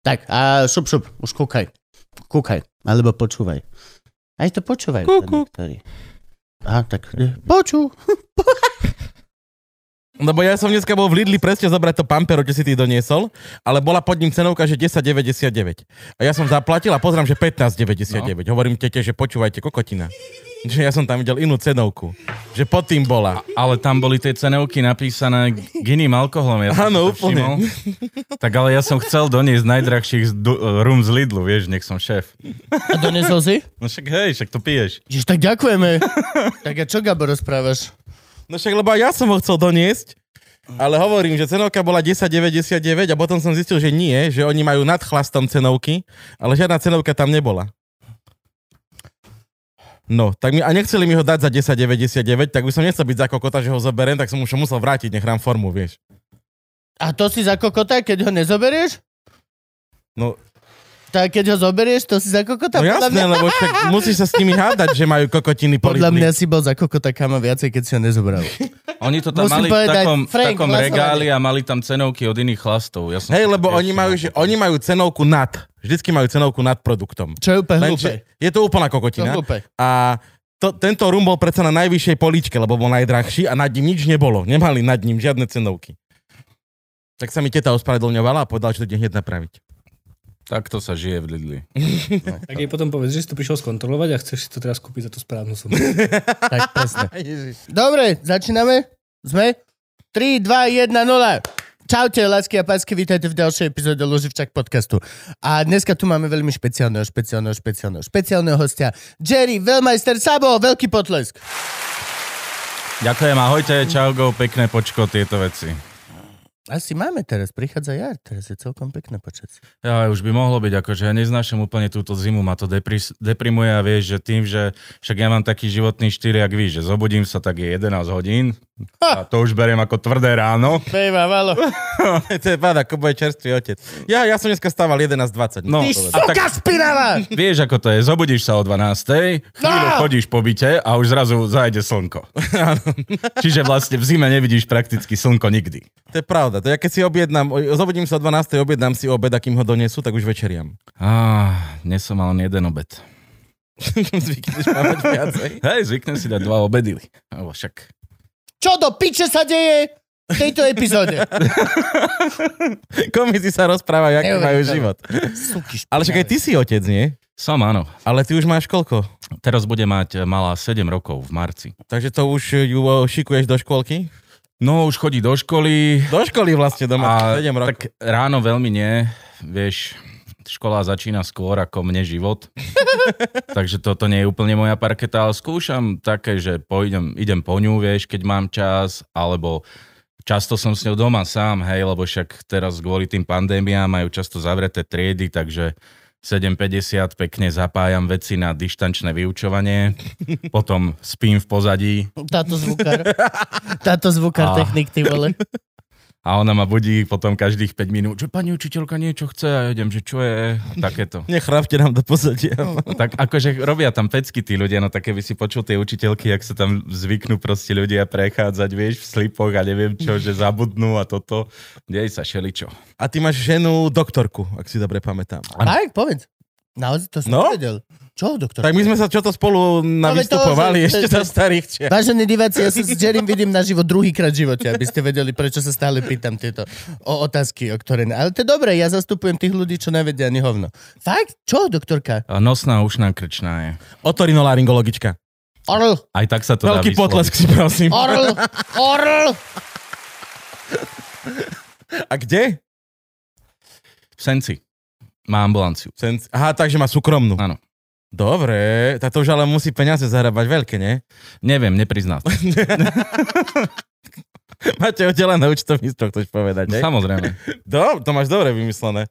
Tak a šup, šup, už kúkaj. Kúkaj, alebo počúvaj. Aj to počúvaj. Kúku. Niektorí. Aha, tak e, počú. Lebo ja som dneska bol v Lidli presne zobrať to pampero, čo si ty doniesol, ale bola pod ním cenovka, že 10,99. A ja som zaplatil a pozrám, že 15,99. No. Hovorím tete, že počúvajte, kokotina. Že ja som tam videl inú cenovku. Že pod tým bola. Ale tam boli tie cenovky napísané k iným alkoholom. Ja Áno, úplne. všimol. Tak ale ja som chcel doniesť najdrahších z du- rum z Lidlu, vieš, nech som šéf. A donesol si? No však hej, však to piješ. Jež, tak ďakujeme. tak a čo, Gabo, rozprávaš? No však, lebo ja som ho chcel doniesť, ale hovorím, že cenovka bola 10,99 a potom som zistil, že nie, že oni majú nad chlastom cenovky, ale žiadna cenovka tam nebola. No, tak mi, a nechceli mi ho dať za 10,99, tak by som nechcel byť za kokota, že ho zoberiem, tak som už ho musel vrátiť, nech hrám formu, vieš. A to si za kokota, keď ho nezoberieš? No, Tak keď ho zoberieš, to si za kokota? no podľa jasné, mňa, lebo však musíš sa s nimi hádať, že majú kokotiny podľa politní. mňa si bol za kokota kama viacej, keď si ho nezobral. Oni to tam Musím mali v povedať, takom, v Frank, takom hlasovanie. regáli a mali tam cenovky od iných chlastov. Ja som Hej, to lebo oni majú, že, oni majú cenovku nad. Vždycky majú cenovku nad produktom. Čo je úplne hlúpe. Je to úplná To kokotina. hlúpe. A to, tento rum bol predsa na najvyššej políčke, lebo bol najdrahší a nad ním nič nebolo. Nemali nad ním žiadne cenovky. Tak sa mi teta ospravedlňovala a povedala, že to ide hneď napraviť. Takto sa žije v Lidli. Tak jej potom povedz, že si to prišiel skontrolovať a chceš si to teraz kúpiť za tú správnu sumu. Tak presne. Dobre, začíname? Sme? 3, 2, 1, 0. Čaute, lásky a pásky, vítajte v ďalšej epizóde Loživčak podcastu. A dneska tu máme veľmi špeciálneho, špeciálneho, špeciálneho, špeciálneho hostia. Jerry, Velmeister Sabo, veľký potlesk. Ďakujem, ahojte, čau, go, pekné počko, tieto veci. Asi máme teraz, prichádza jar, teraz je celkom pekné počasie. Ja, už by mohlo byť, akože ja neznášam úplne túto zimu, ma to depris, deprimuje a vieš, že tým, že však ja mám taký životný štýl, jak víš, že zobudím sa, tak je 11 hodín a to už beriem ako tvrdé ráno. Bejva, malo. to je pád, ako bude čerstvý otec. Ja, ja som dneska stával 11.20. No, Ty suka spinavá! Vieš, ako to je, zobudíš sa o 12. Chvíľu No! chodíš po byte a už zrazu zajde slnko. Čiže vlastne v zime nevidíš prakticky slnko nikdy. To je pravda. To ja keď si objednám, zobudím sa o 12. objednám si obed, a kým ho donesú, tak už večeriam. Á, dnes som mal len jeden obed. Zvykneš mávať viacej. Hej, zvyknem si dať dva obedy. Však... Čo do piče sa deje v tejto epizóde? Komici sa rozprávajú, aký Neuveriteľné. majú život. Suky Ale však aj ty si otec, nie? Som, áno. Ale ty už máš koľko? Teraz bude mať malá 7 rokov v marci. Takže to už ju o, šikuješ do škôlky? No, už chodí do školy. Do školy vlastne doma, A 7 rokov. tak ráno veľmi nie. Vieš, škola začína skôr ako mne život. Takže toto nie je úplne moja parketa, ale skúšam také, že pôjdem, idem po ňu, vieš, keď mám čas, alebo často som s ňou doma sám, hej, lebo však teraz kvôli tým pandémiám majú často zavreté triedy, takže 7.50 pekne zapájam veci na dištančné vyučovanie, potom spím v pozadí Táto zvukár. Táto zvukár A. technik, ty vole. a ona ma budí potom každých 5 minút, že pani učiteľka niečo chce a ja idem, že čo je takéto. Nechrapte nám do pozadia. Tak akože robia tam pecky tí ľudia, no také by si počul tie učiteľky, jak sa tam zvyknú proste ľudia prechádzať, vieš, v slipoch a neviem čo, že zabudnú a toto. Dej sa šeličo. A ty máš ženu doktorku, ak si dobre pamätám. Tak, povedz. Naozaj to som No? nevedel. Čo, doktor? Tak my sme sa čo to spolu No, navystupovali že- ešte za starých čias. Vážení diváci, ja sa s Jerrym vidím naživo druhýkrát v živote, aby ste vedeli, prečo sa stále pýtam tieto o otázky, o ktoré... Ale to je dobré, ja zastupujem tých ľudí, čo nevedia ani hovno. Fakt? Čo, doktorka? Nosná ušná krčná je. Otorinolaryngologička. Orl, Aj tak sa to dá Veľký vysloviť. potlesk si prosím. orl, orl! A kde? V Senci. Má ambulanciu. Sen- Aha, takže má súkromnú. Áno. Dobre, tak to už ale musí peniaze zarábať veľké, nie? Neviem, neprizná. sa. Máte oddelené účtovníctvo, chceš povedať, ne? Samozrejme. Do, to máš dobre vymyslené.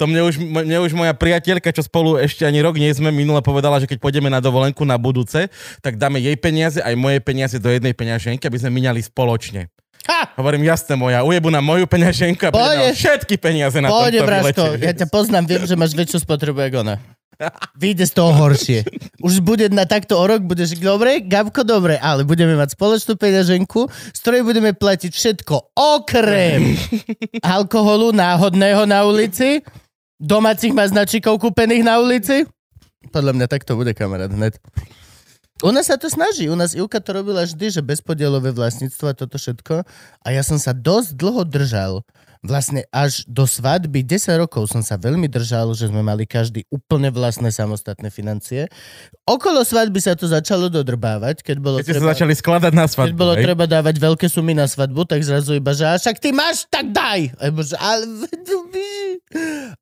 To mne už, mne už moja priateľka, čo spolu ešte ani rok nie sme, minule povedala, že keď pôjdeme na dovolenku na budúce, tak dáme jej peniaze aj moje peniaze do jednej peňaženky, aby sme minali spoločne. Ha! Hovorím, jasné moja, ujebu na moju peňaženku a Pôjde. všetky peniaze na Pôjde, tomto Braško, výlete. ja ťa poznám, viem, že máš väčšiu spotrebu ako ona. Vyjde z toho horšie. Už bude na takto o rok, budeš dobre, Gabko, dobre, ale budeme mať spoločnú peňaženku, z ktorej budeme platiť všetko okrem alkoholu náhodného na ulici, domácich maznačikov kúpených na ulici. Podľa mňa tak to bude, kamarát, hned. U nás sa to snaží. U nás Ivka to robila vždy, že bezpodielové vlastníctvo a toto všetko. A ja som sa dosť dlho držal. Vlastne až do svadby 10 rokov som sa veľmi držal, že sme mali každý úplne vlastné samostatné financie. Okolo svadby sa to začalo dodrbávať, keď bolo Keď ste sa začali skladať na keď svadbu, bolo hej? treba dávať veľké sumy na svadbu, tak zrazu iba, že a však ty máš, tak daj.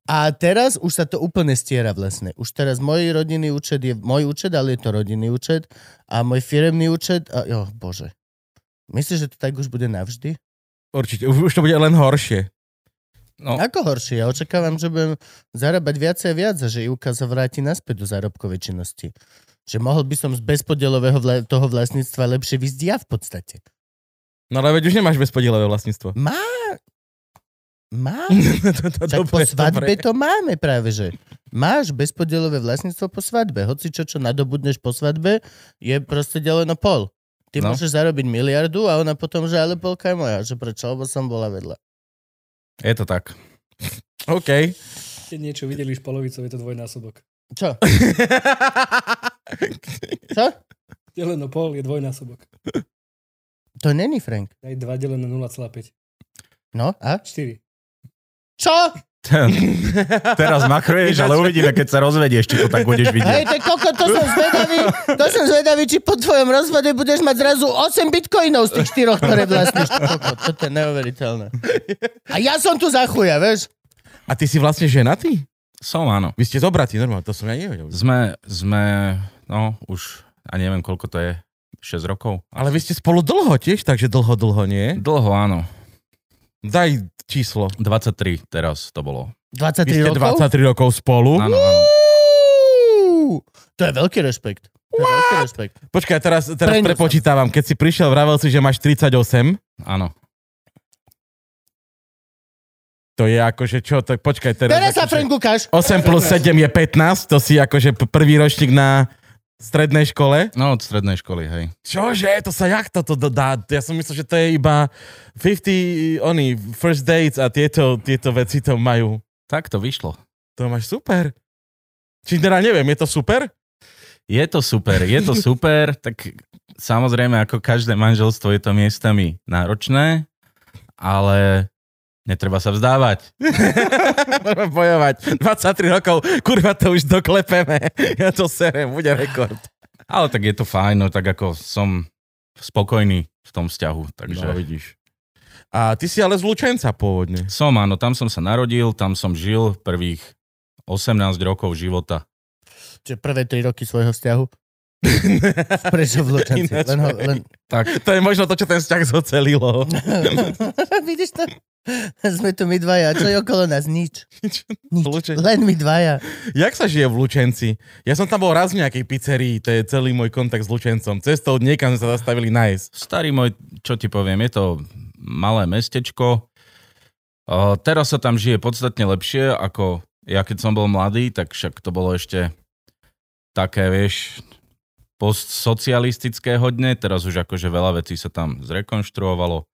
A teraz už sa to úplne stiera vlastne. Už teraz môj rodinný účet je môj účet, ale je to rodinný účet. A môj firemný účet, a, jo, bože. Myslíš, že to tak už bude navždy? Určite, už, už to bude len horšie. No, Ako horšie? Ja očakávam, že budem zarábať viacej a viac a že Ivka sa vráti naspäť do zárobkovej činnosti. Že mohol by som z bezpodielového vla- toho vlastníctva lepšie vysť ja v podstate. No ale veď už nemáš bezpodielové vlastníctvo. Má. Má. to, to, Tak po svadbe to máme práve, že máš bezpodielové vlastníctvo po svadbe. Hoci čo, čo nadobudneš po svadbe, je proste deleno pol. Ty No. môžeš zarobiť miliardu a ona potom, že ale polka je moja. Že prečo? Lebo som bola vedľa. je to tak. OK. Keď niečo videli už polovicou, je to dvojnásobok. Čo? Čo? Deleno pol je dvojnásobok. To není Frank. Aj 2 deleno 0,5. No a? 4. Čo? Teraz machruješ, ale uvidíme, keď sa rozvedieš, či to tak budeš Hej, vidieť. ty koko, to som zvedavý, to som zvedavý, či po tvojom rozvode budeš mať zrazu 8 bitcoinov z tých štyroch, ktoré vlastníš. Koko, toto je neuveriteľné. A ja som tu za chuja, vieš? A ty si vlastne ženatý? Som, áno. Vy ste zobratí, normálne, to som ja nevedel. Sme, sme, no, už, a neviem, koľko to je, 6 rokov. Ale vy ste spolu dlho tiež, takže dlho, dlho, nie? Dlho, áno. Daj číslo. 23 teraz to bolo. 23 Vy ste rokov? 23 rokov spolu. Áno, áno. To je veľký rešpekt. To je veľký rešpekt. Počkaj, teraz, teraz Preňu sa. prepočítavam. Keď si prišiel, vravel si, že máš 38. Áno. To je akože čo, tak počkaj teraz. Teraz sa akože Frank ukáž. 8 plus 7 je 15, to si akože prvý ročník na strednej škole. No, od strednej školy, hej. Čože, to sa jak toto dodá? Ja som myslel, že to je iba 50, oni, first dates a tieto, tieto veci to majú. Tak to vyšlo. To máš super. Či teda neviem, je to super? Je to super, je to super, tak samozrejme ako každé manželstvo je to miestami náročné, ale netreba sa vzdávať. Môžeme bojovať. 23 rokov, kurva, to už doklepeme. Ja to serem, bude rekord. Ale tak je to fajn, no tak ako som spokojný v tom vzťahu, takže No, vidíš. A ty si ale z Lučenca pôvodne. som, áno, tam som sa narodil, tam som žil prvých 18 rokov života. Čiže prvé 3 roky svojho vzťahu. Prečo v Lučenci? Len, ho, len... Tak, To je možno to, čo ten vzťah zocelilo. Vidíš to? Sme tu my dvaja. Čo je okolo nás? Nič. Nič. Lučenci. Len my dvaja. Jak sa žije v Lučenci? Ja som tam bol raz v nejakej pizzerii, to je celý môj kontakt s Lučencom. Cestou niekam sme sa zastavili nájsť. starý môj, čo ti poviem, je to malé mestečko. O, teraz sa tam žije podstatne lepšie, ako ja keď som bol mladý, tak však to bolo ešte také, vieš, postsocialistické hodne, teraz už akože veľa vecí sa tam zrekonštruovalo,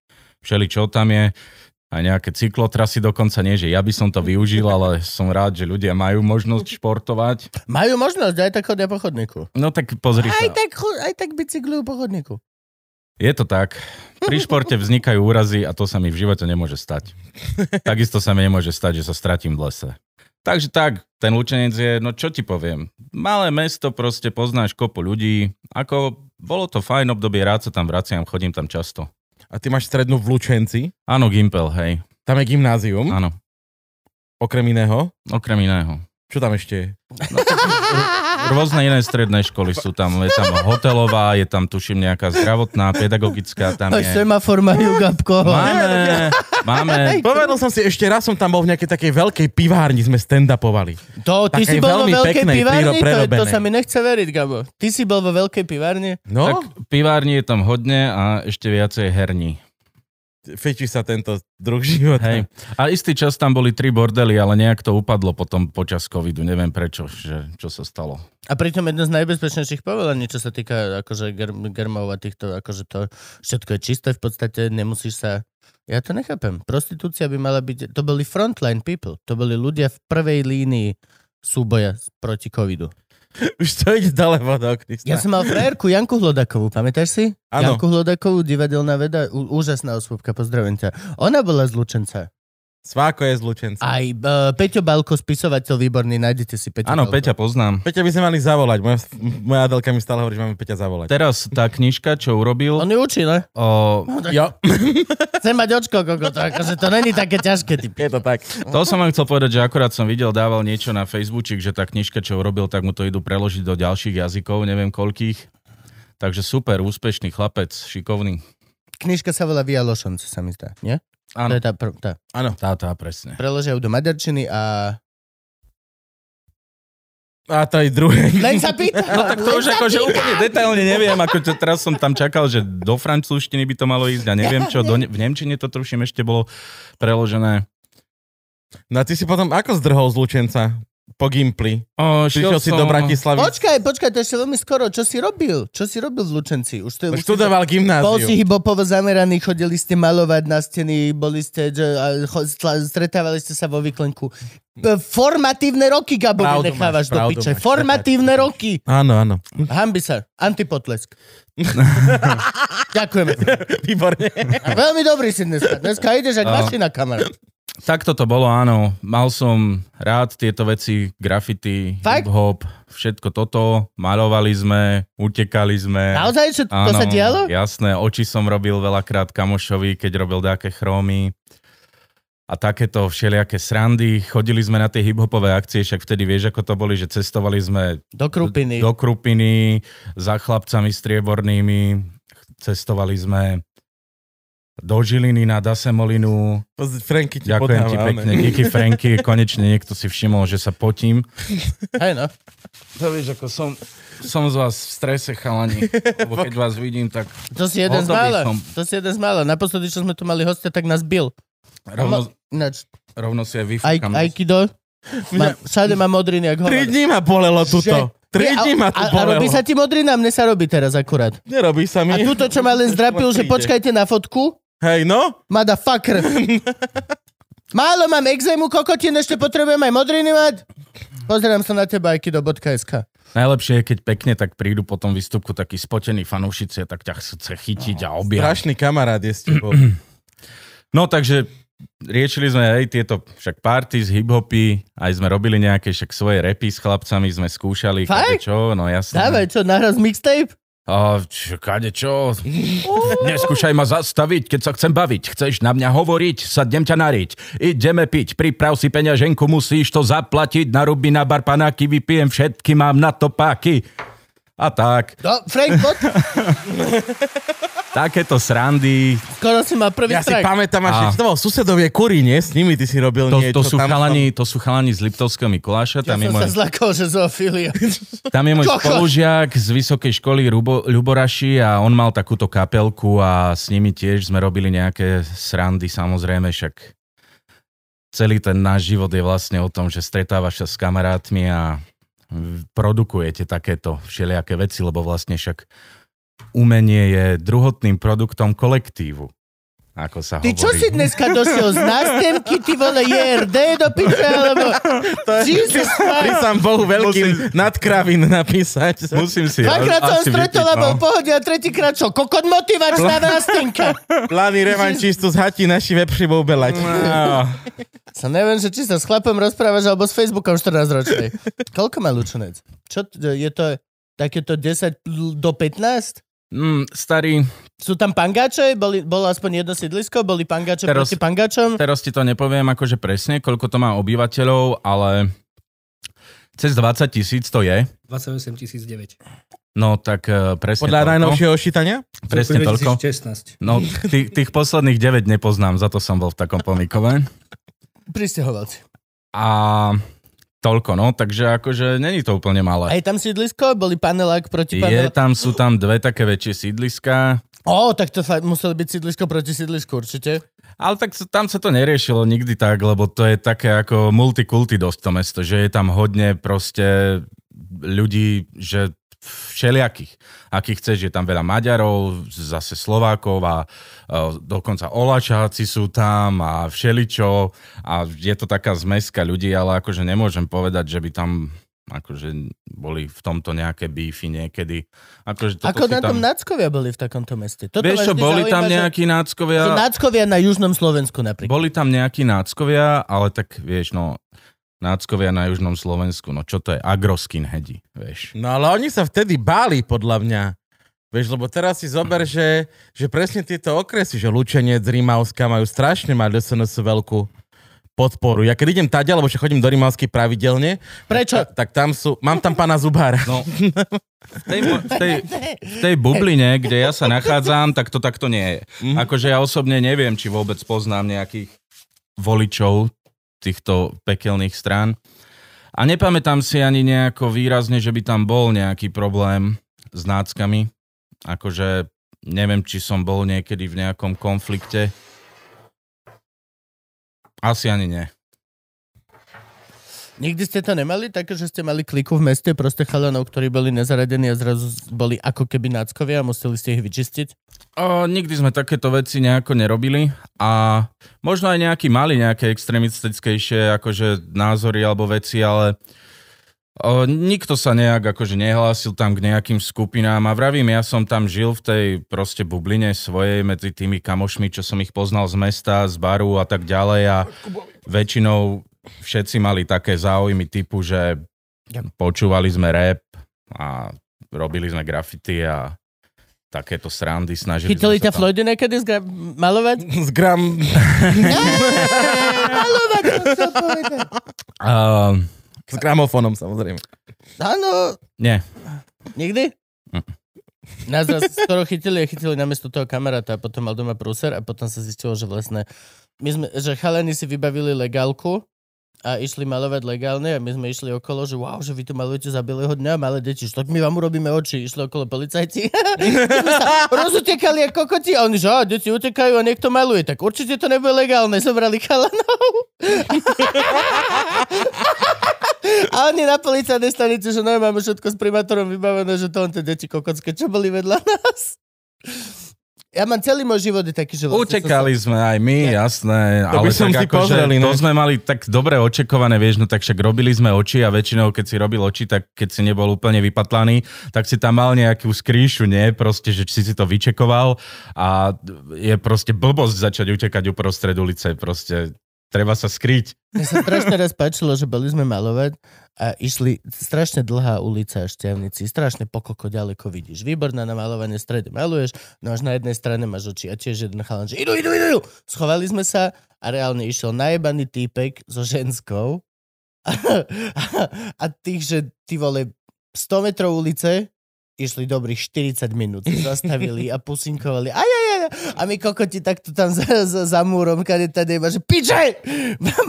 všeli čo tam je, a nejaké cyklotrasy dokonca nie, že ja by som to využil, ale som rád, že ľudia majú možnosť športovať. Majú možnosť, aj tak chodia po chodníku. No tak pozri Aj sa. tak, aj tak bicyklujú po chodníku. Je to tak. Pri športe vznikajú úrazy a to sa mi v živote nemôže stať. Takisto sa mi nemôže stať, že sa stratím v lese. Takže tak, ten Lučenec je, no čo ti poviem, malé mesto, proste poznáš kopu ľudí, ako bolo to fajn obdobie, rád sa tam vraciam, chodím tam často. A ty máš strednú v Lučenci, Áno, Gimpel, hej, tam je gymnázium, áno, okrem iného. okrem iného. Čo tam ešte je? Rôzne iné stredné školy sú tam. Je tam hotelová, je tam tuším nejaká zdravotná, pedagogická, tam je... semafor majú, Gabko. Máme, máme. Povedal som si, ešte raz som tam bol v nejakej takej veľkej pivárni, sme stand-upovali. To, ty Takej si bol vo veľkej peknej, pivárni? To, to sa mi nechce veriť, Gabo. Ty si bol vo veľkej pivárni? No, Tak pivárni je tam hodne a ešte viacej herní. Fečí sa tento druh života. Hej. A istý čas tam boli tri bordely, ale nejak to upadlo potom počas covidu. Neviem prečo, že, čo sa stalo. A pritom jedno z najbezpečnejších povolaní, čo sa týka akože ger- germov a týchto, akože to všetko je čisté v podstate, nemusíš sa... Ja to nechápem. Prostitúcia by mala byť... To boli frontline people. To boli ľudia v prvej línii súboja proti covidu. Už to ide ďaleko do Krista. Ja som mal frajerku Janku Hlodakovú, pamätáš si? Áno. Janku Hlodakovú, divadelná veda, ú- úžasná osôbka, pozdravím ťa. Ona bola z Lučenca. Sváko je z Lučenca. Aj uh, Peťo Balko, spisovateľ výborný, nájdete si Peťo Áno. Peťa poznám. Peťa by sme mali zavolať. Moja, moja Adelka mi stále hovorí, že máme Peťa zavolať. Teraz tá knižka, čo urobil, On ju učí, ne? o, Jo, Chce mať očko, koko, to, akože to není také ťažké, ty. je to tak. to som vám chcel povedať, že akorát som videl, dával niečo na Facebookčik, že tá knižka, čo urobil, tak mu to idú preložiť do ďalších jazykov, neviem koľkých. Takže super, úspešný chlapec, šikovný. Knižka sa volá Via Lošonce, sa mi zdá, nie? To Áno, je tá, pr- tá. Áno. tá, tá, presne. Preložia ju do maďarčiny a... A to je druhé. Len sa pýtam. No tak to už akože úplne detailne neviem, ako to, teraz som tam čakal, že do francúzštiny by to malo ísť a neviem čo, do, ne- v Nemčine to tuším ešte bolo preložené. No a ty si potom ako zdrhol z Lučenca? Po Gimply. O, Prišiel si do Bratislavy. Počkaj, počkaj, to ešte veľmi skoro. Čo si robil? Čo si robil v Lučenci? Už to, už si- Študoval Bol si gymnáziu. hibopovo zameraný, chodili ste malovať na steny, boli ste, že, stretávali ste sa vo výklenku. Formatívne roky, Gabo, nechávaš do piče. Formatívne roky. Áno, áno. Hambi sa. Antipotlesk. Ďakujeme. Výborne. Veľmi dobrý si dneska. Dneska ideš ako mašina, kamarát. Tak toto bolo, áno. Mal som rád tieto veci, graffiti, hip-hop, všetko toto. Malovali sme, utekali sme. Naozaj, čo to sa dialo? jasné. Oči som robil veľakrát kamošovi, keď robil také chrómy. A takéto všelijaké srandy. Chodili sme na tie hiphopové akcie, však vtedy vieš, ako to boli, že cestovali sme Do krupiny. do Krupiny za chlapcami striebornými. Cestovali sme do Žiliny na Dasemolinu. Franky ti Ďakujem podáva, ti pekne, díky Franky. Konečne niekto si všimol, že sa potím. Hej, no. To vieš, ako som, som z vás v strese, chalani. Lebo keď vás vidím, tak To si jeden z mála. som. To si jeden z mála. Naposledy, čo sme tu mali hostia, tak nás bil. Rovno, Ináč, rovno si aj aj, vyfúkam. Aikido. Má, všade má modriny, jak Tri hovor. dní ma bolelo tuto. Tri Nie, a- dní ma tu a, a bolelo. robí sa ti modrina? Mne sa robí teraz akurát. Nerobí sa mi. A túto, čo ma len zdrapil, že počkajte na fotku, Hej, no. motherfucker. Málo mám exému, kokotín, ešte potrebujem aj modriny mať. Pozerám sa na teba, aikido.sk. Najlepšie je, keď pekne tak prídu po tom výstupku takí spotení fanúšici a tak ťa chce chytiť a objať. Strašný kamarát je s tebou. No takže riešili sme aj tieto však party z hiphopy, aj sme robili nejaké však svoje repy s chlapcami, sme skúšali Fakt? čo, no jasné. Dávaj, čo, nahraz mixtape? A čo, kade čo? Neskúšaj ma zastaviť, keď sa chcem baviť. Chceš na mňa hovoriť? Sadnem ťa nariť. Ideme piť, priprav si peňaženku, musíš to zaplatiť. Narúbi na bar panáky, vypijem všetky, mám na to páky. A tak. No, Frank, poď. Takéto srandy. Skoro si mal prvý Ja si track. pamätám, A- až to bol susedovie kurí, nie? S nimi ty si robil To, niečo. to, sú tam chalani, to sú chalani z Liptovského Mikuláša. Ja Tam je som môj, sa zlakol, že zoofilia. tam je môj Kokos. spolužiak z vysokej školy Rubo, Ľuboraši a on mal takúto kapelku a s nimi tiež sme robili nejaké srandy, samozrejme, však celý ten náš život je vlastne o tom, že stretávaš sa s kamarátmi a produkujete takéto všelijaké veci, lebo vlastne však umenie je druhotným produktom kolektívu. Ako sa Ty hovorí. čo si dneska došiel z nástenky, ty vole JRD do piče, alebo... Jesus Pri Christ. sám Bohu veľkým nadkravín napísať. Musím si Dvakrát som stretol bol no. v pohode a tretíkrát čo? Kokot motivač na nástenke. Plány revančistu z hati naši vepřivou belať. No. Sa neviem, že či sa s chlapom rozprávaš alebo s Facebookom 14 ročnej. Koľko má Lučenec? Čo, je to takéto 10 do 15? Mm, starý, Sú tam pangáče? Boli, bolo aspoň jedno sídlisko? Boli pangáče Teraz- proti pangáčom? teraz ti to nepoviem akože presne, koľko to má obyvateľov, ale Cez 20 tisíc to je. 28 009. No tak uh, presne Podľa toľko. najnovšieho šítania? Presne toľko. 2016. No, tých, tých posledných 9 nepoznám, za to som bol v takom pomikove. Pristahovalci. A toľko, no, takže akože není to úplne malé. Aj tam sídlisko? Boli panelák proti Je panelák? tam, sú tam dve také väčšie sídliská, Ó, tak to fa- muselo byť sídlisko proti sídlisku určite. ale tak sa- tam sa to neriešilo nikdy tak, lebo to je také ako multikulty dosť to mesto, že je tam hodne proste ľudí, že všelijakých. Akých chceš, je tam veľa Maďarov, zase Slovákov a e, dokonca Olačáci sú tam a všeličo a je to taká zmeska ľudí, ale akože nemôžem povedať, že by tam akože boli v tomto nejaké bífy niekedy. Akože toto Ako na tom tam... náckovia boli v takomto meste? Toto Vieš čo, vždy boli tam zaujíma, že- nejakí náckovia... Že náckovia na južnom Slovensku napríklad. Boli tam nejakí náckovia, ale tak vieš, no, náckovia na južnom Slovensku, no čo to je? Agroskinheadi, vieš. No ale oni sa vtedy báli, podľa mňa. Vieš, lebo teraz si zober, že, že presne tieto okresy, že Lučenec, Rímavská majú strašne mať SNS veľkú podporu. Ja keď idem tadia, lebo že chodím do Rímavskej pravidelne, Prečo? tak, tak tam sú, mám tam pána Zubára. No, v tej, v, tej, v tej bubline, kde ja sa nachádzam, tak to takto nie je. Akože ja osobne neviem, či vôbec poznám nejakých voličov týchto pekelných strán. A nepamätám si ani nejako výrazne, že by tam bol nejaký problém s náckami. Akože neviem, či som bol niekedy v nejakom konflikte. Asi ani nie. Nikdy ste to nemali? Také, že ste mali kliku v meste proste chalanov, ktorí boli nezaradení a zrazu boli ako keby náckovia a museli ste ich vyčistiť? O, nikdy sme takéto veci nejako nerobili a možno aj nejaký mali nejaké extremistickejšie akože názory alebo veci, ale o, nikto sa nejak akože nehlásil tam k nejakým skupinám a vravím, ja som tam žil v tej proste bubline svojej medzi tými kamošmi, čo som ich poznal z mesta, z baru a tak ďalej a väčšinou všetci mali také záujmy typu, že počúvali sme rap a robili sme graffiti a takéto srandy snažili Chytili sme ťa tam... Floydy niekedy zgra- malovať? Z gram... malovať, to. Uh, S gramofónom samozrejme. Áno, nie, nikdy? Mm. Nás raz skoro chytili a chytili namiesto toho kamaráta a potom mal doma prúser a potom sa zistilo, že vlastne my sme, že chalani si vybavili legálku a išli malovať legálne a my sme išli okolo, že wow, že vy tu malujete za bieleho dňa, malé deti, že tak my vám urobíme oči. Išli okolo policajti. my sa rozutekali ako kokoti a oni, že á, deti utekajú a niekto maluje. Tak určite to nebude legálne. Zobrali chalanov. A oni na policajnej stanici, že no, máme všetko s primátorom vybavené, že to on tie deti kokotské, čo boli vedľa nás. Ja mám celý môj život je taký, že... vlastne utekali sme aj my, jasné. To by ale som tak si akože pozrel, To ne? sme mali tak dobre očakované, vieš, no tak však robili sme oči a väčšinou, keď si robil oči, tak keď si nebol úplne vypatlaný, tak si tam mal nejakú skrýšu, nie? Proste, že si si to vyčekoval a je proste blbosť začať utekať uprostred ulice, proste treba sa skryť. Mne sa strašne raz páčilo, že boli sme malovať a išli strašne dlhá ulica Šťavnici, strašne pokoko ďaleko vidíš. Výborná na malovanie, strede maluješ, no až na jednej strane máš oči a tiež jeden chalan, že idú, idú, idú. Schovali sme sa a reálne išiel najebaný týpek so ženskou a, a tých, že ty vole 100 metrov ulice išli dobrých 40 minút, zastavili a pusinkovali. Aj, aj, aj. A my kokoti takto tam za, za, za múrom, kade tady iba, že piče,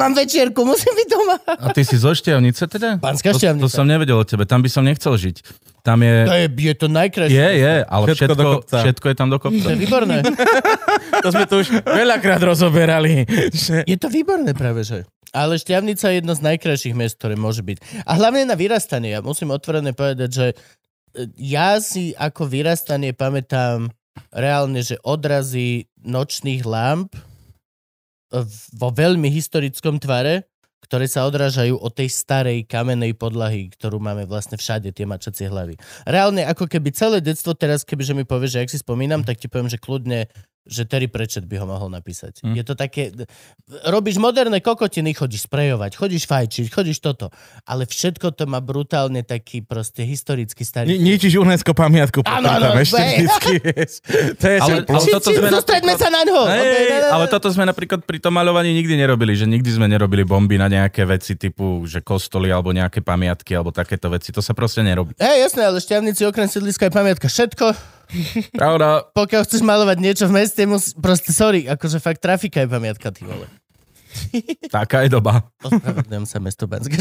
mám večierku, musím byť doma. A ty si zo Šťavnice teda? Pánska To, to som nevedel o tebe, tam by som nechcel žiť. Tam je... To je, je to najkrajšie. Je, je, ale Všetko všetko, do všetko, je tam do To kopca. je výborné. To sme tu už veľakrát rozoberali. Že... Je to výborné práve, že. Ale Šťavnica je jedno z najkrajších miest, ktoré môže byť. A hlavne na vyrastanie. Ja musím otvorene povedať, že ja si ako vyrastanie pamätám reálne, že odrazy nočných lamp v- vo veľmi historickom tvare, ktoré sa odrážajú od tej starej kamenej podlahy, ktorú máme vlastne všade, tie mačacie hlavy. Reálne, ako keby celé detstvo teraz, kebyže mi povieš, že ak si spomínam, tak ti poviem, že kľudne že Terry Pratchett by ho mohol napísať. Hm. Je to také... Robíš moderné kokotiny, chodíš sprejovať, chodíš fajčiť, chodíš toto. Ale všetko to má brutálne taký proste historický starý... Ni- Ničíš UNESCO pamiatku, Áno, áno, ešte vždycky. To je Ale- ale, ale Či, toto či, sme sústreďme sa na ňo! Ale toto sme napríklad pri tom maľovaní nikdy nerobili, že nikdy sme nerobili bomby na nejaké veci typu, že kostoly alebo nejaké pamiatky alebo takéto veci. To sa proste nerobí. Hej, jasné, ale šťavnici okrem sídliska je pamiatka. Všetko, Pravda, pokiaľ chceš malovať niečo v meste, musí, proste sorry, akože fakt trafika je pamiatka, ty vole. taká je doba. Ospravedlňujem sa mesto Banské.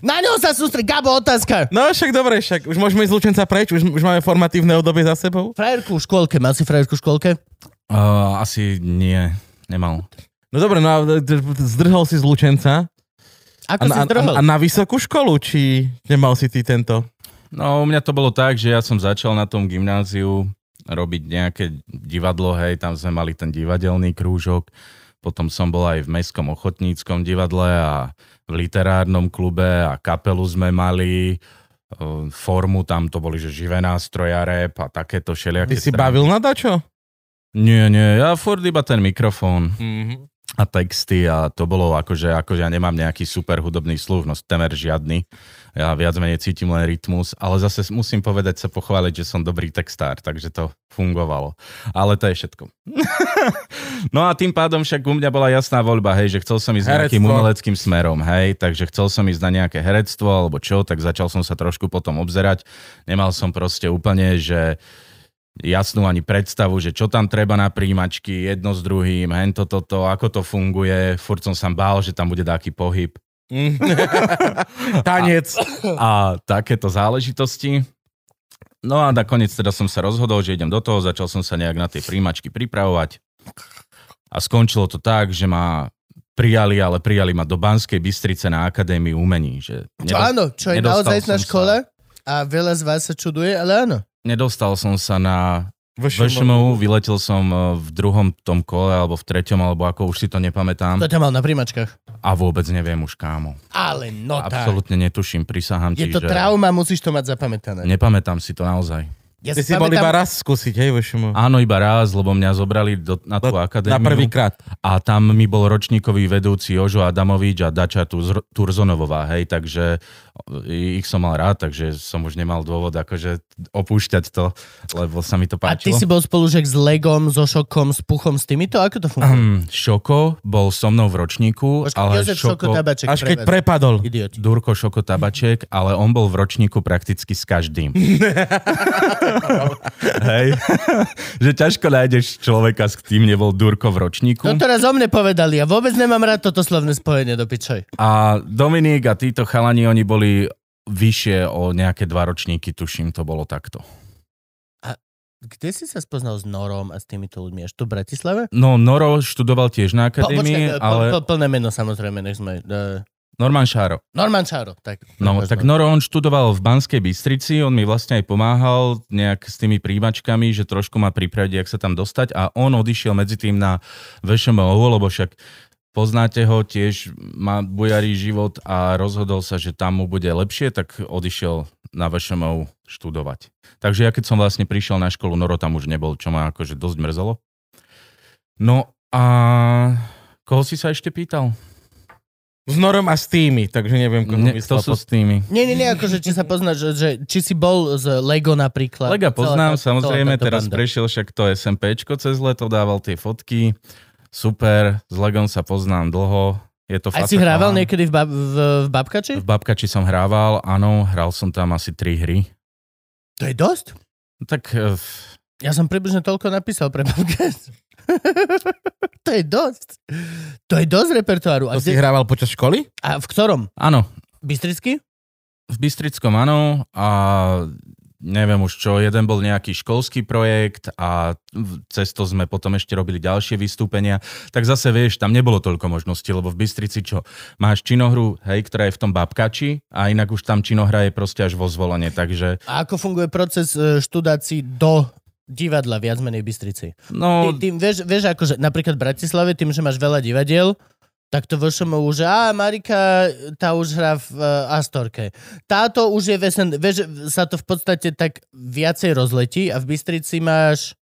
Na ňo sa sústri, Gabo, otázka. No však dobre, však už môžeme ísť z Lučenca preč, už, už máme formatívne obdobie za sebou. Frajerku v škôlke, mal si frajerku v škôlke? Uh, asi nie, nemal. No dobre, no a zdrhol si z Lučenca a, Ako si na, zdrhol? a, a na vysokú školu, či nemal si ty tento? No, u mňa to bolo tak, že ja som začal na tom gymnáziu robiť nejaké divadlo, hej, tam sme mali ten divadelný krúžok, potom som bol aj v Mestskom ochotníckom divadle a v literárnom klube a kapelu sme mali, e, formu tam to boli, že živé nástroja, rap a takéto všelijaké Ty si strany. bavil na dačo? Nie, nie, ja furt iba ten mikrofón Mm-hmm. a texty a to bolo akože, akože ja nemám nejaký super hudobný sluch, no temer žiadny. Ja viac menej cítim len rytmus, ale zase musím povedať sa pochváliť, že som dobrý textár, takže to fungovalo. Ale to je všetko. no a tým pádom však u mňa bola jasná voľba, hej, že chcel som ísť nejakým Herectvo. umeleckým smerom, hej, takže chcel som ísť na nejaké herectvo alebo čo, tak začal som sa trošku potom obzerať. Nemal som proste úplne, že jasnú ani predstavu, že čo tam treba na príjimačky, jedno s druhým, hen toto, to, ako to funguje. Furt som sa bál, že tam bude taký pohyb Tanec. a takéto záležitosti. No a nakoniec teda som sa rozhodol, že idem do toho, začal som sa nejak na tie príjimačky pripravovať a skončilo to tak, že ma prijali, ale prijali ma do Banskej Bystrice na Akadémiu umení. Že Čo áno, čo je naozaj na som škola a veľa z vás sa čuduje, ale áno. Nedostal som sa na VŠMU. Vyletel som e, v druhom tom kole, alebo v treťom, alebo ako už si to nepamätám. To ťa mal na príjmačkách. A vôbec neviem už kámo. Ale no tak. Absolútne netuším, prisahám Je ti, to že... trauma, musíš to mať zapamätané. Nepamätám si to naozaj. Ja Ty si bol iba raz skúsiť, hej, VŠMU. Áno, iba raz, lebo mňa zobrali do, na tú akadémiu. Na prvýkrát. A tam mi bol ročníkový vedúci Jožo Adamovič a Dača Tur- Turzonovová, hej, takže ich som mal rád, takže som už nemal dôvod akože opúšťať to, lebo sa mi to A ty páčilo. si bol spolužiak s Legom, so Šokom, s Puchom, s týmito? Ako to funguje? Hm, Šoko bol so mnou v ročníku, Počkaj, ale Jozef Šoko, Šoko... tabaček Až keď prepadol. Idioti. Durko Šoko Tabaček, ale on bol v ročníku prakticky s každým. Hej. že ťažko nájdeš človeka, s kým nebol Durko v ročníku. To teraz o mne povedali. Ja vôbec nemám rád toto slovné spojenie do pičoj. A Dominik a títo chalani, oni boli vyššie o nejaké dva ročníky, tuším, to bolo takto. Kde si sa spoznal s Norom a s týmito ľuďmi? Až tu v Bratislave? No, Noro študoval tiež na Po, akadémii, počkaj, ale... po, po, plné meno samozrejme, nech sme... Uh, Norman Šáro. Norman Čáro, tak. No, tak Noro, on študoval v Banskej Bystrici, on mi vlastne aj pomáhal nejak s tými príjimačkami, že trošku ma pripraviť, jak sa tam dostať a on odišiel medzi tým na VŠMO, lebo však poznáte ho, tiež má bujarý život a rozhodol sa, že tam mu bude lepšie, tak odišiel na VŠMO študovať. Takže ja keď som vlastne prišiel na školu, Noro tam už nebol, čo ma akože dosť mrzelo. No a koho si sa ešte pýtal? S Norom a s tými, takže neviem, koho Ne, myslel. to sú s tými. Nie, nie, nie, akože či sa poznáš, že, že či si bol z Lego napríklad. Lega poznám, Celá samozrejme, celá teraz banda. prešiel však to SMPčko cez leto, dával tie fotky. Super, s Legom sa poznám dlho. Je to Aj si hrával niekedy v, bab, v, v Babkači? V Babkači som hrával, áno, hral som tam asi tri hry. To je dosť. Tak eh, Ja som približne toľko napísal pre Babkač. to je dosť. To je dosť repertoáru. A, To si kde, hrával počas školy? a v ktorom? áno, Bystricky? v Bystrickom áno a neviem už čo, jeden bol nejaký školský projekt a cez to sme potom ešte robili ďalšie vystúpenia. Tak zase vieš, tam nebolo toľko možností, lebo v Bystrici čo, máš činohru, hej, ktorá je v tom babkači a inak už tam činohra je proste až vo zvolenie, takže A ako funguje proces e, študácií do divadla viac menej v Bystrici? no, Ty, ty vieš, vieš, akože napríklad v Bratislave, tým, že máš veľa divadiel, tak to VŠMU už, a Marika, tá už hrá v uh, Astorke. Táto už je v SN, vieš, sa to v podstate tak viacej rozletí a v Bystrici máš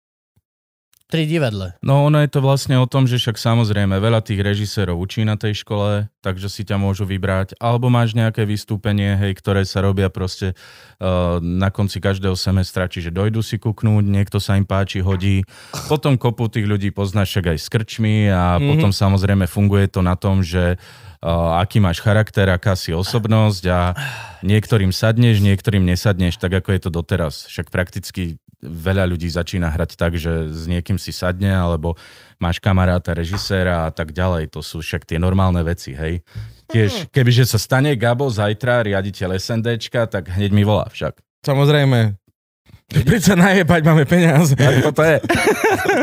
Tri divadle. No ono je to vlastne o tom, že však samozrejme veľa tých režisérov učí na tej škole, takže si ťa môžu vybrať. Alebo máš nejaké vystúpenie, hej, ktoré sa robia proste uh, na konci každého semestra, čiže dojdu si kuknúť, niekto sa im páči, hodí. Potom kopu tých ľudí poznáš však aj s krčmi a mm-hmm. potom samozrejme funguje to na tom, že uh, aký máš charakter, aká si osobnosť a niektorým sadneš, niektorým nesadneš, tak ako je to doteraz. Však prakticky veľa ľudí začína hrať tak, že s niekým si sadne, alebo máš kamaráta, režiséra a tak ďalej. To sú však tie normálne veci, hej. Tiež, kebyže sa stane Gabo zajtra, riaditeľ SNDčka, tak hneď mi volá však. Samozrejme. Prečo najebať, máme peniaze. Ako to je.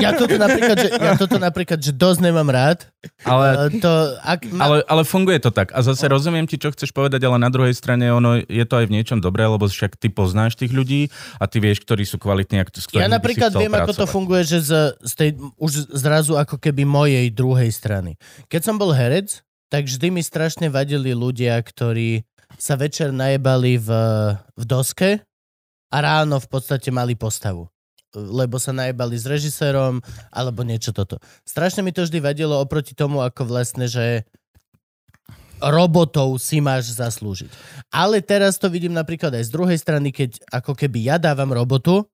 Ja toto napríklad, že, ja toto napríklad, že dosť nemám rád. Ale, Ale to, ak ma, ale, ale funguje to tak. A zase rozumiem ti, čo chceš povedať, ale na druhej strane ono, je to aj v niečom dobré, lebo však ty poznáš tých ľudí a ty vieš, ktorí sú kvalitní a s ktorými ja napríklad viem, ako to pracovať. funguje, že z, z tej, už zrazu ako keby mojej druhej strany. Keď som bol herec, tak vždy mi strašne vadili ľudia, ktorí sa večer najebali v, v doske a ráno v podstate mali postavu. Lebo sa najebali s režisérom alebo niečo toto. Strašne mi to vždy vadilo oproti tomu, ako vlastne, že robotov si máš zaslúžiť. Ale teraz to vidím napríklad aj z druhej strany, keď ako keby ja dávam robotu,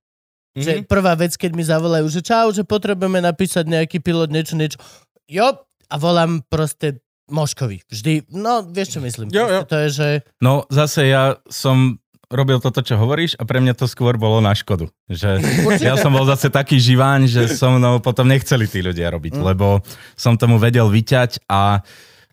Mhm. že prvá vec, keď mi zavolajú, že čau, že potrebujeme napísať nejaký pilot, niečo, niečo. Jo, a volám proste Moškovi. Vždy, no vieš čo myslím. Jo, jo. To je, že No zase ja som robil toto, čo hovoríš a pre mňa to skôr bolo na škodu. Že ja som bol zase taký živáň, že so mnou potom nechceli tí ľudia robiť, Mm. lebo som tomu vedel vyťať a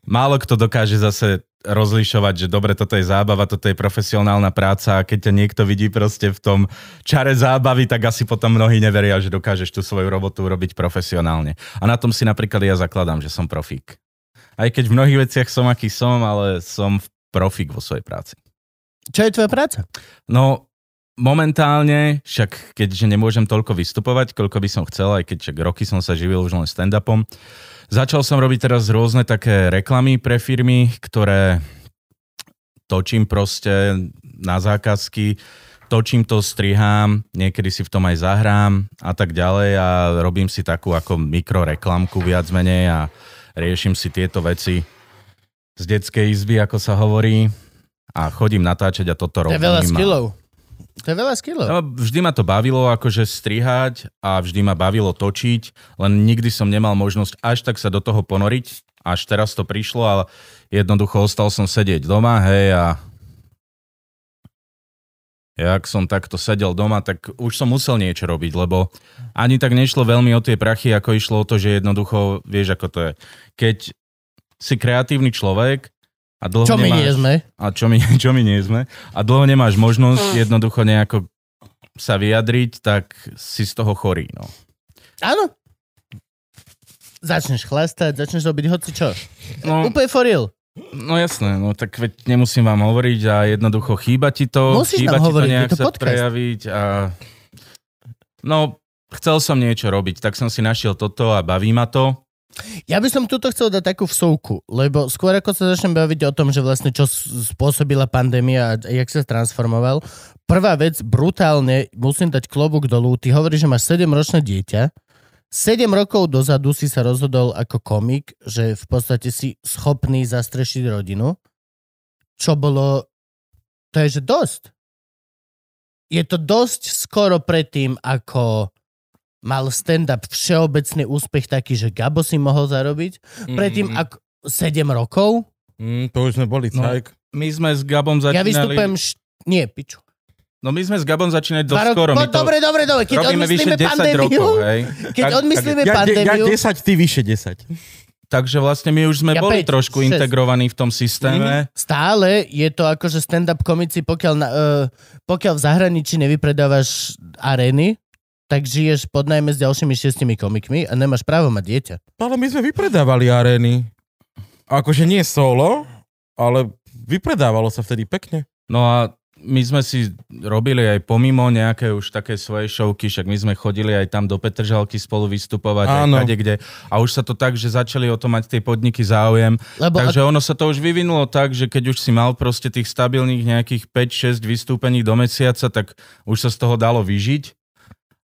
málo kto dokáže zase rozlišovať, že dobre, toto je zábava, toto je profesionálna práca a keď ťa niekto vidí proste v tom čare zábavy, tak asi potom mnohí neveria, že dokážeš tú svoju robotu robiť profesionálne. A na tom si napríklad ja zakladám, že som profík. Aj keď v mnohých veciach som aký som, ale som profík vo svojej práci. Čo je tvoja práca? No, momentálne, však keďže nemôžem toľko vystupovať, koľko by som chcel, aj keď však roky som sa živil už len stand-upom, začal som robiť teraz rôzne také reklamy pre firmy, ktoré točím proste na zákazky, točím to, strihám, niekedy si v tom aj zahrám a tak ďalej a robím si takú ako mikroreklamku viac menej a riešim si tieto veci z detskej izby, ako sa hovorí a chodím natáčať a toto To robím. je veľa skillov. To je veľa skillov. No, vždy ma to bavilo akože strihať a vždy ma bavilo točiť, len nikdy som nemal možnosť až tak sa do toho ponoriť. Až teraz to prišlo, ale jednoducho ostal som sedieť doma, hej, a jak som takto sedel doma, tak už som musel niečo robiť, lebo ani tak nešlo veľmi o tie prachy, ako išlo o to, že jednoducho, vieš, ako to je. Keď si kreatívny človek a dlho Čo my nemáš... nie sme? A čo my, čo my nie sme. A dlho nemáš možnosť jednoducho nejako sa vyjadriť, tak si z toho chorý. No. Áno. Začneš chlastať, začneš robiť hoci čo. No, Úplne for real. no jasné, no tak veď nemusím vám hovoriť a jednoducho chýba ti to, Musíš chýba nám ti hovoriť, to nejak je to sa podcast. prejaviť a no chcel som niečo robiť, tak som si našiel toto a baví ma to. Ja by som tuto chcel dať takú vsuvku, lebo skôr ako sa začnem baviť o tom, že vlastne čo spôsobila pandémia a jak sa transformoval, prvá vec, brutálne, musím dať klobúk dolu, ty hovoríš, že máš 7-ročné dieťa, 7 rokov dozadu si sa rozhodol ako komik, že v podstate si schopný zastrešiť rodinu, čo bolo, to je že dosť. Je to dosť skoro predtým, ako mal stand-up všeobecný úspech taký, že Gabo si mohol zarobiť. Predtým, Mm, ako 7 rokov, mm, to už sme boli, No. cajk. My sme s Gabom ja začínali... vystupujem... Š... Nie, piču. No my sme s Gabom začínali dosť roky- skoro. no, to dobre, dobre, dobre. Keď odmyslíme 10 pandémiu, rokov, hej. keď Tak- odmyslíme Ja, ja, ja pandémiu, 10, ty vyše 10. Takže vlastne my už sme Ja boli päť, trošku šesť. integrovaní v tom systéme. stále je to ako, že stand-up komici, pokiaľ, na, uh, pokiaľ v zahraničí nevypredávaš arény, tak žiješ pod najmä s ďalšími šiestimi komikmi a nemáš právo mať dieťa. Ale my sme vypredávali arény. Akože nie solo, ale vypredávalo sa vtedy pekne. No a my sme si robili aj pomimo nejaké už také svoje šovky, však my sme chodili aj tam do Petržalky spolu vystupovať, Áno. aj kade kde. A už sa to tak, že začali o to mať tie podniky záujem. Lebo Takže ono sa to už vyvinulo tak, že keď už si mal proste tých stabilných nejakých 5-6 vystúpení do mesiaca, tak už sa z toho dalo vyžiť.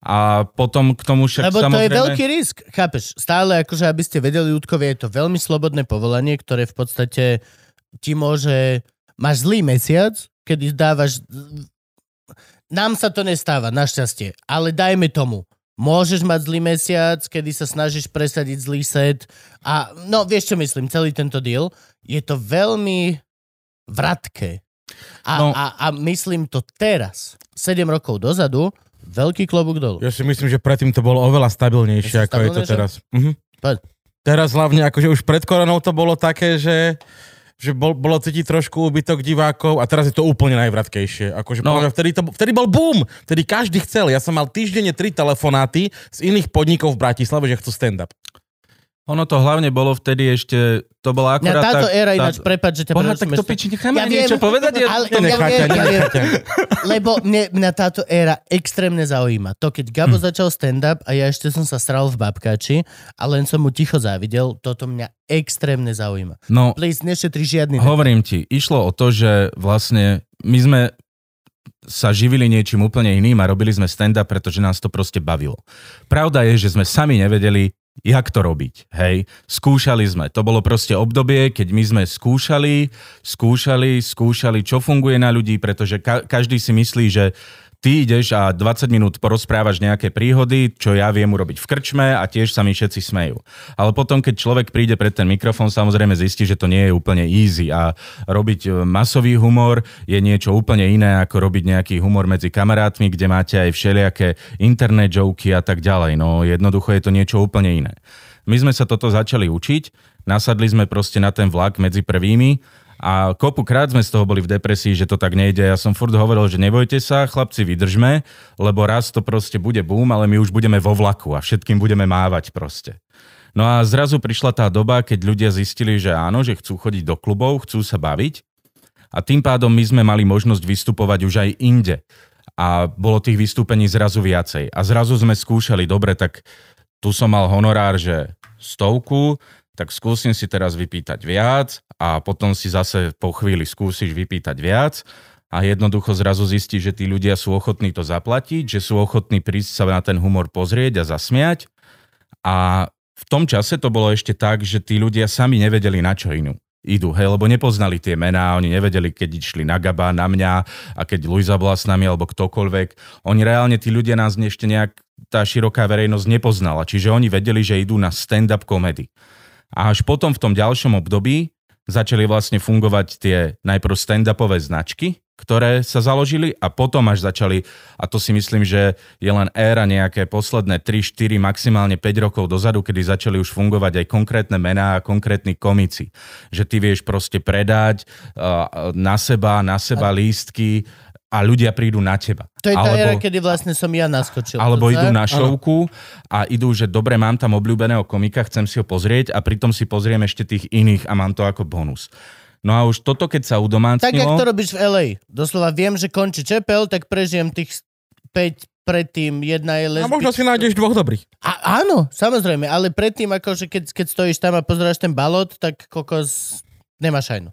A potom k tomu však Lebo to samozrejme... je veľký risk, chápeš? Stále, akože aby ste vedeli, ľudkovie, je to veľmi slobodné povolanie, ktoré v podstate ti môže... Máš zlý mesiac, kedy dávaš... Nám sa to nestáva, našťastie, ale dajme tomu. Môžeš mať zlý mesiac, kedy sa snažíš presadiť zlý set a no vieš čo myslím, celý tento deal je to veľmi vratké. A, No. a, a myslím to teraz, 7 rokov dozadu, veľký klobúk dolu. Ja si myslím, že predtým to bolo oveľa stabilnejšie, ako je to teraz. Mhm. Poď. Teraz hlavne, akože už pred koronou to bolo také, že že bol, bolo cítiť trošku úbytok divákov a teraz je to úplne najvratkejšie. Akože No. no. vtedy, to, vtedy bol boom, vtedy každý chcel. Ja som mal týždenne tri telefonáty z iných podnikov v Bratislave, že chcú stand-up. Ono to hlavne bolo vtedy ešte, to bola Mňa akorát táto éra ináč, prepáč, že ťa Boha, tak to piči, necháme Ja ja niečo viem, povedať. Ja, ale- ja Ja Nenechá viem, ja viem. Lebo mne, mňa táto éra extrémne zaujíma. To, keď Gabo Hm. začal stand-up a ja ešte som sa sral v babkači a len som mu ticho závidel, toto mňa extrémne zaujíma. No, Please, nešetri žiadny... Hovorím ti, išlo o to, že vlastne my sme sa živili niečím úplne iným a robili sme stand-up, pretože nás to proste bavilo. Pravda je, že sme sami nevedeli, jak to robiť. Hej, skúšali sme. To bolo proste obdobie, keď my sme skúšali, skúšali, skúšali, čo funguje na ľudí, pretože ka- každý si myslí, že ty ideš a 20 minút porozprávaš nejaké príhody, čo ja viem urobiť v krčme a tiež sa mi všetci smejú. Ale potom, keď človek príde pred ten mikrofón, samozrejme zistí, že to nie je úplne easy a robiť e, masový humor je niečo úplne iné, ako robiť nejaký humor medzi kamarátmi, kde máte aj všelijaké internet joky a tak ďalej. No jednoducho je to niečo úplne iné. My sme sa toto začali učiť, nasadli sme proste na ten vlak medzi prvými a kopu krát sme z toho boli v depresii, že to tak nejde. Ja som furt hovoril, že nebojte sa, chlapci, vydržme, lebo raz to proste bude boom, ale my už budeme vo vlaku a všetkým budeme mávať proste. No a zrazu prišla tá doba, keď ľudia zistili, že áno, že chcú chodiť do klubov, chcú sa baviť a tým pádom my sme mali možnosť vystupovať už aj inde. A bolo tých vystúpení zrazu viacej. A zrazu sme skúšali, dobre, tak tu som mal honorár, že stovku, tak skúsim si teraz vypýtať viac a potom si zase po chvíli skúsiš vypýtať viac a jednoducho zrazu zistí, že tí ľudia sú ochotní to zaplatiť, že sú ochotní prísť sa na ten humor pozrieť a zasmiať. A v tom čase to bolo ešte tak, že tí ľudia sami nevedeli na čo inú idú, hej, lebo nepoznali tie mená, oni nevedeli, keď išli na Gaba, na mňa a keď Luisa bola s nami alebo ktokoľvek. Oni reálne, tí ľudia nás ešte nejak tá široká verejnosť nepoznala, čiže oni vedeli, že idú na stand-up komedy. A až potom v tom ďalšom období začali vlastne fungovať tie najprv stand-upové značky, ktoré sa založili a potom až začali, a to si myslím, že je len éra nejaké posledné 3, 4, maximálne 5 rokov dozadu, kedy začali už fungovať aj konkrétne mená a konkrétni komici. Že ty vieš proste predať na seba, na seba lístky a ľudia prídu na teba. To je tá éra, kedy vlastne som ja naskočil. Alebo To idú na šovku a idú, že dobre, mám tam obľúbeného komika, chcem si ho pozrieť a pritom si pozriem ešte tých iných a mám to ako bonus. No a už toto, keď sa Tak, jak udomácnilo... to robíš v LA. Doslova viem, že končí čepel, tak prežijem tých 5 predtým. Jedna je A lesbička. možno si nájdeš dvoch dobrých. A, áno, samozrejme, ale predtým, akože keď, keď stojíš tam a pozeráš ten balot, tak kokos nemáš ajnu.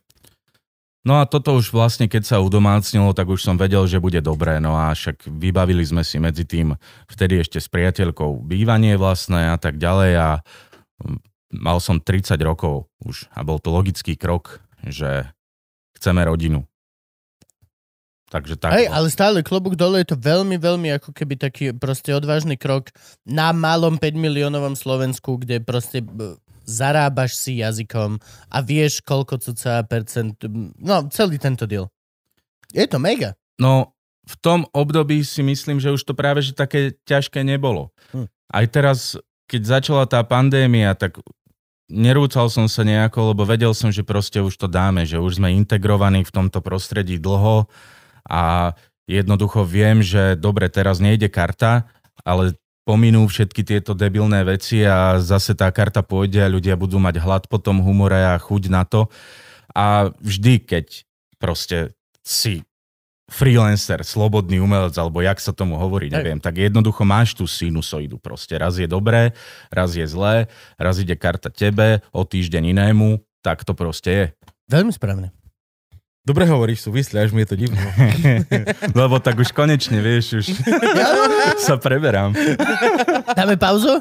No a toto už vlastne, keď sa udomácnilo, tak už som vedel, že bude dobré. No a však vybavili sme si medzi tým vtedy ešte s priateľkou bývanie vlastné a tak ďalej a mal som 30 rokov už a bol to logický krok, že chceme rodinu. Takže tak. Hej, ale stále klobúk dole je to veľmi, veľmi ako keby taký proste odvážny krok na malom 5 miliónovom Slovensku, kde proste zarábaš si jazykom a vieš koľko cca percent, no celý tento deal. Je to mega. No, v tom období si myslím, že už to práve že také ťažké nebolo. Hm. Aj teraz, keď začala tá pandémia, tak nerúcal som sa nejako, lebo vedel som, že proste už to dáme, že už sme integrovaní v tomto prostredí dlho a jednoducho viem, že dobre, teraz nejde karta, ale pominú všetky tieto debilné veci a zase tá karta pôjde a ľudia budú mať hlad po tom humore a chuť na to. A vždy, keď proste si freelancer, slobodný umelec, alebo jak sa tomu hovorí, neviem, tak jednoducho máš tú sinusoidu proste. Raz je dobré, raz je zlé, raz ide karta tebe, o týždeň inému, tak to proste je. Veľmi správne. Dobre hovoríš, súvisle, až mi je to divné. Lebo tak už konečne, vieš, už sa preberám. Dáme pauzu?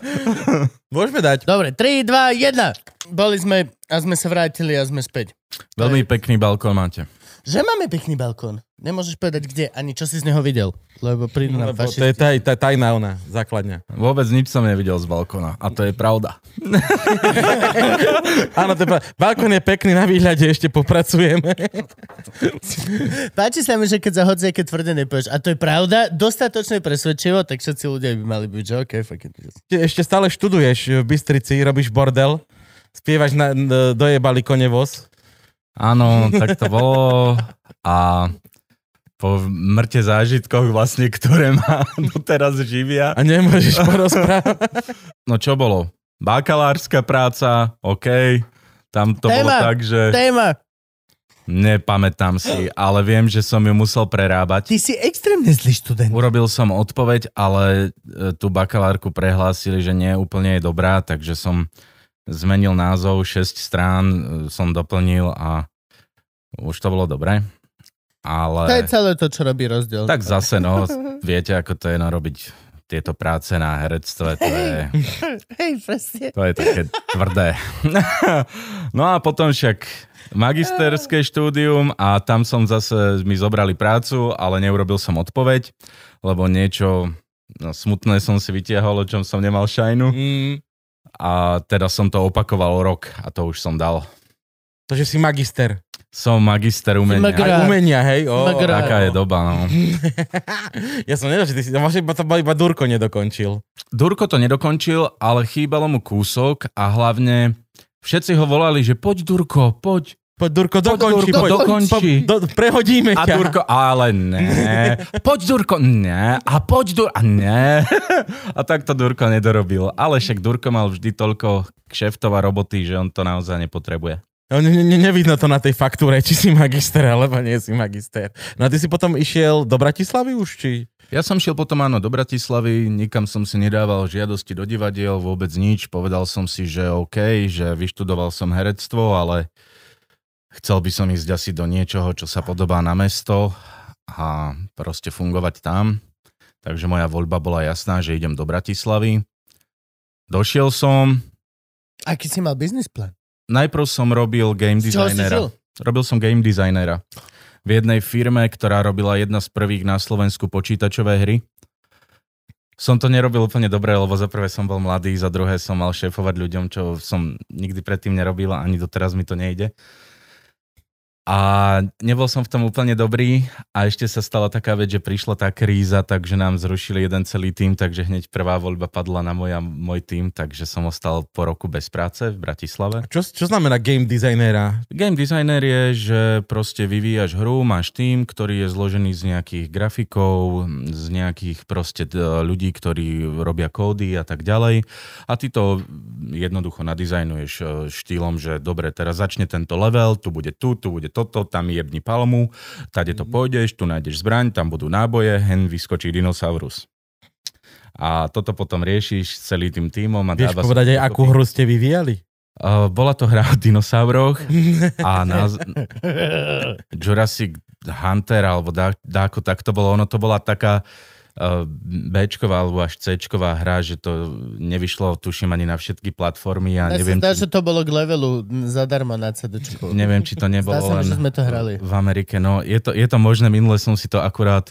Môžeme dať. Dobre, 3, 2, 1. Boli sme a sme sa vrátili a sme späť. Veľmi pekný balkón máte. Že máme pekný balkón. Nemôžeš povedať kde, ani čo si z neho videl. Lebo prídu nám Lebo to je fašisti. taj, taj, tajná ona, základňa. Vôbec nič som nevidel z balkóna. A to je pravda. Áno, to je pravda. Balkón je pekný na výhľade, ešte popracujeme. Páči sa mi, že keď za hociaké tvrdé nepovieš. A to je pravda, dostatočne presvedčivo, tak všetci ľudia by mali byť, že OK, fuck it. Ešte- Ešte stále študuješ v Bystrici, robíš bordel, spievaš na, na dojebali konevoz. Áno, tak to bolo. A po mŕte zážitkoch vlastne, ktoré ma doteraz živia. A nemôžeš porozprávať. No čo bolo? Bakalárska práca, OK. Tam to bolo Téma. tak, že Téma. nepamätám si, ale viem, že som ju musel prerábať. Ty si extrémne zlý študent. Urobil som odpoveď, ale e, tú bakalárku prehlásili, že nie úplne je dobrá, takže som zmenil názov, 6 strán e, som doplnil a už to bolo dobré. Ale... To je celé to, čo robí rozdiel. Tak zase, no, viete, ako to je narobiť tieto práce na herectve, to je, Hej, presne. to je také tvrdé. No a potom však magisterské štúdium a tam som zase, mi zobrali prácu, ale neurobil som odpoveď, lebo niečo no, smutné som si vytiahol, o čom som nemal šajnu Mm, a teda som to opakoval rok a to už som dal. takže si magister. Som magister umenia. Magra- Aj umenia, hej? O, Magra- Taká je doba, no. ja som nevedel, že ty si, možno iba, to iba Durko nedokončil. Durko to nedokončil, ale chýbalo mu kúsok a hlavne všetci ho volali, že poď Durko, poď. Poď Durko, dokončí, Durko, poď, dokončí. Po, do, prehodíme A ťa. Durko, ale ne. Poď Durko, ne. A poď Durko, a ne. A tak to Durko nedorobil. Ale však Durko mal vždy toľko kšeftov a roboty, že on to naozaj nepotrebuje. No, ne, ne, nevidno to na tej faktúre, či si magister, alebo nie si magister. No a ty si potom išiel do Bratislavy už, či? Ja som šiel potom áno do Bratislavy, nikam som si nedával žiadosti do divadiel, vôbec nič. Povedal som si, že OK, že vyštudoval som herectvo, ale chcel by som ísť asi do niečoho, čo sa podobá na mesto a proste fungovať tam. Takže moja voľba bola jasná, že idem do Bratislavy. Došiel som, Aký si mal business plán? najprv som robil game designera. Robil som game designera v jednej firme, ktorá robila jedna z prvých na Slovensku počítačové hry. Som to nerobil úplne dobre, lebo za prvé som bol mladý, za druhé som mal šéfovať ľuďom, čo som nikdy predtým nerobil a ani doteraz mi to nejde. A nebol som v tom úplne dobrý a ešte sa stala taká vec, že prišla tá kríza, takže nám zrušili jeden celý tým, takže hneď prvá voľba padla na moja, môj tým, takže som ostal po roku bez práce v Bratislave. Čo, čo znamená game designera? Game designer je, že proste vyvíjaš hru, máš tým, ktorý je zložený z nejakých grafikov, z nejakých proste ľudí, ktorí robia kódy a tak ďalej. A ty to jednoducho nadizajnuješ e, štýlom, že dobre, teraz začne tento level, tu bude tu, tu bude toto, tam jebni palmu, tade to pôjdeš, tu nájdeš zbraň, tam budú náboje, hen vyskočí dinosaurus. A toto potom riešiš s celým tým tímom. A Vieš povedať aj, akú hru ste vyvíjali? Uh, bola to hra o dinosauroch a náz... Jurassic Hunter alebo dá, dáko, tak to bolo. Ono to bola taká Bčková alebo až Cčková hra, že to nevyšlo, tuším, ani na všetky platformy a Ja neviem, zdá, či, že to bolo k levelu zadarmo na CDčku. neviem, či to nebolo Zdá sa len že sme to hrali. v Amerike. No, je to, je to možné, minule som si to akurát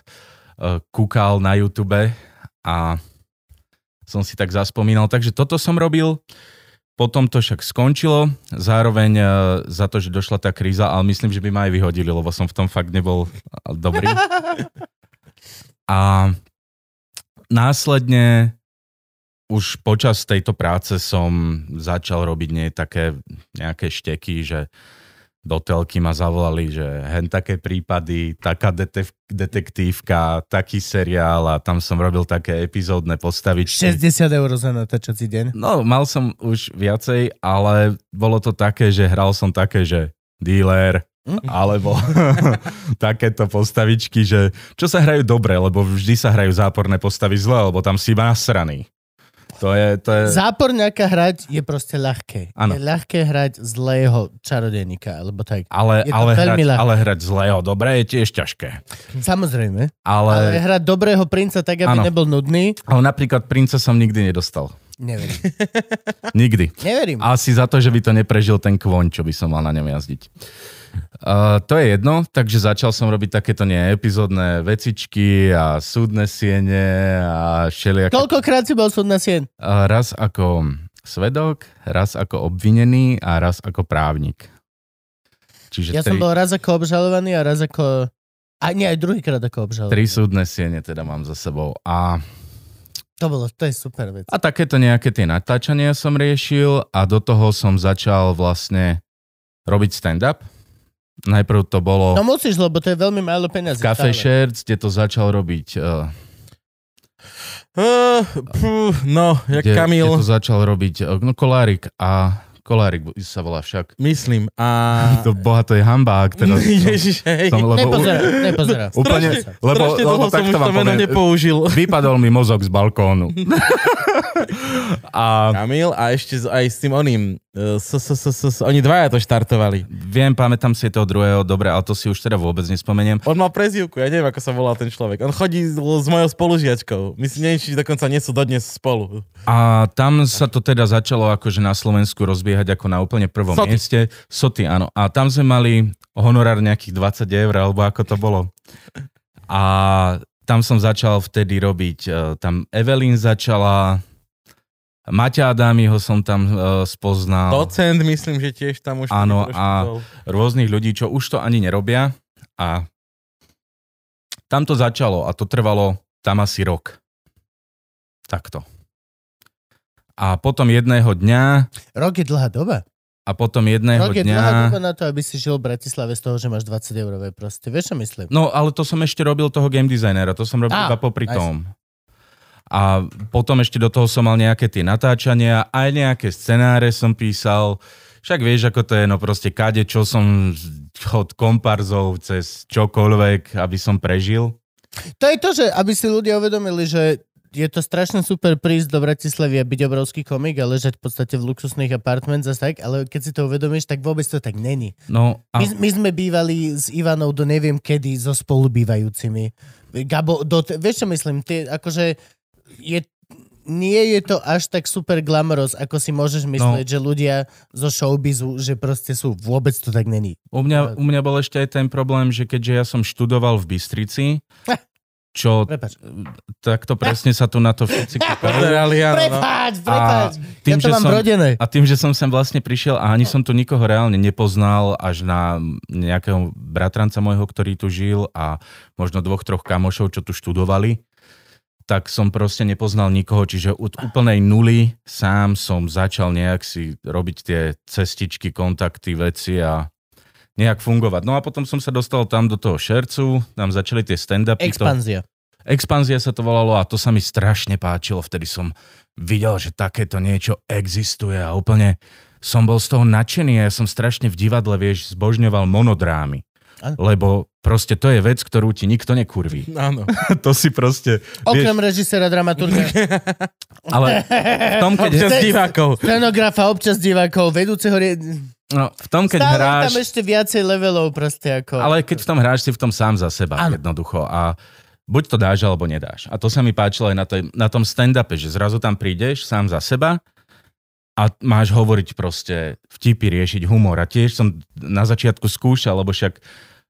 uh, kúkal na YouTube a som si tak zaspomínal. Takže toto som robil. Potom to však skončilo, zároveň e, za to, že došla tá kríza, ale myslím, že by ma aj vyhodili, lebo som v tom fakt nebol e, dobrý. A následne už počas tejto práce som začal robiť nie také nejaké šteky, že do telky ma zavolali, že hen také prípady, taká detev, detektívka, taký seriál a tam som robil také epizódne postavičky. 60 eur za natáčací deň. No, mal som už viacej, ale bolo to také, že hral som také, že dealer? Alebo takéto postavičky, že čo sa hrajú dobre, lebo vždy sa hrajú záporné postavy zle, lebo tam si iba nasraný. To je, to je... Záporňaka hrať je proste ľahké. Áno. Je ľahké hrať zlého čarodejníka, alebo tak. Ale, je to ale, hrať, veľmi ľahké. ale hrať zlého dobre je tiež ťažké. Samozrejme. Ale, Ale hrať dobrého princa tak, aby Áno. nebol nudný, ale napríklad princa som nikdy nedostal. neverím. Nikdy. Neverím. Asi za to, že by to neprežil ten kvoň, čo by som mal na ňom jazdiť. Uh, to je jedno, takže začal som robiť takéto nie epizódne vecičky a súdne siene a všelijaké. Koľkokrát si bol súd na sien? Uh, raz ako svedok, raz ako obvinený a raz ako právnik. Čiže Ja tri, som bol raz ako obžalovaný a raz ako... A nie, aj druhýkrát ako obžalovaný. tri súdne siene teda mám za sebou. A To bolo, to je super vec. A takéto nejaké tie natáčania som riešil a do toho som začal vlastne robiť stand-up. Najprv to bolo No musíš, lebo to je veľmi málo peniazí. Cafe. Shirts, kde to začal robiť uh, Uh, pú, no, jak kde, Kamil, kde to začal robiť uh, no, Kolárik a Kolárik sa volá však. myslím. A... To boha, to je hamba, ak teraz... Ježiš, hej. som, lebo, Nepozerá, nepozerá. úplne, Strašne- lebo, Strašne lebo dlho som takto už vám to meno poviem, nepoužil. vypadol mi mozog z balkónu. a Kamil a ešte aj s tým oným. s, oni dvaja to štartovali. viem, pamätám si toho druhého, dobre, ale to si už teda vôbec nespomeniem. On mal prezývku, ja neviem, ako sa volal ten človek. On chodí s, mojou spolužiačkou. Myslím, neviem, či dokonca nie sú dodnes spolu. A tam sa to teda začalo akože na Slovensku rozbiehať ako na úplne prvom Soty. mieste. Soty, áno. A tam sme mali honorár nejakých 20 eur, alebo ako to bolo. A tam som začal vtedy robiť, e, tam Evelyn začala, Maťa Adámiho som tam e, spoznal, Docent, myslím, že tiež tam už... Áno, a- rôznych ľudí, čo už to ani nerobia. A tam to začalo a to trvalo tam asi rok. Takto. A potom jedného dňa Rok je dlhá doba. A potom jedného Rok je dlhá doba dňa... na to, aby si žil v Bratislave z toho, že máš 20 eurové proste. Vieš, čo myslím? No, ale to som ešte robil toho game designera, to som robil Á, iba popri tom. A potom ešte do toho som mal nejaké tie natáčania, aj nejaké scenáre som písal. Však vieš, ako to je, no proste kade, čo som od komparzov cez čokoľvek, aby som prežil. To je to, že aby si ľudia uvedomili, že je to strašne super prísť do Bratislavy a byť obrovský komik a ležať v podstate v luxusných apartment zase tak, ale keď si to uvedomíš, tak vôbec to tak není. No a My, my sme bývali s Ivanou do neviem kedy so spolubývajúcimi. Gabo, do, vieš čo myslím, ty, akože je, nie je to až tak super glamoros, ako si môžeš myslieť, no. že ľudia zo showbizu, že proste sú, vôbec to tak není. u mňa, u mňa bol ešte aj ten problém, že keďže ja som študoval v Bystrici. čo Prepač. takto presne sa tu na to všetci. Pozerali. Prepáč, prepáč. tým, ja to že mám som- vrodené. A tým, že som sem vlastne prišiel a ani som tu nikoho reálne nepoznal, až na nejakého bratranca môjho, ktorý tu žil a možno dvoch, troch kamošov, čo tu študovali, tak som proste nepoznal nikoho, čiže od úplnej nuly sám som začal nejak si robiť tie cestičky, kontakty, veci a nejak fungovať. No a potom som sa dostal tam do toho šercu, tam začali tie stand-upy. to- Expanzia. Expanzia sa to volalo a to sa mi strašne páčilo. Vtedy som videl, že takéto niečo existuje a úplne som bol z toho nadšený a ja som strašne v divadle, vieš, zbožňoval monodrámy. Áno. Lebo proste to je vec, ktorú ti nikto nekurví. Áno. to si proste... Okrem režisera, dramaturga, Ale v tom, keď, Občas divákov. scenografa, občas divákov, vedúceho... Rie... no, v tom, keď Stále hráš... tam ešte viacej levelov proste ako... Ale keď v tom hráš, si v tom sám za seba Áno. jednoducho. A buď to dáš, alebo nedáš. A to sa mi páčilo aj na, tej, na tom stand-upe, že zrazu tam prídeš sám za seba a máš hovoriť proste vtipy, riešiť humor. A tiež som na začiatku skúšal, lebo však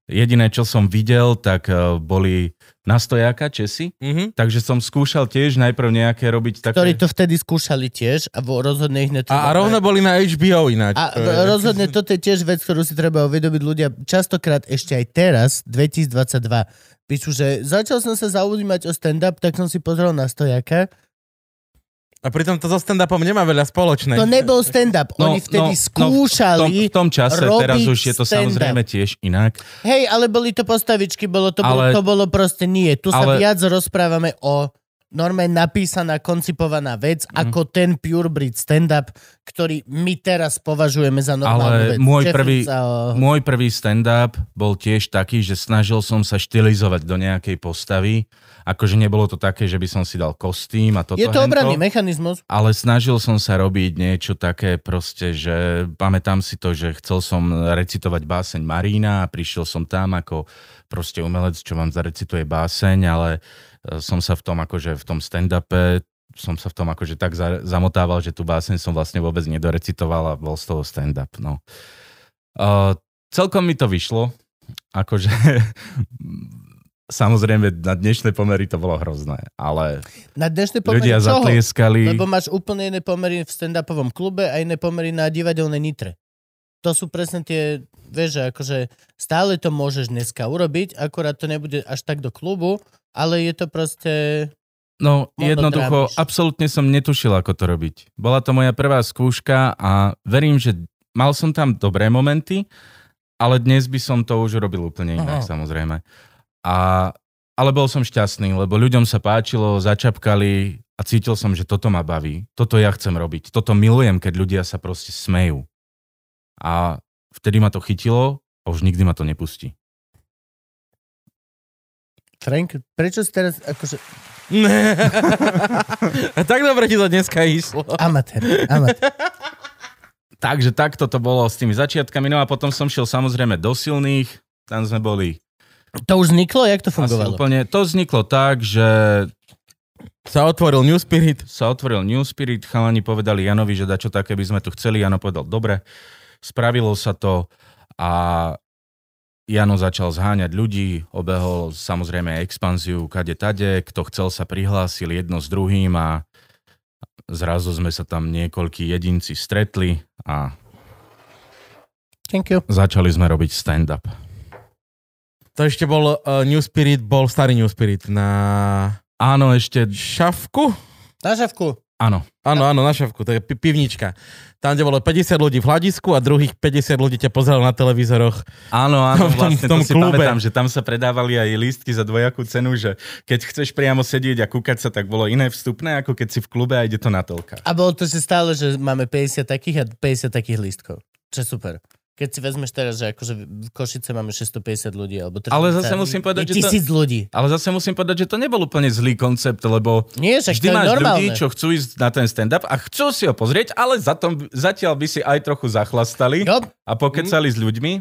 jediné, čo som videl, tak eh, boli nastojáka Česi, Mhm. takže som skúšal tiež najprv nejaké robiť také... ktorí to vtedy skúšali tiež a rozhodne ich A, netreba. a rovno boli na HBO ináč. A To je- rozhodne toto je tiež vec, ktorú si treba uvedomiť ľudia. Častokrát ešte aj teraz, 2022, píšu, že začal som sa zaujímať o stand-up, tak som si pozrel na stojaka. A pritom to so stand-upom nemá veľa spoločné. To nebol stand-up. Oni vtedy v, tom, skúšali. v tom čase, robiť teraz už je to stand-up. samozrejme tiež inak. Hej, ale boli to postavičky, bolo to, bolo, Ale- to bolo proste nie. Tu sa ale- viac rozprávame o normálne napísaná, koncipovaná vec, Mhm. ako ten pure breed stand-up, ktorý my teraz považujeme za normálnu Ale vec. môj Jeffrey prvý, sa, môj prvý stand-up bol tiež taký, že snažil som sa štilizovať do nejakej postavy. Akože nebolo to také, že by som si dal kostým a toto Je to obranný mechanizmus. Ale snažil som sa robiť niečo také proste, že pamätám si to, že chcel som recitovať báseň Marína a prišiel som tam ako proste umelec, čo vám zarecituje báseň, ale e, som sa v tom akože v tom stand-upe som sa v tom akože tak za, zamotával, že tú báseň som vlastne vôbec nedorecitoval a bol z toho stand-up. No. Uh, celkom mi to vyšlo. Akože samozrejme na dnešné pomery to bolo hrozné, ale Na dnešné pomery ľudia čoho? zatlieskali. Lebo máš úplne iné pomery v stand-upovom klube a iné pomery na divadelnej nitre. To sú presne tie, vieš, že akože stále to môžeš dneska urobiť, akorát to nebude až tak do klubu, ale je to proste... No, jednoducho, absolútne som netušil, ako to robiť. Bola to moja prvá skúška a verím, že mal som tam dobré momenty, ale dnes by som to už urobil úplne inak, Aha. samozrejme. A, ale bol som šťastný, lebo ľuďom sa páčilo, začapkali a cítil som, že toto ma baví. Toto ja chcem robiť. Toto milujem, keď ľudia sa proste smejú. A vtedy ma to chytilo a už nikdy ma to nepustí. Frank, prečo si teraz akože... A tak dobre ti to dneska išlo. Amatér, amatér. Takže takto to bolo s tými začiatkami. No a potom som šiel samozrejme do silných. Tam sme boli To už vzniklo? Jak to asi fungovalo? úplne... To vzniklo tak, že Sa otvoril New Spirit. sa otvoril New Spirit, chalani povedali Janovi, že dačo také by sme tu chceli. Jano povedal, dobre, spravilo sa to a Jano začal zháňať ľudí, obehol samozrejme expanziu kade tade, kto chcel sa prihlásil jedno s druhým a zrazu sme sa tam niekoľkí jedinci stretli a Thank you. začali sme robiť stand-up. To ešte bol uh, New Spirit, bol starý New Spirit na Áno, ešte... šavku? Na šavku. Áno, Áno, áno, na šavku, to je pi- pivnička. Tam, kde bolo 50 ľudí v hľadisku a druhých 50 ľudí ťa pozeralo na televízoroch. Áno, áno, V tom- vlastne v tom to si klube. pamätám, že tam sa predávali aj lístky za dvojakú cenu, že keď chceš priamo sedieť a kúkať sa, tak bolo iné vstupné, ako keď si v klube a ide to na telka. A bolo to si stále, že máme 50 takých a 50 takých lístkov. Čo je super. Keď si vezmeš teraz, že akože v Košice máme 650 ľudí, alebo 300, Ale zase musím povedať, že to- tisíc ľudí. Ale zase musím povedať, že to nebol úplne zlý koncept, lebo Nie, však vždy to máš normálne. ľudí, čo chcú ísť na ten stand-up a chcú si ho pozrieť, ale za to, zatiaľ by si aj trochu zachlastali Jo, a pokecali s ľuďmi,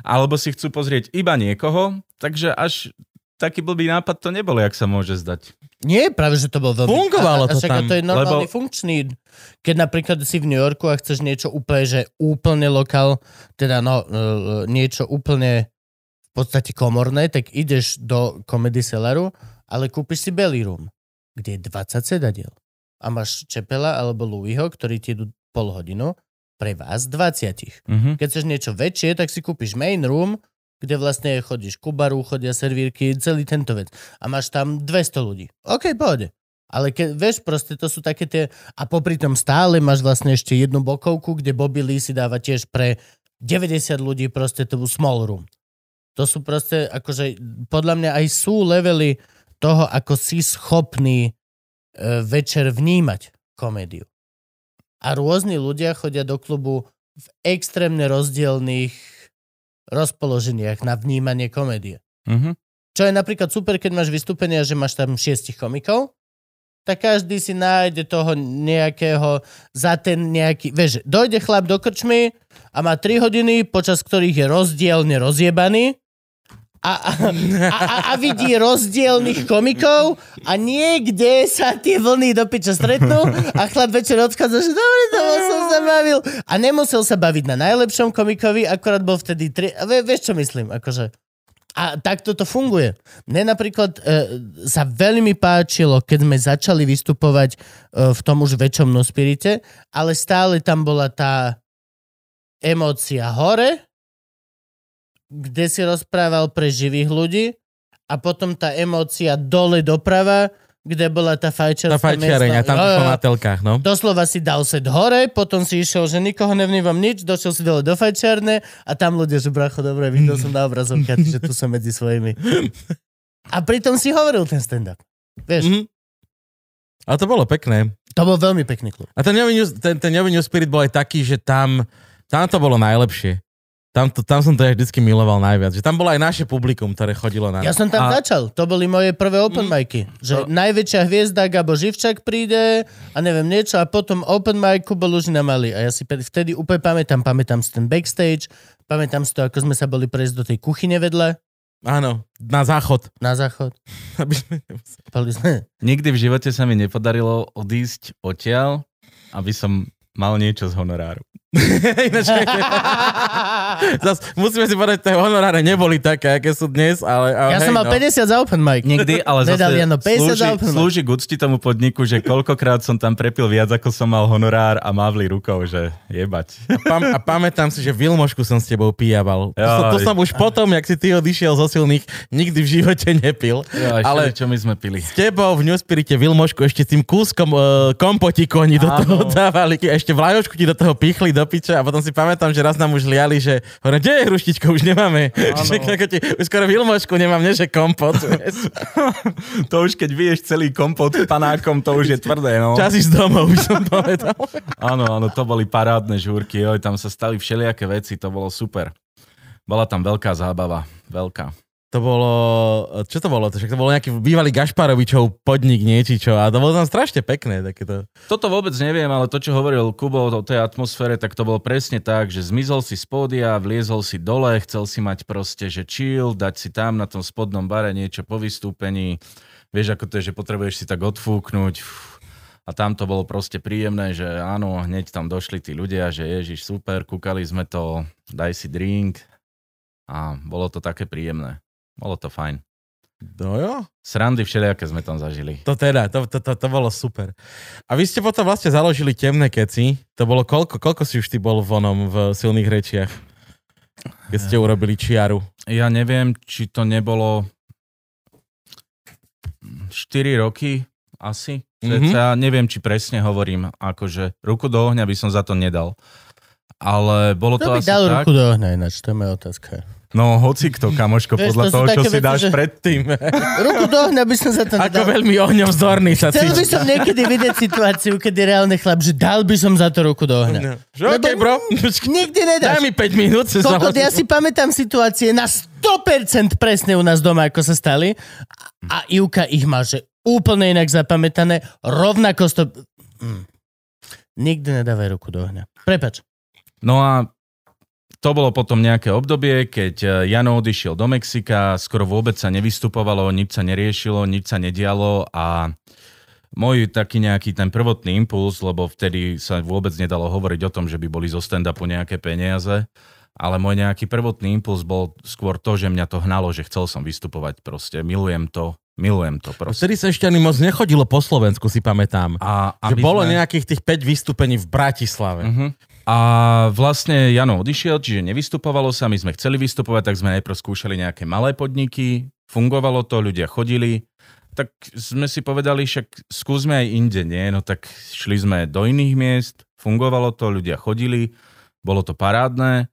alebo si chcú pozrieť iba niekoho, takže až taký blbý nápad to nebolo, jak sa môže zdať. Nie, práve, že to bol veľmi... a, a, Fungovalo to a tam, to je normálny lebo- funkčný. Keď napríklad si v New Yorku a chceš niečo úplne, že úplne lokál, teda no, uh, niečo úplne v podstate komorné, tak ideš do Comedy Cellaru, ale kúpiš si Belly Room, kde je 20 sedadiel. A máš Čepela alebo Louisho, ktorí ti idú pol hodinu, pre vás 20. Mhm. Keď chceš niečo väčšie, tak si kúpiš main room, kde vlastne chodíš ku baru, chodia servírky, celý tento vec. A máš tam 200 ľudí. OK, pohode. Ale keď, vieš, proste to sú také tie... A popri tom stále máš vlastne ešte jednu bokovku, kde Bobby Lee si dáva tiež pre 90 ľudí proste tú small room. To sú proste, akože, podľa mňa aj sú levely toho, ako si schopný e, večer vnímať komédiu. A rôzni ľudia chodia do klubu v extrémne rozdielných rozpoloženiach na vnímanie komédie. Mhm. Čo je napríklad super, keď máš vystúpenia, že máš tam šiestich komikov, tak každý si nájde toho nejakého za ten nejaký... Vieš, dojde chlap do krčmy a má 3 hodiny, počas ktorých je rozdielne rozjebaný a, a, a, vidí rozdielných komikov a niekde sa tie vlny do piča stretnú a chlap večer odchádza, že dobre, to som sa bavil. A nemusel sa baviť na najlepšom komikovi, akorát bol vtedy... Tri... A vie, vieš, čo myslím? Akože... A takto to funguje. Mne napríklad e, sa veľmi páčilo, keď sme začali vystupovať e, v tom už väčšom no spirite, ale stále tam bola tá emócia hore, kde si rozprával pre živých ľudí a potom tá emócia dole doprava, kde bola tá fajčiarská Na fajčiareň a tam to na telkách, no. Doslova si dal set hore, potom si išiel, že nikoho nevnímam nič, došiel si dole do fajčiarne a tam ľudia, že bracho, dobre, videl som na obrazovke, že tu som medzi svojimi. A pritom si hovoril ten stand-up. Vieš, Mhm. A to bolo pekné. To bol veľmi pekný klub. A ten New, ten, ten New Spirit bol aj taký, že tam, tam to bolo najlepšie. Tam, to, tam som to aj vždycky miloval najviac. Že tam bolo aj naše publikum, ktoré chodilo na... Ja som tam A- začal. To boli moje prvé open micy. Že najväčšia hviezda Gabo Živčak príde a neviem niečo a potom open mic Kubo Lužina mali. A ja si vtedy úplne pamätám, pamätám si ten backstage, pamätám si to, ako sme sa boli prejsť do tej kuchyne vedle, Áno, na záchod. na záchod. Aby sme... Sme. Nikdy v živote sa mi nepodarilo odísť odtiaľ, aby som mal niečo z honoráru. Ináč, zas, musíme si povedať, že tie honoráre neboli také, aké sú dnes, ale... ale Ja hej, som mal no. 50 za open mic. Nikdy, ale zase Nedal Jano 50 slúži, za open mic. slúži k úcti tomu podniku, že koľkokrát som tam prepil viac, ako som mal honorár a mávli rukou, že jebať. Pam, a pamätám si, že Vilmošku som s tebou pijaval. To, som, to som už potom, jak si ty odišiel zo silných, nikdy v živote nepil. Ja, ale čo my sme pili. s tebou v Newspirite Vilmošku ešte tým kúskom uh, kompotiku oni do toho dávali. Ešte vlajočku ti do toho pichli do piče a potom si pamätám, že raz nám už liali, že hovorím, kde je hruštičko, už nemáme. Že, ti, už skoro Vilmošku nemám, nie že kompot. To už keď vieš celý kompot panákom, to už je tvrdé, no. Čas ísť domov, by som povedal. Áno, áno, to boli parádne žúrky, joj, tam sa stali všelijaké veci, to bolo super. Bola tam veľká zábava, veľká. To bolo, čo to bolo? To, však to bolo nejaký bývalý Gašparovičov podnik, niečo, čo. A to bolo tam strašne pekné, takéto. Toto vôbec neviem, ale to, čo hovoril Kubo o tej atmosfére, tak to bolo presne tak, že zmizol si z pódia, vliezol si dole, chcel si mať proste, že chill, dať si tam na tom spodnom bare niečo po vystúpení. Vieš, ako to je, že potrebuješ si tak odfúknuť. A tam to bolo proste príjemné, že áno, hneď tam došli tí ľudia, že ježiš, super, kúkali sme to, daj si drink. A bolo to také príjemné. Bolo to fajn. No jo. Srandy všelijaké sme tam zažili. To teda, to, to, to, to bolo super. A vy ste potom vlastne založili temné keci. To bolo koľko, koľko si už ty bol v onom v silných rečiach? Keď ste urobili čiaru. Ja neviem, či to nebolo 4 roky asi. Mhm. Mm-hmm. Ja neviem, či presne hovorím, akože ruku do ohňa by som za to nedal. Ale bolo to Kto by asi dal tak. ruku do ohňa ináč? To je moja otázka. No hoci kto, kamoško, podľa to toho, čo si veci, dáš že- predtým. Ruku do ohňa by som za to Ako nedal. veľmi ohňom vzorný sa Chcel by som niekedy vidieť situáciu, kedy reálne chlap, že dal by som za to ruku do ohňa. No. Že Lebo bro. Nikdy Daj nedáš. mi 5 minút. založím. ja si pamätám situácie na 100% presne u nás doma, ako sa stali. A Ivka ich má, že úplne inak zapamätané. Rovnako to... Mm. Nikdy nedávaj ruku do ohňa. Prepač. No a to bolo potom nejaké obdobie, keď eh, Jano odišiel do Mexika, skoro vôbec sa nevystupovalo, nič sa neriešilo, nič sa nedialo a môj taký nejaký ten prvotný impuls, lebo vtedy sa vôbec nedalo hovoriť o tom, že by boli zo stand-upu nejaké peniaze, ale môj nejaký prvotný impuls bol skôr to, že mňa to hnalo, že chcel som vystupovať proste. Milujem to, milujem to proste. Vtedy sa ešte ani moc nechodilo po Slovensku, si pamätám. A Že bolo sme- nejakých tých 5 vystúpení v Bratislave. Uh-huh. A vlastne Jano odišiel, čiže nevystupovalo sa, my sme chceli vystupovať, tak sme najprv skúšali nejaké malé podniky, fungovalo to, ľudia chodili, tak sme si povedali, však skúsme aj inde, nie? No tak šli sme do iných miest, fungovalo to, ľudia chodili, bolo to parádne,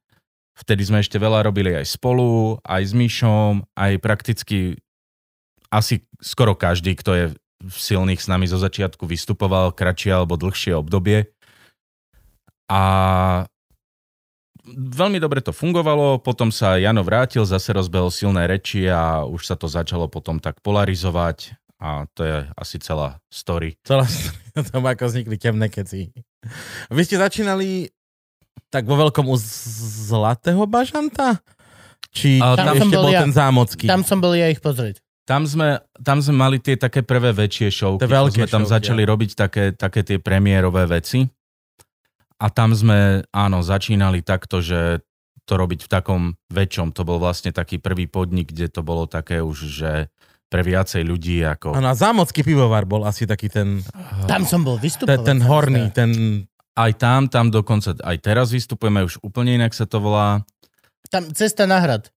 vtedy sme ešte veľa robili aj spolu, aj s Myšom, aj prakticky asi skoro každý, kto je v silných s nami zo začiatku vystupoval kratšie alebo dlhšie obdobie. A veľmi dobre to fungovalo, potom sa Jano vrátil, zase rozbehol silné reči a už sa to začalo potom tak polarizovať a to je asi celá story. Celá o tom, ako vznikli temné keci. Vy ste začínali tak vo veľkom u Zlatého bažanta? Či A tam, tam ešte bol bol ja. ten zámocký? Tam som bol ja ich pozrieť. Tam sme, tam sme mali tie také prvé väčšie showky, Tie veľké sme tam showky, začali robiť také, také tie premiérové veci. A tam sme, áno, začínali takto, že to robiť v takom väčšom. To bol vlastne taký prvý podnik, kde to bolo také už, že pre viacej ľudí ako... Áno, a zámocký pivovar bol asi taký ten, Tam som bol ten, vystupovať. ten horný, ten... Aj tam, tam dokonca, aj teraz vystupujeme, už úplne inak sa to volá. Tam cesta na hrad.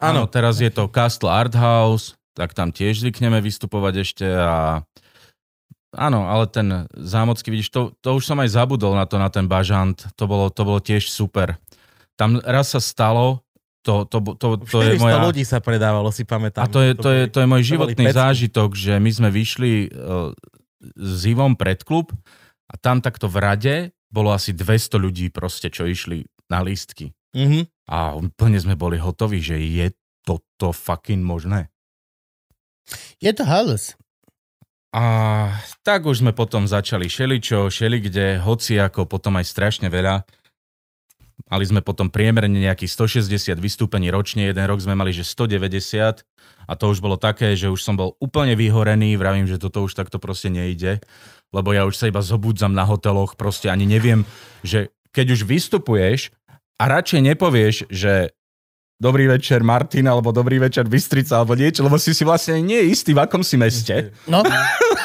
Áno, Áno, teraz je to Castle Art House, tak tam tiež zvykneme vystupovať ešte a áno, ale ten zámocký, vidíš, to, to už som aj zabudol na to, na ten bažant, to bolo, to bolo tiež super. Tam raz sa stalo, to, to, to, to, to je 400 moja... ľudí sa predávalo, si pamätám. A to je, to, je, to je môj životný zážitok, že my sme vyšli, eh, s Ivom pred klub a tam takto v rade bolo asi 200 ľudí proste, čo išli na lístky. Mhm. A úplne sme boli hotoví, že je toto fucking možné. Je to halus. A tak už sme potom začali šeličo, šeli kde, hoci ako potom aj strašne veľa. Mali sme potom priemerne nejakých 160 vystúpení ročne, jeden rok sme mali, že 190 a to už bolo také, že už som bol úplne vyhorený, vravím, že toto už takto proste nejde, lebo ja už sa iba zobudzam na hoteloch, proste ani neviem, že keď už vystupuješ a radšej nepovieš, že dobrý večer Martin, alebo dobrý večer Bystrica, alebo niečo, lebo si si vlastne nie je istý, v akom si meste, No,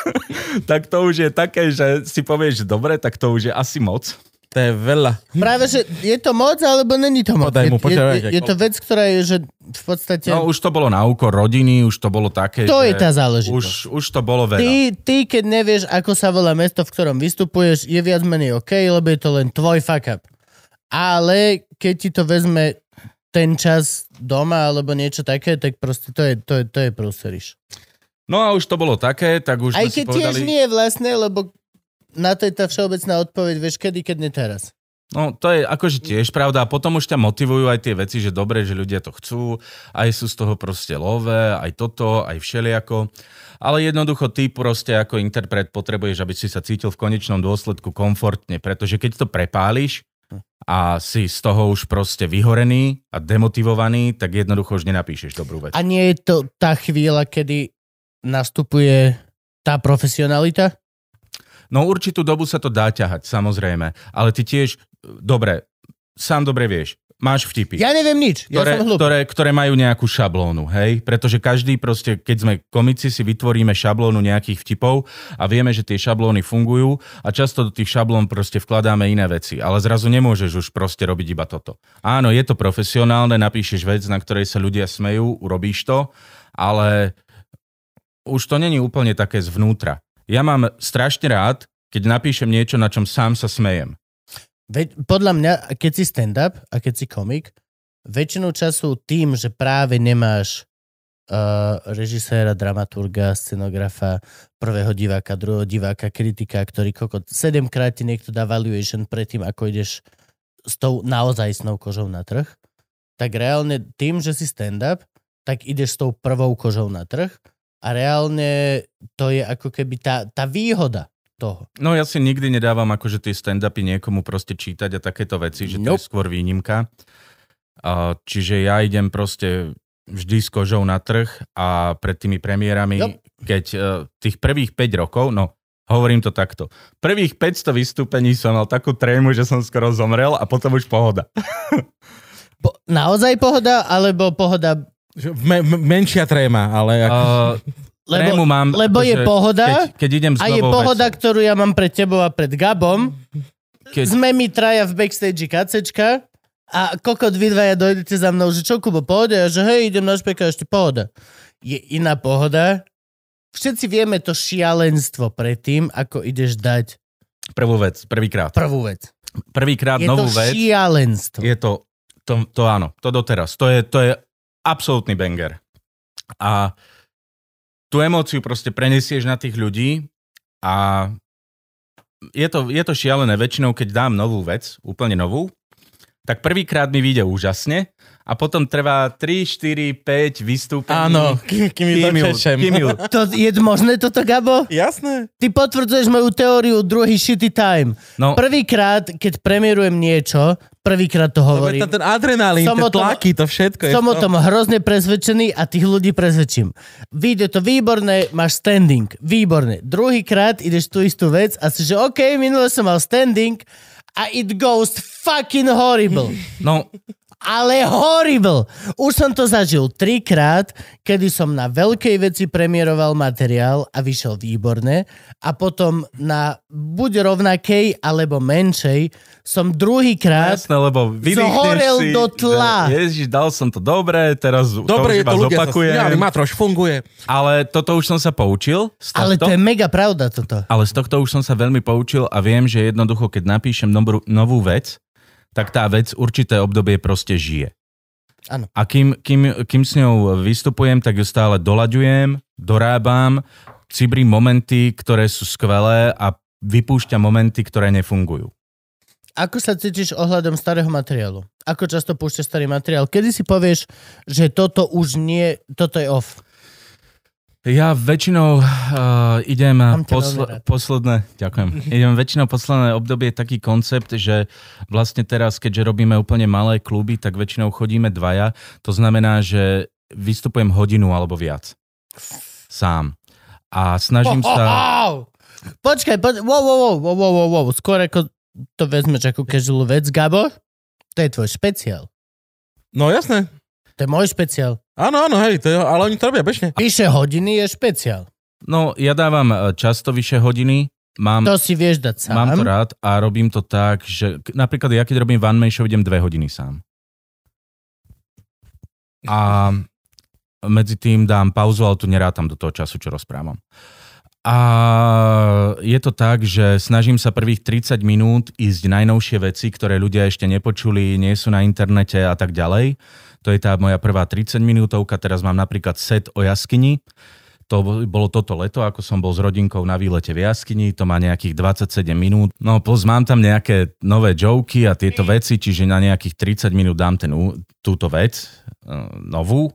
tak to už je také, že si povieš, že dobre, tak to už je asi moc. To je veľa. práve, že je to moc, alebo není to moc. Podaj mu, je, je, je, to vec, ktorá je, že v podstate... No už to bolo na úkor rodiny, už to bolo také, to je tá záležitosť. už, už to bolo veľa. Ty, ty, keď nevieš, ako sa volá mesto, v ktorom vystupuješ, je viac menej OK, lebo je to len tvoj fuck up. Ale keď ti to vezme ten čas doma alebo niečo také, tak proste to je, to je, to je prúseriš. No a už to bolo také, tak už Aj keď tiež povedali... nie vlastne, lebo na to je tá všeobecná odpoveď, vieš, kedy, keď nie teraz. No to je akože tiež pravda a potom už ťa motivujú aj tie veci, že dobre, že ľudia to chcú, aj sú z toho proste lové, aj toto, aj všeliako. Ale jednoducho ty proste ako interpret potrebuješ, aby si sa cítil v konečnom dôsledku komfortne, pretože keď to prepáliš a si z toho už proste vyhorený a demotivovaný, tak jednoducho už nenapíšeš dobrú vec. A nie je to tá chvíľa, kedy nastupuje tá profesionalita? No určitú dobu sa to dá ťahať, samozrejme. Ale ty tiež, dobre, sám dobre vieš, máš vtipy. Ja neviem nič, ja ktoré, som ktoré, ktoré majú nejakú šablónu, hej? Pretože každý proste, keď sme komici, si vytvoríme šablónu nejakých vtipov a vieme, že tie šablóny fungujú a často do tých šablón proste vkladáme iné veci, ale zrazu nemôžeš už proste robiť iba toto. Áno, je to profesionálne, napíšeš vec, na ktorej sa ľudia smejú, urobíš to, ale už to není úplne také zvnútra. Ja mám strašne rád, keď napíšem niečo, na čom sám sa smejem. Veď, podľa mňa, keď si stand-up a keď si komik, väčšinu času tým, že práve nemáš uh, režiséra, dramaturga, scenografa, prvého diváka, druhého diváka, kritika, ktorý kokot, sedemkrát ti niekto dá valuation predtým, ako ideš s tou naozajstnou kožou na trh, tak reálne tým, že si stand-up, tak ideš s tou prvou kožou na trh a reálne to je ako keby tá, tá výhoda toho. No ja si nikdy nedávam akože tie stand-upy niekomu proste čítať a takéto veci, že to Nope. je skôr výnimka. Čiže ja idem proste vždy s kožou na trh a pred tými premiérami, Nope. keď uh, tých prvých 5 rokov, no hovorím to takto, prvých 500 vystúpení som mal takú trému, že som skoro zomrel a potom už pohoda. Po, naozaj pohoda, alebo pohoda Že Me, me, menšia tréma, ale... Ako... Uh, Lebo, mám, lebo je pohoda keď, keď idem a je pohoda, vecou. ktorú ja mám pred tebou a pred Gabom. Keď- Sme mi traja v backstage kacečka a kokot vy dvaja dojdete za mnou, že čo Kubo, pohode? A že hej, idem na špeka, ešte pohoda. Je iná pohoda. Všetci vieme to šialenstvo predtým, ako ideš dať Prvú vec, prvýkrát. prvú vec. Prvýkrát Je novú to vec. šialenstvo. Je to, to, to áno, to doteraz. To je, to je absolútny banger. A tú emóciu proste prenesieš na tých ľudí a je to, je to šialené. Väčšinou, keď dám novú vec, úplne novú, tak prvýkrát mi vyjde úžasne a potom trvá 3, 4, 5 vystúpení. Áno, kým, ju dočešem. kým ju, To je možné toto, Gabo? Jasné. Ty potvrdzuješ moju teóriu druhý shitty time. no, Prvýkrát, keď premiérujem niečo, prvýkrát to Lebo je hovorím. tam ten adrenalín, Som tie tlaky, to všetko Som o tom hrozne presvedčený a tých ľudí presvedčím. Vyjde to výborné, máš standing. Výborné. Druhýkrát ideš tú istú vec a si, že OK, minule som mal standing a it goes fucking horrible. no, Ale horrible. Už som to zažil trikrát, kedy som na veľkej veci premiéroval materiál a vyšiel výborné a potom na buď rovnakej alebo menšej som druhýkrát jasné, lebo Zohorel si, do tla. že Ježiš, dal som to dobre, teraz Dobre, je to už iba to ľudia zopakujem. Matroš funguje. Ale toto už som sa poučil. Z Ale tohto, to je mega pravda toto. ale z tohto už som sa veľmi poučil a viem, že jednoducho, keď napíšem novú, novú vec, tak tá vec určité obdobie proste žije. Áno. A kým, kým, kým s ňou vystupujem, tak ju stále dolaďujem, dorábam, cibrí momenty, ktoré sú skvelé a vypúšťa momenty, ktoré nefungujú. Ako sa cítiš ohľadom starého materiálu? Ako často púšťaš starý materiál? Kedy si povieš, že toto už nie, toto je off? Ja väčšinou uh, idem rád. posledné, ďakujem, idem väčšinou posledné obdobie taký koncept, že vlastne teraz, keďže robíme úplne malé kluby, tak väčšinou chodíme dvaja. To znamená, že vystupujem hodinu alebo viac. Sám. A snažím sa... Wow! Počkaj, poč- wow, wow, wow, wow, wow, wow, wow. Skôr ako to vezmeš ako casual vec, Gabo, to je tvoj špeciál. No jasné. To je môj špeciál. Áno, áno, hej, to je, ale oni to robia bežne. Vyše hodiny je špeciál. No, ja dávam eh, často vyššie hodiny, mám, To si vieš dať sám. mám to rád a robím to tak, že napríklad ja keď robím one man show, idem dve hodiny sám. A medzi tým dám pauzu, ale tu nerátam do toho času, čo rozprávam. A je to tak, že snažím sa prvých 30 minút ísť najnovšie veci, ktoré ľudia ešte nepočuli, nie sú na internete a tak ďalej. To je tá moja prvá 30 minútovka, teraz mám napríklad set o jaskyni. To bol- bolo toto leto, ako som bol s rodinkou na výlete v jaskyni, to má nejakých 27 minút. No plus mám tam nejaké nové joky a tieto veci, čiže na nejakých 30 minút dám ten, túto vec, eh, novú.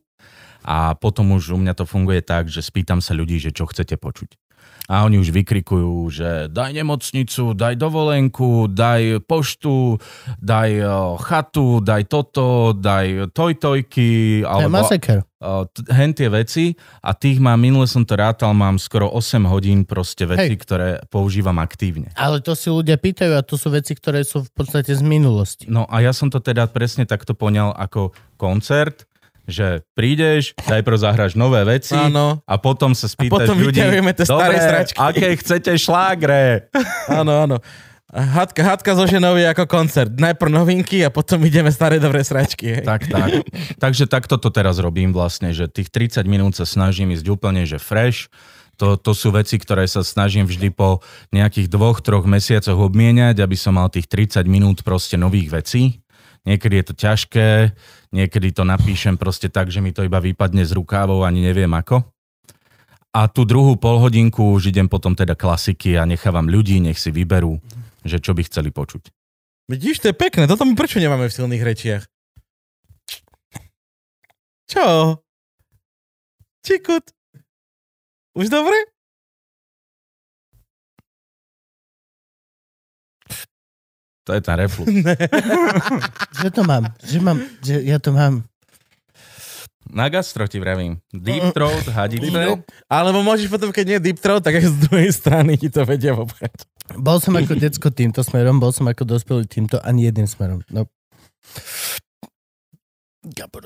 A potom už u mňa to funguje tak, že spýtam sa ľudí, že čo chcete počuť. A oni už vykrikujú, že daj nemocnicu, daj dovolenku, daj poštu, daj eh, chatu, daj toto, daj tojtojky, alebo masaker. t- hen tie veci a tých mám, minule som to rátal, mám skoro 8 hodín proste veci, Hej. ktoré používam aktívne. Ale to si ľudia pýtajú a to sú veci, ktoré sú v podstate z minulosti. No a ja som to teda presne takto poňal ako koncert, že prídeš, najprv zahráš nové veci Áno. a potom sa spýtaš potom ľudí, staré "Dobre, sračky." aké chcete šlágre? Áno, áno. Hádka, hádka so ženou je ako koncert. Najprv novinky a potom ideme staré dobré sračky. Hej. Tak, tak. Takže takto to teraz robím vlastne, že tých 30 minút sa snažím ísť úplne, že fresh. To, to sú veci, ktoré sa snažím vždy po nejakých dvoch, troch mesiacoch obmieniať, aby som mal tých 30 minút proste nových vecí. Niekedy je to ťažké, niekedy to napíšem proste tak, že mi to iba vypadne z rukávov, ani neviem ako. A tú druhú polhodinku už idem potom teda klasiky a nechávam ľudí, nech si vyberú, že čo by chceli počuť. Vidíš, to je pekné. Toto my prečo nemáme v silných rečiach? Čo? Čikut. Už dobre? To je ten reflux. Že to mám, že mám, že ja to mám. Na gastro ti vravím. Deep throat, hadice. Alebo môžeš potom, keď nie deep throat, tak aj z druhej strany ti to vedia vopred. Bol som ako decko týmto smerom, bol som ako dospelý týmto ani jedným smerom. No. Gabo.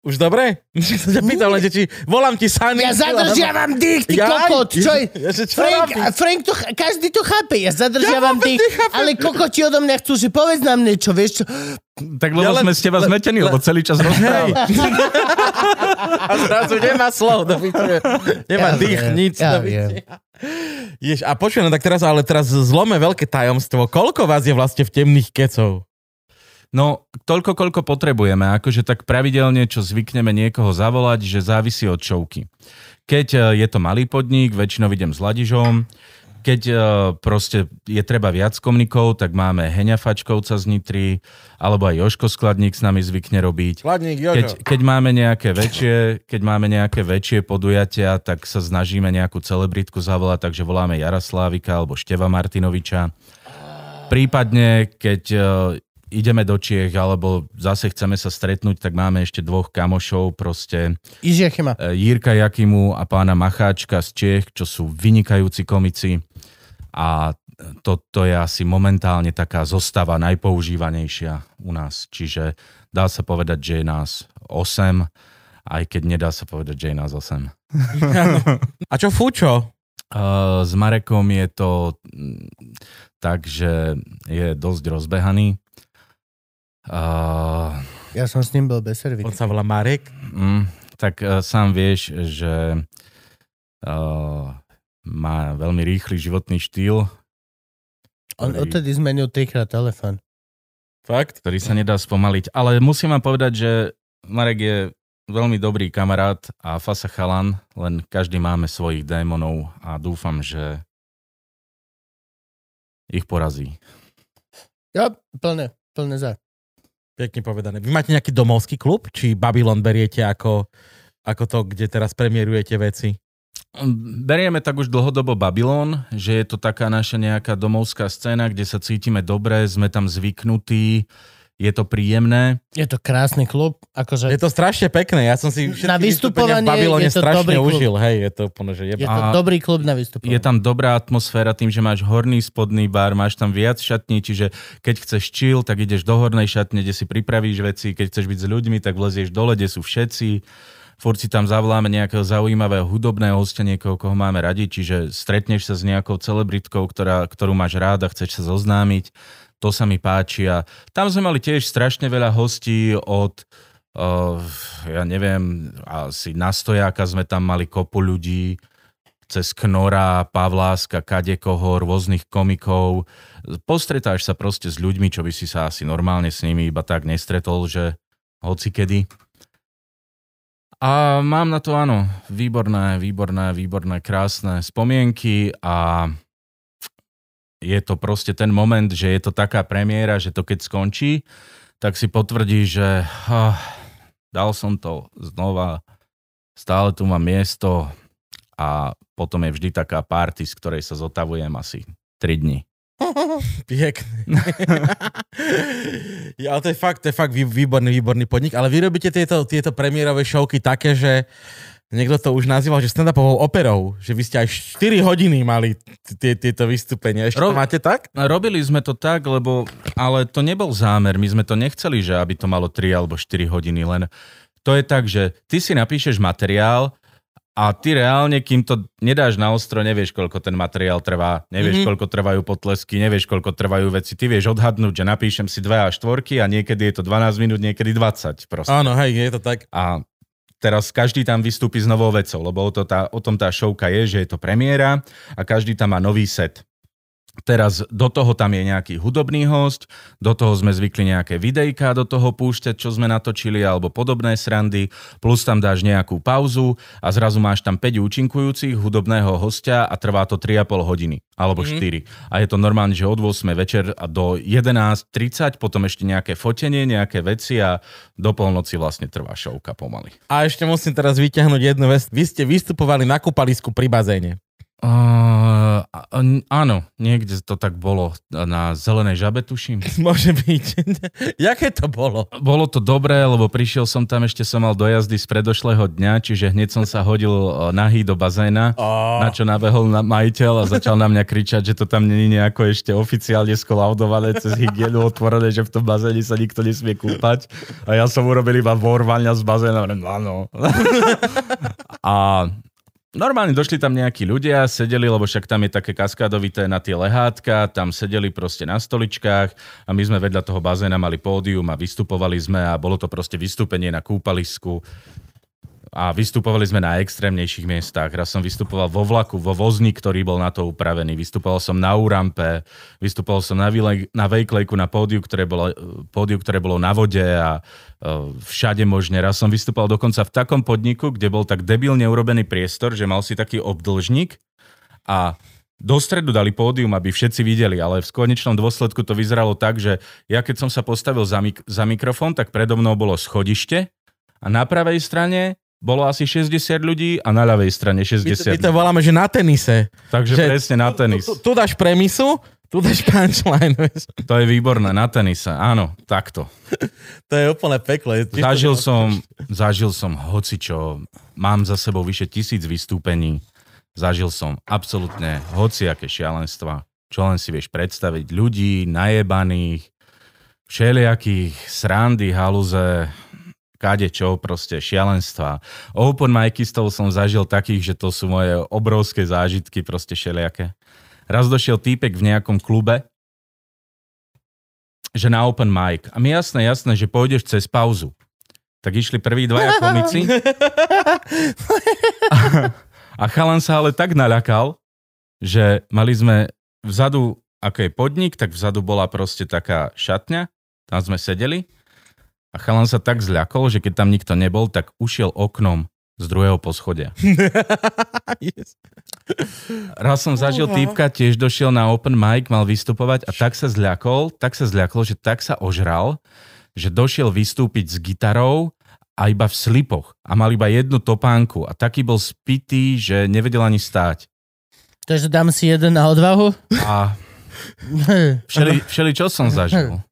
Už dobre? Som sa pýtal len, že či volám ti Sunny. Ja zadržiavam dých, ty Jaj, kokot, čo je? Ja, že čo Frank? Frank to, každý to chápe, ja zadržiavam Ja dých, ale kokoti odo mňa chcú, že povedz nám niečo, vieš čo? Tak lebo Ja len- sme z teba le- zmetení, le- lebo celý čas rozprávam. A zrazu nemá slov, do. Nemá Ja dých, viem, nič. ja viem. Jež, a počujem, no tak teraz, ale teraz zlome veľké tajomstvo. Koľko vás je vlastne v temných kecov? No, toľko, koľko potrebujeme. Akože tak pravidelne, čo zvykneme niekoho zavolať, že závisí od šovky. Keď e, je to malý podnik, väčšinou idem s Ladižom. Keď e, proste je treba viac komnikov, tak máme Heňa Fačkovca z Nitry, alebo aj Joško Skladník s nami zvykne robiť. Hladník, Jožo. Keď, keď, máme nejaké väčšie, keď máme nejaké väčšie podujatia, tak sa snažíme nejakú celebritku zavolať, takže voláme Jaroslávika alebo Števa Martinoviča. Prípadne, keď uh, ideme do Čiech alebo zase chceme sa stretnúť, tak máme ešte dvoch kamošov, proste Ižiachima. e, Jirka Jakimu a pána Macháčka z Čiech, čo sú vynikajúci komici. A to, to je asi momentálne taká zostava najpoužívanejšia u nás. Čiže dá sa povedať, že je nás 8, aj keď nedá sa povedať, že je nás 8. A čo Fučo? Uh, s Marekom je to tak, že je dosť rozbehaný. Uh, Ja som s ním bol bez On servity. sa volá Marek. mm, tak uh, sám vieš, že uh, má veľmi rýchly životný štýl, On ktorý- odtedy zmenil trikrát telefón. Fakt? ktorý sa nedá spomaliť. Ale musím vám povedať, že Marek je veľmi dobrý kamarát a fasa chalan, len každý máme svojich démonov a dúfam, že ich porazí. Ja, plne, plne za. Pekne povedané. Vy máte nejaký domovský klub? Či Babylon beriete ako, ako to, kde teraz premiérujete veci? Berieme tak už dlhodobo Babylon, že je to taká naša nejaká domovská scéna, kde sa cítime dobre, sme tam zvyknutí, je to príjemné. Je to krásny klub. Akože... Je to strašne pekné. Ja som si Na vystupovanie v Babylone je to strašne dobrý klub. užil. Hej, je to že Je jeba. to dobrý klub na vystupovanie. Je tam dobrá atmosféra tým, že máš horný spodný bar, máš tam viac šatní, čiže keď chceš chill, tak ideš do hornej šatne, kde si pripravíš veci, keď chceš byť s ľuďmi, tak vlezieš dole, kde sú všetci. Furt si tam zavoláme nejakého zaujímavého hudobného hostia, niekoho, koho máme radi, čiže stretneš sa s nejakou celebritkou, ktorá, ktorú máš rád a chceš sa zoznámiť. To sa mi páči a tam sme mali tiež strašne veľa hostí od uh, ja neviem, asi na stojáka sme tam mali kopu ľudí, cez Knora, Pavláska, kadekoho, rôznych komikov. Postretáš sa proste s ľuďmi, čo by si sa asi normálne s nimi iba tak nestretol, že hoci kedy. A mám na to, áno, výborné, výborné, výborné, krásne spomienky a je to proste ten moment, že je to taká premiéra, že to keď skončí, tak si potvrdí, že ah, dal som to znova, stále tu mám miesto a potom je vždy taká party, z ktorej sa zotavujem asi 3 dní. Pekne. ja, to je fakt, to je fakt vý- výborný, výborný podnik. Ale vy robíte tieto, tieto premiérové showky také, že niekto to už nazýval, že stand-upovou operou. Že vy ste aj 4 hodiny mali tieto vystúpenia. Ešte to máte tak? Robili sme to tak, lebo, ale to nebol zámer, my sme to nechceli, že aby to malo 3 alebo 4 hodiny, len to je tak, že ty si napíšeš materiál a ty reálne, kým to nedáš na ostro, nevieš, koľko ten materiál trvá, nevieš, Mhm. mm-hmm. koľko trvajú potlesky, nevieš, koľko trvajú veci. Ty vieš odhadnúť, že napíšem si 2 a 4 a niekedy je to 12 minút, niekedy 20 proste. Áno, hej, je to tak. A teraz každý tam vystúpi s novou vecou, lebo o, to tá, o tom tá showka je, že je to premiéra a každý tam má nový set. Teraz do toho tam je nejaký hudobný host, do toho sme zvykli nejaké videjka do toho púšťať, čo sme natočili, alebo podobné srandy, plus tam dáš nejakú pauzu a zrazu máš tam 5 účinkujúcich hudobného hostia a trvá to 3,5 hodiny, alebo 4. A je to normálne, že od 8 večer a do 11.30, potom ešte nejaké fotenie, nejaké veci a do polnoci vlastne trvá šovka pomaly. A ešte musím teraz vyťahnuť jednu vec. Vy ste vystupovali na kúpalisku pri bazéne. Uh, áno, niekde to tak bolo. Na zelenej žabe, tuším. Môže byť. Jaké to bolo? Bolo to dobré, lebo prišiel som tam, ešte som mal dojazdy z predošlého dňa, čiže hneď som sa hodil eh, nahý do bazéna, Oh. na čo nabehol na majiteľ a začal na mňa kričať, že to tam není nejako ešte oficiálne skolaudované cez hygienu otvorené, že v tom bazéne sa nikto nesmie kúpať. A ja som urobil iba vorvaňa z bazéna. Áno. a Normálne došli tam nejakí ľudia, sedeli, lebo však tam je také kaskádovité na tie lehátka, tam sedeli proste na stoličkách a my sme vedľa toho bazéna mali pódium a vystupovali sme a bolo to proste vystúpenie na kúpalisku a vystupovali sme na extrémnejších miestach. Raz som vystupoval vo vlaku, vo vozni, ktorý bol na to upravený. Vystupoval som na Urampe, vystupoval som na, Vile- na Vejklejku na pódiu, ktoré bolo, pódiu, ktoré bolo na vode a e, všade možne. Raz som vystupoval dokonca v takom podniku, kde bol tak debilne urobený priestor, že mal si taký obdlžník a do stredu dali pódium, aby všetci videli, ale v konečnom dôsledku to vyzeralo tak, že ja keď som sa postavil za, mik- za mikrofón, tak predo mnou bolo schodište a na pravej strane bolo asi 60 ľudí a na ľavej strane My to, 60 my to voláme, že na tenise. Takže že- presne na tenis. Tu, tu, tu dáš premisu, tu dáš punchline. vieš. To je výborné, na tenise, áno, takto. To je úplne peklo. Je- Zažil som, zažil som hocičo, mám za sebou vyše tisíc vystúpení, zažil som absolútne hociaké šialenstva, čo len si vieš predstaviť. Ľudí najebaných, všelijakých srandy, haluze, kade čo, proste šialenstva. Open micistov som zažil takých, že to sú moje obrovské zážitky, proste všelijaké. Raz došiel týpek v nejakom klube, že na open mic. A mi jasné, jasné, že pôjdeš cez pauzu. Tak išli prví dvaja komici a, a chalan sa ale tak naľakal, že mali sme vzadu, ako je podnik, tak vzadu bola proste taká šatňa, tam sme sedeli A chalan sa tak zľakol, že keď tam nikto nebol, tak ušiel oknom z druhého poschodia. yes. Raz som zažil týpka, tiež došiel na open mic, mal vystupovať a tak sa zľakol, tak sa zľakol, že tak sa ožral, že došiel vystúpiť s gitarou a iba v slipoch a mal iba jednu topánku a taký bol spitý, že nevedel ani stáť. Takže dám si jeden na odvahu. A všeli, všeli čo som zažil.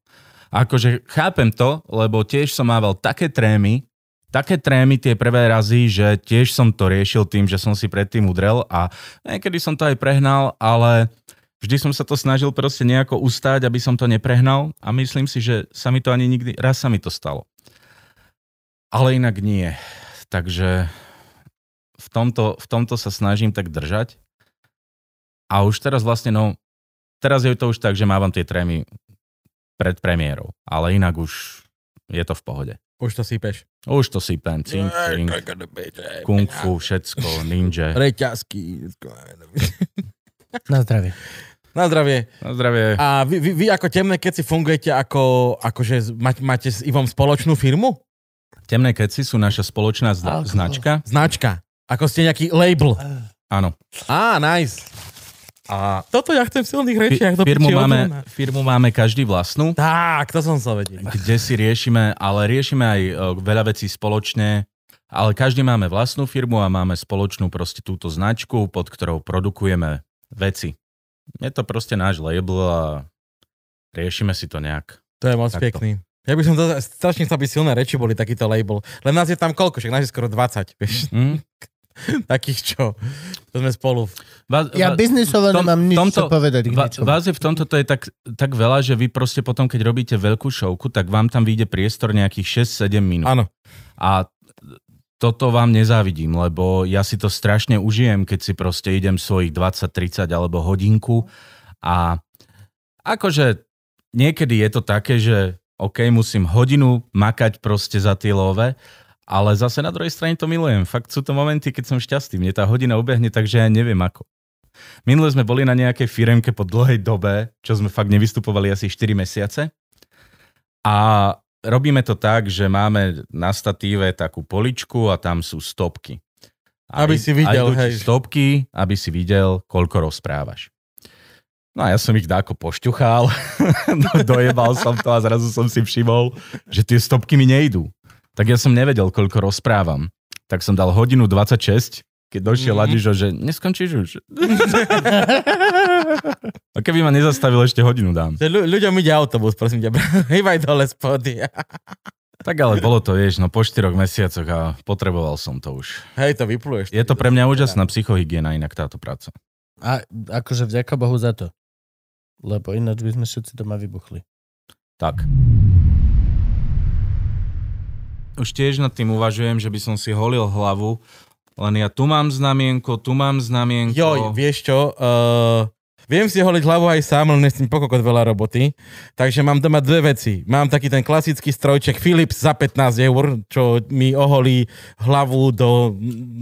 Akože chápem to, lebo tiež som mával také trémy, také trémy tie prvé razy, že tiež som to riešil tým, že som si predtým udrel a niekedy som to aj prehnal, ale vždy som sa to snažil proste nejako ustáť, aby som to neprehnal a myslím si, že sa mi to ani nikdy, raz sa mi to stalo. Ale inak nie. Takže v tomto, v tomto sa snažím tak držať. A už teraz vlastne, no, teraz je to už tak, že mávam tie trémy pred premiérou. Ale inak už je to v pohode. Už to sypeš. Už to sypem, cink, cink, kung fu, všetko, ninja. Reťazky. Na zdravie. Na zdravie. Na zdravie. A vy, vy, vy ako temné keci fungujete ako, akože máte, máte s Ivom spoločnú firmu? Temné keci sú naša spoločná zna- Alkohol. značka. Značka. Ako ste nejaký label. Áno. Á, nice. A Toto ja chcem v silných rečiach. do firmu, máme, firmu máme každý vlastnú. Tak, to som sa vedel. kde si riešime, ale riešime aj e, veľa vecí spoločne, ale každý máme vlastnú firmu a máme spoločnú proste túto značku, pod ktorou produkujeme veci. Je to proste náš label a riešime si to nejak. To je moc Takto. pekný. Ja by som to strašne chcel, aby silné reči boli takýto label. Len nás je tam koľko? Však nás je skoro 20, vieš. Hm? Takých čo? To sme spolu. Vás, Ja biznisovo tom- nemám nič tomto- čo povedať k Va, ničomu. vás je v tomto to je tak, tak veľa, že vy proste potom, keď robíte veľkú šovku, tak vám tam vyjde priestor nejakých 6-7 minút. Áno. A toto vám nezávidím, lebo ja si to strašne užijem, keď si proste idem svojich 20, 30 alebo hodinku a akože niekedy je to také, že OK, musím hodinu makať proste za tie love, ale zase na druhej strane to milujem. Fakt sú to momenty, keď som šťastný. Mne tá hodina ubehne, takže ja neviem ako. Minule sme boli na nejakej firemke po dlhej dobe, čo sme fakt nevystupovali asi 4 mesiace. A robíme to tak, že máme na statíve takú poličku a tam sú stopky. A Aby si videl, a hej. Stopky, aby si videl, koľko rozprávaš. No a ja som ich dáko pošťuchal, do- dojebal som to a zrazu som si všimol, že tie stopky mi nejdú. Tak ja som nevedel, koľko rozprávam. Tak som dal hodinu 26, keď došiel Mhm. mm-hmm. Ladižo, že neskončíš už. a keby ma nezastavil, ešte hodinu dám. Ľu- ľuďom ide autobus, prosím ťa. Hýbaj dole spody. Tak ale bolo to, vieš, no po štyroch mesiacoch a potreboval som to už. Hej, to vypluješ. Je to pre mňa úžasná psychohygiena inak táto práca. A akože vďaka Bohu za to. Lebo ináč by sme všetci doma vybuchli. Tak. Už tiež nad tým uvažujem, že by som si holil hlavu, len ja tu mám znamienko, tu mám znamienko. Joj, vieš čo? Uh, viem si holiť hlavu aj sám, len s tým pokokot veľa roboty. Takže mám doma dve veci. Mám taký ten klasický strojček Philips za 15 eur, čo mi oholí hlavu do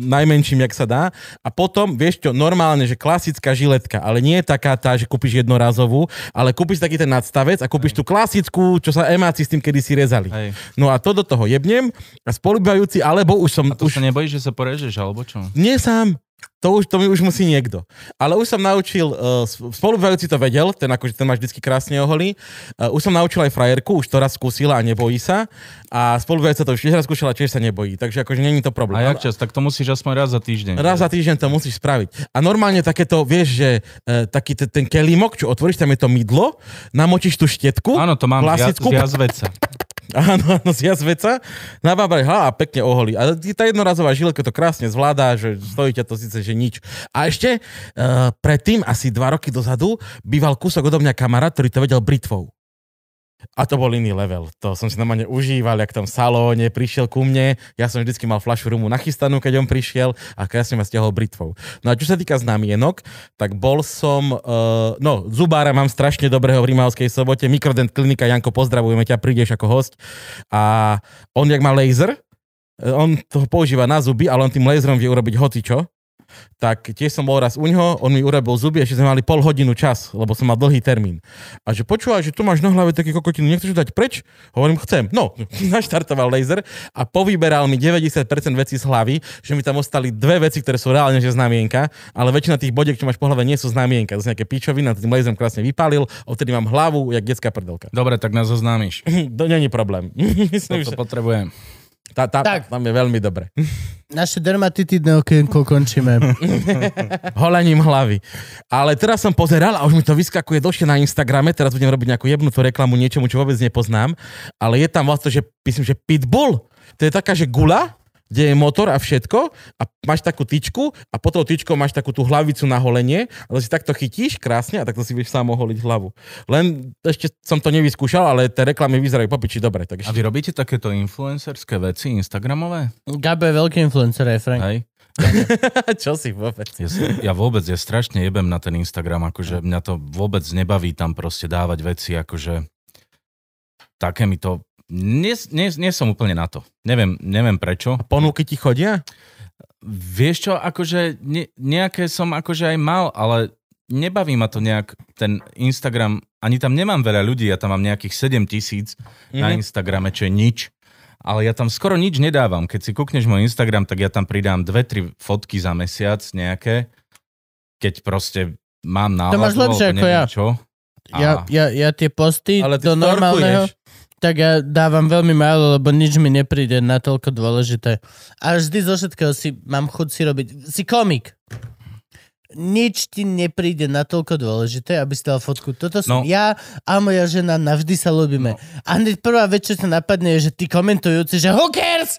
najmenším, jak sa dá. A potom, vieš čo, normálne, že klasická žiletka, ale nie je taká tá, že kúpiš jednorazovú, ale kúpiš taký ten nadstavec a kúpiš tú klasickú, čo sa emáci s tým kedysi rezali. Hej. No a to do toho jebnem a spolubajúci, alebo už som... A tu už... sa nebojíš, že sa porežeš, alebo čo? Nie sám. To už, to mi už musí niekto. Ale už som naučil, uh, spolubajúci to vedel, ten akože ten máš vždycky krásne oholí. Uh, už som naučil aj frajerku, už to raz skúsila a nebojí sa. A spolubajúca to už tiež raz skúšala, tiež sa nebojí. Takže akože není to problém. A jak čas? Tak to musíš aspoň raz za týždeň. Raz za týždeň to musíš spraviť. A normálne takéto, vieš, že e, taký te, ten kelímok, čo otvoríš, tam je to mydlo, namočíš tú štetku. Áno, to mám klasickú. z jazveca. Áno, áno, z jazveca, nabábaj ha a pekne oholí. A tá jednorazová žilka to krásne zvládá, že stojí to síce, že nič. A ešte uh, predtým, asi dva roky dozadu, býval kúsok odo mňa kamarát, ktorý to vedel britvou. A to bol iný level. To som si normálne užíval, jak tam v salóne prišiel ku mne. Ja som vždycky mal flašu rumu nachystanú, keď on prišiel a krásne ma stiahol britvou. No a čo sa týka znamienok, tak bol som, uh, no, zubára mám strašne dobrého v Rimavskej sobote, Mikrodent klinika, Janko, pozdravujeme ťa, prídeš ako host. A on, jak má laser, eh, on to používa na zuby, ale on tým laserom vie urobiť hocičo. Tak tiež som bol raz u ňoho, on mi urobil zuby, ešte sme mali pol hodinu čas, lebo som mal dlhý termín. A že počúvaj, že tu máš na hlave taký kokotinu, nechceš dať preč? Hovorím, chcem. No, naštartoval laser a povyberal mi 90% vecí z hlavy, že mi tam ostali dve veci, ktoré sú reálne že znamienka, ale väčšina tých bodiek, čo máš po hlave, nie sú znamienka. To sú nejaké pičoviny, tým laserom krásne vypálil, odtedy mám hlavu, jak detská prdelka. Dobre, tak nás oznámiš. To není problém. Myslím, To že potrebujem. Tá, tá, Tak. tam je veľmi dobre. Naše dermatitidné okienko končíme. Holením hlavy. Ale teraz som pozeral a už mi to vyskakuje dlhšie na Instagrame, teraz budem robiť nejakú jebnutú reklamu niečomu, čo vôbec nepoznám, ale je tam vlastne, že myslím, že Pitbull, to je taká, že gula, kde je motor a všetko a máš takú tyčku a pod tou tyčkou máš takú tú hlavicu na holenie a to si takto chytíš krásne a takto si vieš sám oholiť hlavu. Len ešte som to nevyskúšal, ale tie reklamy vyzerajú popiči dobre. Tak A vy robíte takéto influencerské veci Instagramové? Gabo je veľký influencer, aj Frank. Hej? Čo si vôbec? Ja, ja vôbec, ja strašne jebem na ten Instagram, akože mňa to vôbec nebaví tam proste dávať veci, akože také mi to... Nie, nie, nie som úplne na to. Neviem, neviem prečo. Ponuky ti chodia? Vieš čo, akože ne, nejaké som akože aj mal, ale nebaví ma to nejak, ten Instagram, ani tam nemám veľa ľudí, ja tam mám nejakých 7 tisíc na Mhm. Instagrame, čo je nič. Ale ja tam skoro nič nedávam. Keď si kúkneš môj Instagram, tak ja tam pridám dve, tri fotky za mesiac nejaké, keď proste mám náladu. máš lepšie ako ja. Čo. Ja, ja, ja tie posty Ale ty do normálneho, storkuješ. Tak ja dávam veľmi málo, lebo nič mi nepríde na toľko dôležité. A vždy zo všetkého si mám chuť si robiť. Si komik. Nič ti nepríde na toľko dôležité, aby si dal fotku. Toto som No. ja a moja žena, navždy sa ľúbime. A hneď prvá vec, čo sa napadne, je, že ty komentujúci, že who cares?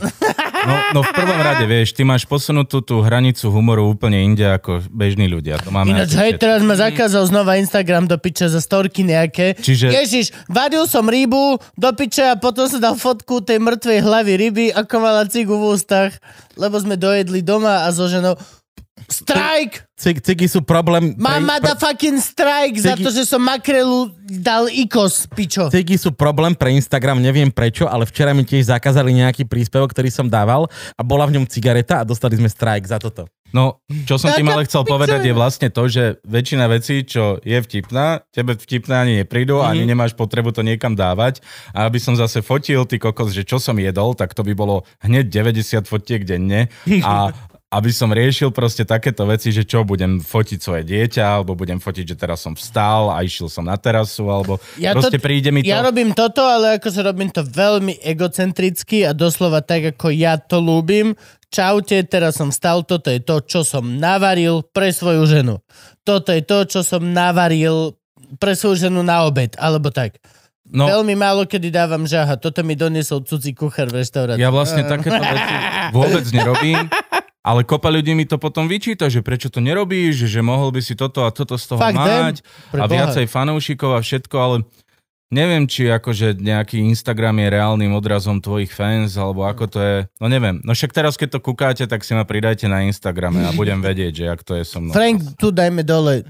No, no v prvom rade, vieš, ty máš posunutú tú hranicu humoru úplne inde ako bežní ľudia. To máme Ináč, hej, teraz ma zakázal znova Instagram do piče za storky nejaké. Čiže- Ježiš, varil som rybu do piče a potom som dal fotku tej mŕtvej hlavy ryby, ako mala cigu v ústach, lebo sme dojedli doma a so ženou Strike! Cig, cigy sú problém... Mám motherfucking strike za Cigy- to, že som makrelu dal ikos, pičo. Cigy sú problém pre Instagram, neviem prečo, ale včera mi tiež zakázali nejaký príspevok, ktorý som dával a bola v ňom cigareta a dostali sme strike za toto. No, čo som tým ale chcel povedať je vlastne to, že väčšina vecí, čo je vtipná, tebe vtipná ani neprídu, mm-hmm. ani nemáš potrebu to niekam dávať. A aby som zase fotil, ty kokos, že čo som jedol, tak to by bolo hneď 90 fotiek denne. A aby som riešil proste takéto veci, že čo, budem fotiť svoje dieťa, alebo budem fotiť, že teraz som vstal a išiel som na terasu, alebo ja proste príde mi to... Ja robím toto, ale ako sa robím to veľmi egocentricky a doslova tak, ako ja to ľúbim. Čaute, teraz som vstal, toto je to, čo som navaril pre svoju ženu. Toto je to, čo som navaril pre svoju ženu na obed, alebo tak. No, Veľmi málo kedy dávam žaha. Toto mi doniesol cudzí kuchár v reštaurácii. Ja vlastne takéto veci vôbec nerobím, ale kopa ľudí mi to potom vyčíta, že prečo to nerobíš, že mohol by si toto a toto z toho them. mať a viacej fanúšikov a všetko, ale neviem, či akože nejaký Instagram je reálnym odrazom tvojich fans, alebo ako to je, no neviem. No však teraz, keď to kúkáte, tak si ma pridajte na Instagrame a budem vedieť, že jak to je so mnou. Frank, tu dajme dole.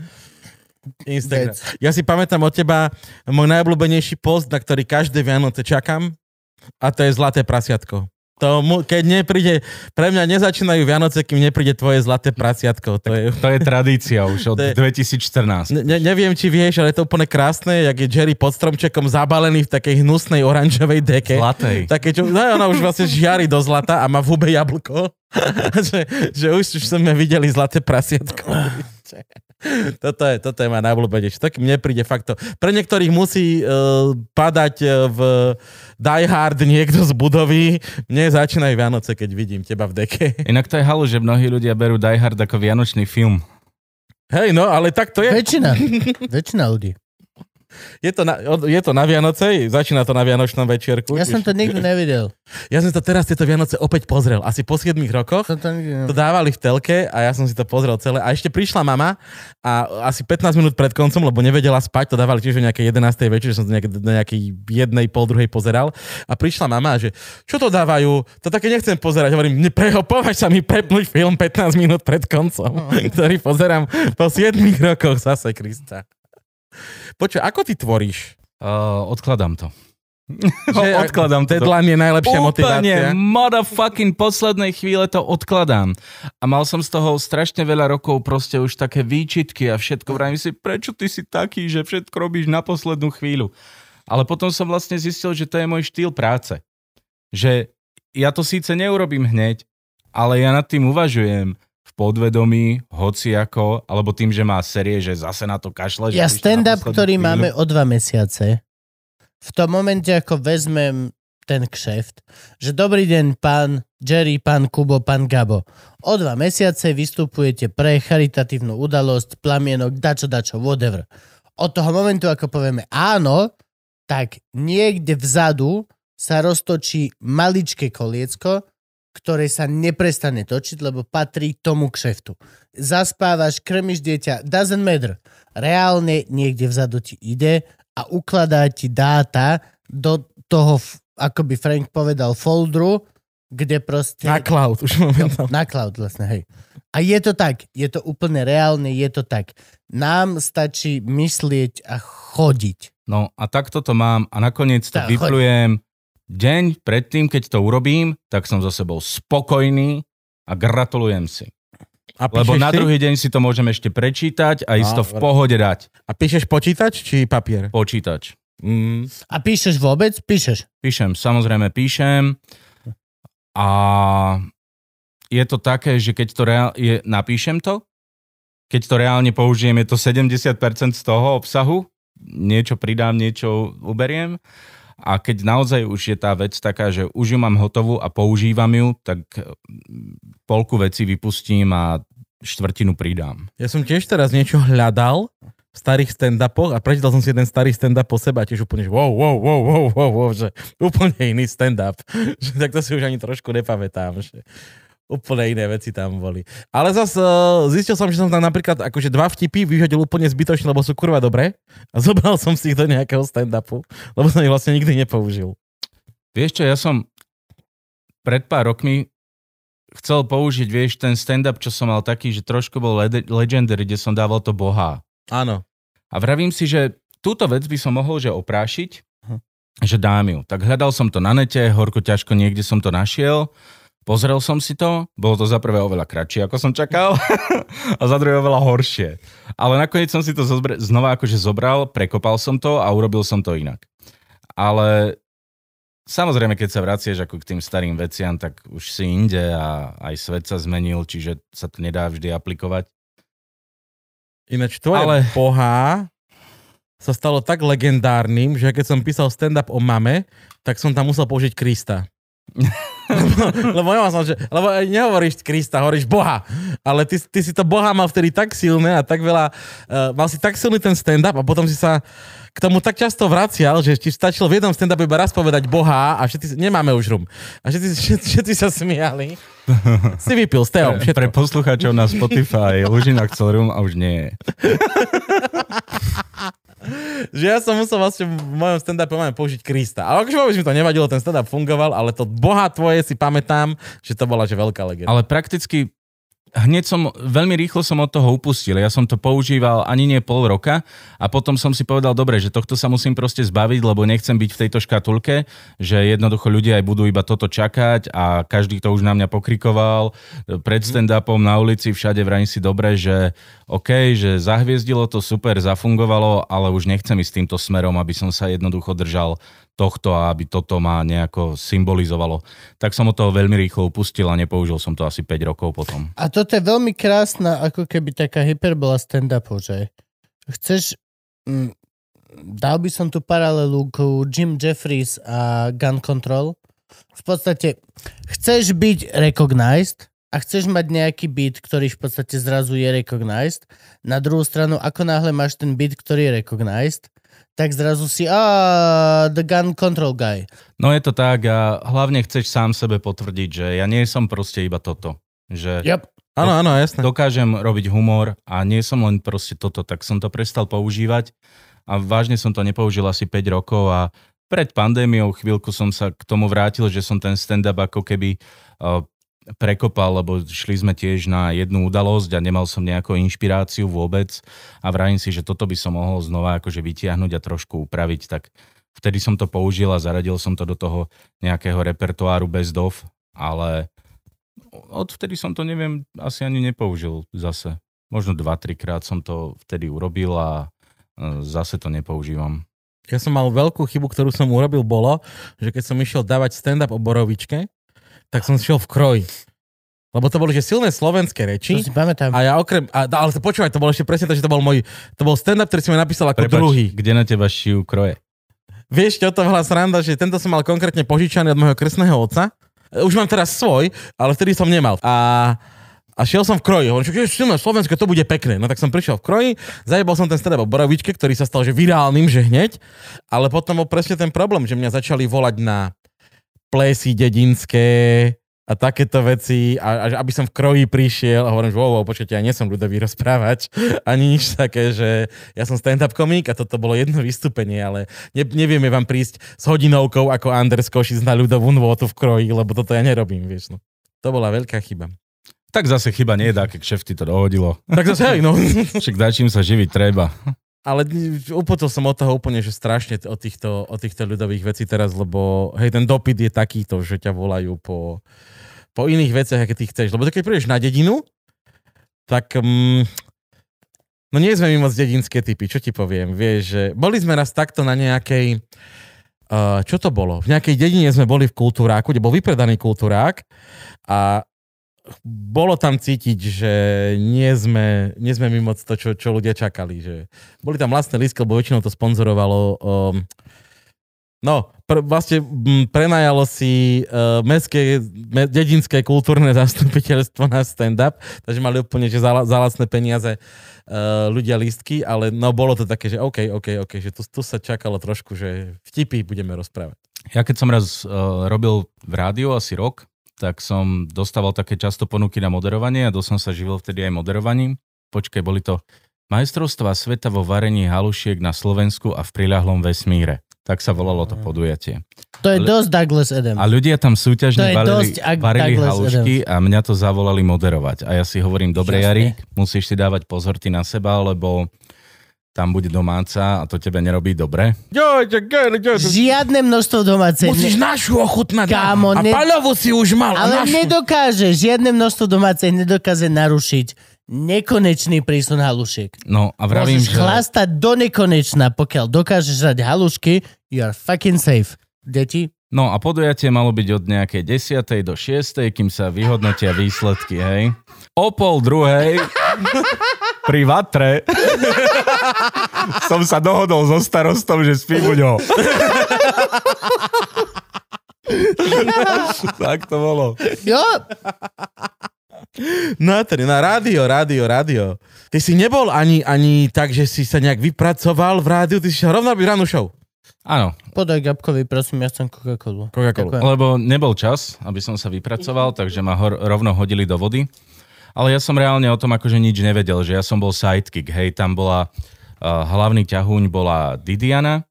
Instagram. Vec. Ja si pamätám od teba môj najobľúbenejší post, na ktorý každé Vianoce čakám a to je Zlaté prasiatko. To, mu- keď nepríde, pre mňa nezačínajú Vianoce, kým nepríde tvoje zlaté prasiatko. To je, To je tradícia už od je- 2014. ne, ne- neviem, či vieš, ale je to úplne krásne, jak je Jerry pod stromčekom zabalený v takej hnusnej oranžovej deke. Zlatej. Také, čo, no, ona už vlastne žiari do zlata a má v hube jablko. že, že už, už sme videli zlaté prasiatko. toto je, toto je ma najobľúbenejšie. To mne príde fakt to. Pre niektorých musí uh, padať uh, v Die Hard niekto z budovy. Mne začínajú Vianoce, keď vidím teba v deke. Inak to je halu, že mnohí ľudia berú Die Hard ako vianočný film. Hej, no, ale tak to je. Väčšina. Väčšina ľudí. Je to, na, je to na Vianoce, začína to na Vianočnom večierku. Ja som to nikdy nevidel. ja som to teraz tieto Vianoce opäť pozrel. Asi po 7 rokoch. Nikdy To dávali v telke a ja som si to pozrel celé. A ešte prišla mama a asi 15 minút pred koncom, lebo nevedela spať, to dávali tiež o nejakej 11. večer, že som to nejak, do nejakej jednej, pol druhej pozeral. A prišla mama, že čo to dávajú? To také nechcem pozerať. Hovorím, "Ne, preho, považ sa mi prepnúť film 15 minút pred koncom, ktorý pozerám po 7 rokoch zase, Krista. Počuj, ako ty tvoríš? Uh, odkladám to. Že odkladám to. Deadline je najlepšia Úplne, motivácia. motherfucking poslednej chvíle to odkladám. A mal som z toho strašne veľa rokov proste už také výčitky a všetko. Vrajím si, prečo ty si taký, že všetko robíš na poslednú chvíľu. Ale potom som vlastne zistil, že to je môj štýl práce. Že ja to síce neurobím hneď, ale ja nad tým uvažujem v podvedomí, hoci ako, alebo tým, že má série, že zase na to kašle. Ja stand-up, ktorý chvíľu. máme o dva mesiace, v tom momente, ako vezmem ten kšeft, že dobrý deň, pán Jerry, pán Kubo, pán Gabo. O dva mesiace vystupujete pre charitatívnu udalosť, plamienok, dačo, dačo, whatever. Od toho momentu, ako povieme áno, tak niekde vzadu sa roztočí maličké koliecko, ktoré sa neprestane točiť, lebo patrí tomu kšeftu. Zaspávaš, krmiš dieťa, doesn't matter. Reálne niekde vzadu ti ide a ukladá ti dáta do toho, ako by Frank povedal, folderu, kde proste... Na cloud už momentálne. Na cloud vlastne, hej. A je to tak, je to úplne reálne, je to tak. Nám stačí myslieť a chodiť. No a takto to mám a nakoniec to Tak, choď. vyplujem deň predtým, keď to urobím, tak som so sebou spokojný a gratulujem si. A Lebo na si? druhý deň si to môžem ešte prečítať a ísť No, to v pohode dať. A píšeš počítač či papier? Počítač. Mm. A píšeš vôbec? Píšeš. Píšem, samozrejme píšem a je to také, že keď to reál, je, napíšem to, keď to reálne použijem, je to 70% z toho obsahu, niečo pridám, niečo uberiem a keď naozaj už je tá vec taká, že už ju mám hotovú a používam ju, tak mm, polku veci vypustím a štvrtinu pridám. Ja som tiež teraz niečo hľadal v starých stand-upoch a prečítal som si jeden starý stand-up po seba a tiež úplne, že wow, wow, wow, wow, wow, wow že úplne iný stand-up. Tak to si už ani trošku nepamätám. Že úplne iné veci tam boli. Ale zase uh, zistil som, že som tam napríklad akože dva vtipy vyhodil úplne zbytočne, lebo sú kurva dobré a zobral som si ich do nejakého stand-upu, lebo som ich vlastne nikdy nepoužil. Vieš čo, ja som pred pár rokmi chcel použiť, vieš, ten stand-up, čo som mal taký, že trošku bol lede- legendary, kde som dával to boha. Áno. A vravím si, že túto vec by som mohol, že oprášiť, Hm. že dám ju. Tak hľadal som to na nete, horko ťažko niekde som to našiel, pozrel som si to, bolo to za prvé oveľa kratšie, ako som čakal, a za druhé oveľa horšie. Ale nakoniec som si to zozbre- znova akože zobral, prekopal som to a urobil som to inak. Ale samozrejme, keď sa vraciaš ako k tým starým veciam, tak už si inde a aj svet sa zmenil, čiže sa to nedá vždy aplikovať. Ináč tvoje Ale... pohá sa stalo tak legendárnym, že keď som písal stand-up o mame, tak som tam musel použiť Krista. Lebo, ja som, že, lebo nehovoríš Krista, hovoríš Boha. Ale ty, ty si to Boha mal vtedy tak silné a tak veľa, uh, mal si tak silný ten stand-up a potom si sa k tomu tak často vracial, že ti stačilo v jednom stand-upe iba raz povedať Boha a všetci, nemáme už rum. A všetci, všetci, všetci sa smiali. si vypil s Teom, Pre, všetko. pre poslucháčov na Spotify Lužina chcel rum a už nie. že ja som musel vlastne v mojom stand-upe použiť Krista. Ale akože vôbec mi to nevadilo, ten stand-up fungoval, ale to boha tvoje si pamätám, že to bola že veľká legenda. Ale prakticky hneď som, veľmi rýchlo som od toho upustil. Ja som to používal ani nie pol roka a potom som si povedal, dobre, že tohto sa musím proste zbaviť, lebo nechcem byť v tejto škatulke, že jednoducho ľudia aj budú iba toto čakať a každý to už na mňa pokrikoval pred stand-upom na ulici, všade vrajím si dobre, že OK, že zahviezdilo to super, zafungovalo, ale už nechcem ísť týmto smerom, aby som sa jednoducho držal tohto a aby toto ma nejako symbolizovalo. Tak som od toho veľmi rýchlo upustil a nepoužil som to asi 5 rokov potom. A toto je veľmi krásna, ako keby taká hyperbola stand-upu, že chceš... Mm, dal by som tu paralelu k Jim Jeffries a Gun Control. V podstate chceš byť recognized a chceš mať nejaký beat, ktorý v podstate zrazu je recognized. Na druhú stranu, ako náhle máš ten beat, ktorý je recognized, tak zrazu si a the gun control guy. No je to tak a hlavne chceš sám sebe potvrdiť, že ja nie som proste iba toto. Že Yep. Áno, áno, jasné. dokážem robiť humor a nie som len proste toto, tak som to prestal používať a vážne som to nepoužil asi 5 rokov a pred pandémiou chvíľku som sa k tomu vrátil, že som ten stand-up ako keby uh, prekopal, lebo šli sme tiež na jednu udalosť a nemal som nejakú inšpiráciu vôbec a vrajím si, že toto by som mohol znova akože vytiahnuť a trošku upraviť, tak vtedy som to použil a zaradil som to do toho nejakého repertoáru bez dov, ale odvtedy som to neviem, asi ani nepoužil zase. Možno 2-3 krát som to vtedy urobil a e, zase to nepoužívam. Ja som mal veľkú chybu, ktorú som urobil, bolo, že keď som išiel dávať stand-up o borovičke, tak som šiel v kroji. Lebo to boli že silné slovenské reči. To si pamätám. A ja okrem, a, ale to počúvaj, to bolo ešte presne to, že to bol môj, to bol stand-up, ktorý si mi napísal ako Prepač, druhý. kde na teba šijú kroje? Vieš, čo to bola sranda, že tento som mal konkrétne požičaný od môjho kresného otca. Už mám teraz svoj, ale vtedy som nemal. A, a šiel som v kroji. Hovorím, že silné slovenské, to bude pekné. No tak som prišiel v kroji, zajebal som ten stand-up Borovičke, ktorý sa stal že virálnym, že hneď. Ale potom bol presne ten problém, že mňa začali volať na plesy dedinské a takéto veci a, a aby som v kroji prišiel a hovorím, že wow, wow počkajte, ja nie som ľudový rozprávač, ani nič také, že ja som stand-up komik a toto bolo jedno vystúpenie, ale ne, nevieme vám prísť s hodinovkou ako Anders Košic na ľudovú nôtu v kroji, lebo toto ja nerobím, vieš no. To bola veľká chyba. Tak zase chyba nie je, aké kšefty to dohodilo. Tak zase hej, no. Však dačím sa živiť treba. Ale upocil som od toho úplne, že strašne o týchto, o týchto ľudových vecí teraz, lebo hej, ten dopyt je takýto, že ťa volajú po, po iných veciach, aké ty chceš. Lebo keď prídeš na dedinu, tak mm, no nie sme my moc dedinské typy, čo ti poviem. Vieš, že boli sme raz takto na nejakej, uh, čo to bolo? V nejakej dedine sme boli v kultúráku, kde bol vypredaný kultúrák a bolo tam cítiť, že nie sme, nie sme my moc to, čo, čo ľudia čakali. Že boli tam vlastné lístky, lebo väčšinou to sponzorovalo um, No, pr- vlastne m, prenajalo si uh, mestské, me, dedinské kultúrne zastupiteľstvo na stand-up, takže mali úplne že za, za lacné peniaze uh, ľudia lístky, ale no bolo to také, že OK, OK, OK, že tu, tu sa čakalo trošku, že vtipy budeme rozprávať. Ja keď som raz uh, robil v rádiu asi rok, tak som dostával také často ponuky na moderovanie a dosť som sa živil vtedy aj moderovaním. Počkej, boli to majstrovstvá sveta vo varení halušiek na Slovensku a v priľahlom vesmíre. Tak sa volalo to podujatie. To je dosť Douglas Adam. A ľudia tam súťažne varili, ak- varili halušky a mňa to zavolali moderovať. A ja si hovorím, dobre. Jarik, musíš si dávať pozor ty na seba, lebo tam bude domáca a to tebe nerobí dobre. Žiadne množstvo domácej. Musíš našu ochutnať. Kámo, a ne- si už mal. ale našu. nedokáže, žiadne množstvo domácej nedokáže narušiť nekonečný prísun halušiek. No a vravím, Môžeš že... chlastať do nekonečna, pokiaľ dokážeš žrať halušky, you are fucking safe. Deti, No a podujatie malo byť od nejakej 10. do 6. kým sa vyhodnotia výsledky, hej. O pol druhej pri vatre som sa dohodol so starostom, že spím u ňo. tak to bolo. jo, No tedy na rádio, rádio, rádio. Ty si nebol ani, ani tak, že si sa nejak vypracoval v rádiu, ty si šiel rovno robiť rannú show. Áno, podaj Gabkovi, prosím, ja chcem Coca-Colu. Coca-Colu. Lebo nebol čas, aby som sa vypracoval, takže ma hor- rovno hodili do vody. Ale ja som reálne o tom akože nič nevedel, že ja som bol sidekick, hej, tam bola uh, hlavný ťahuň bola Didiana,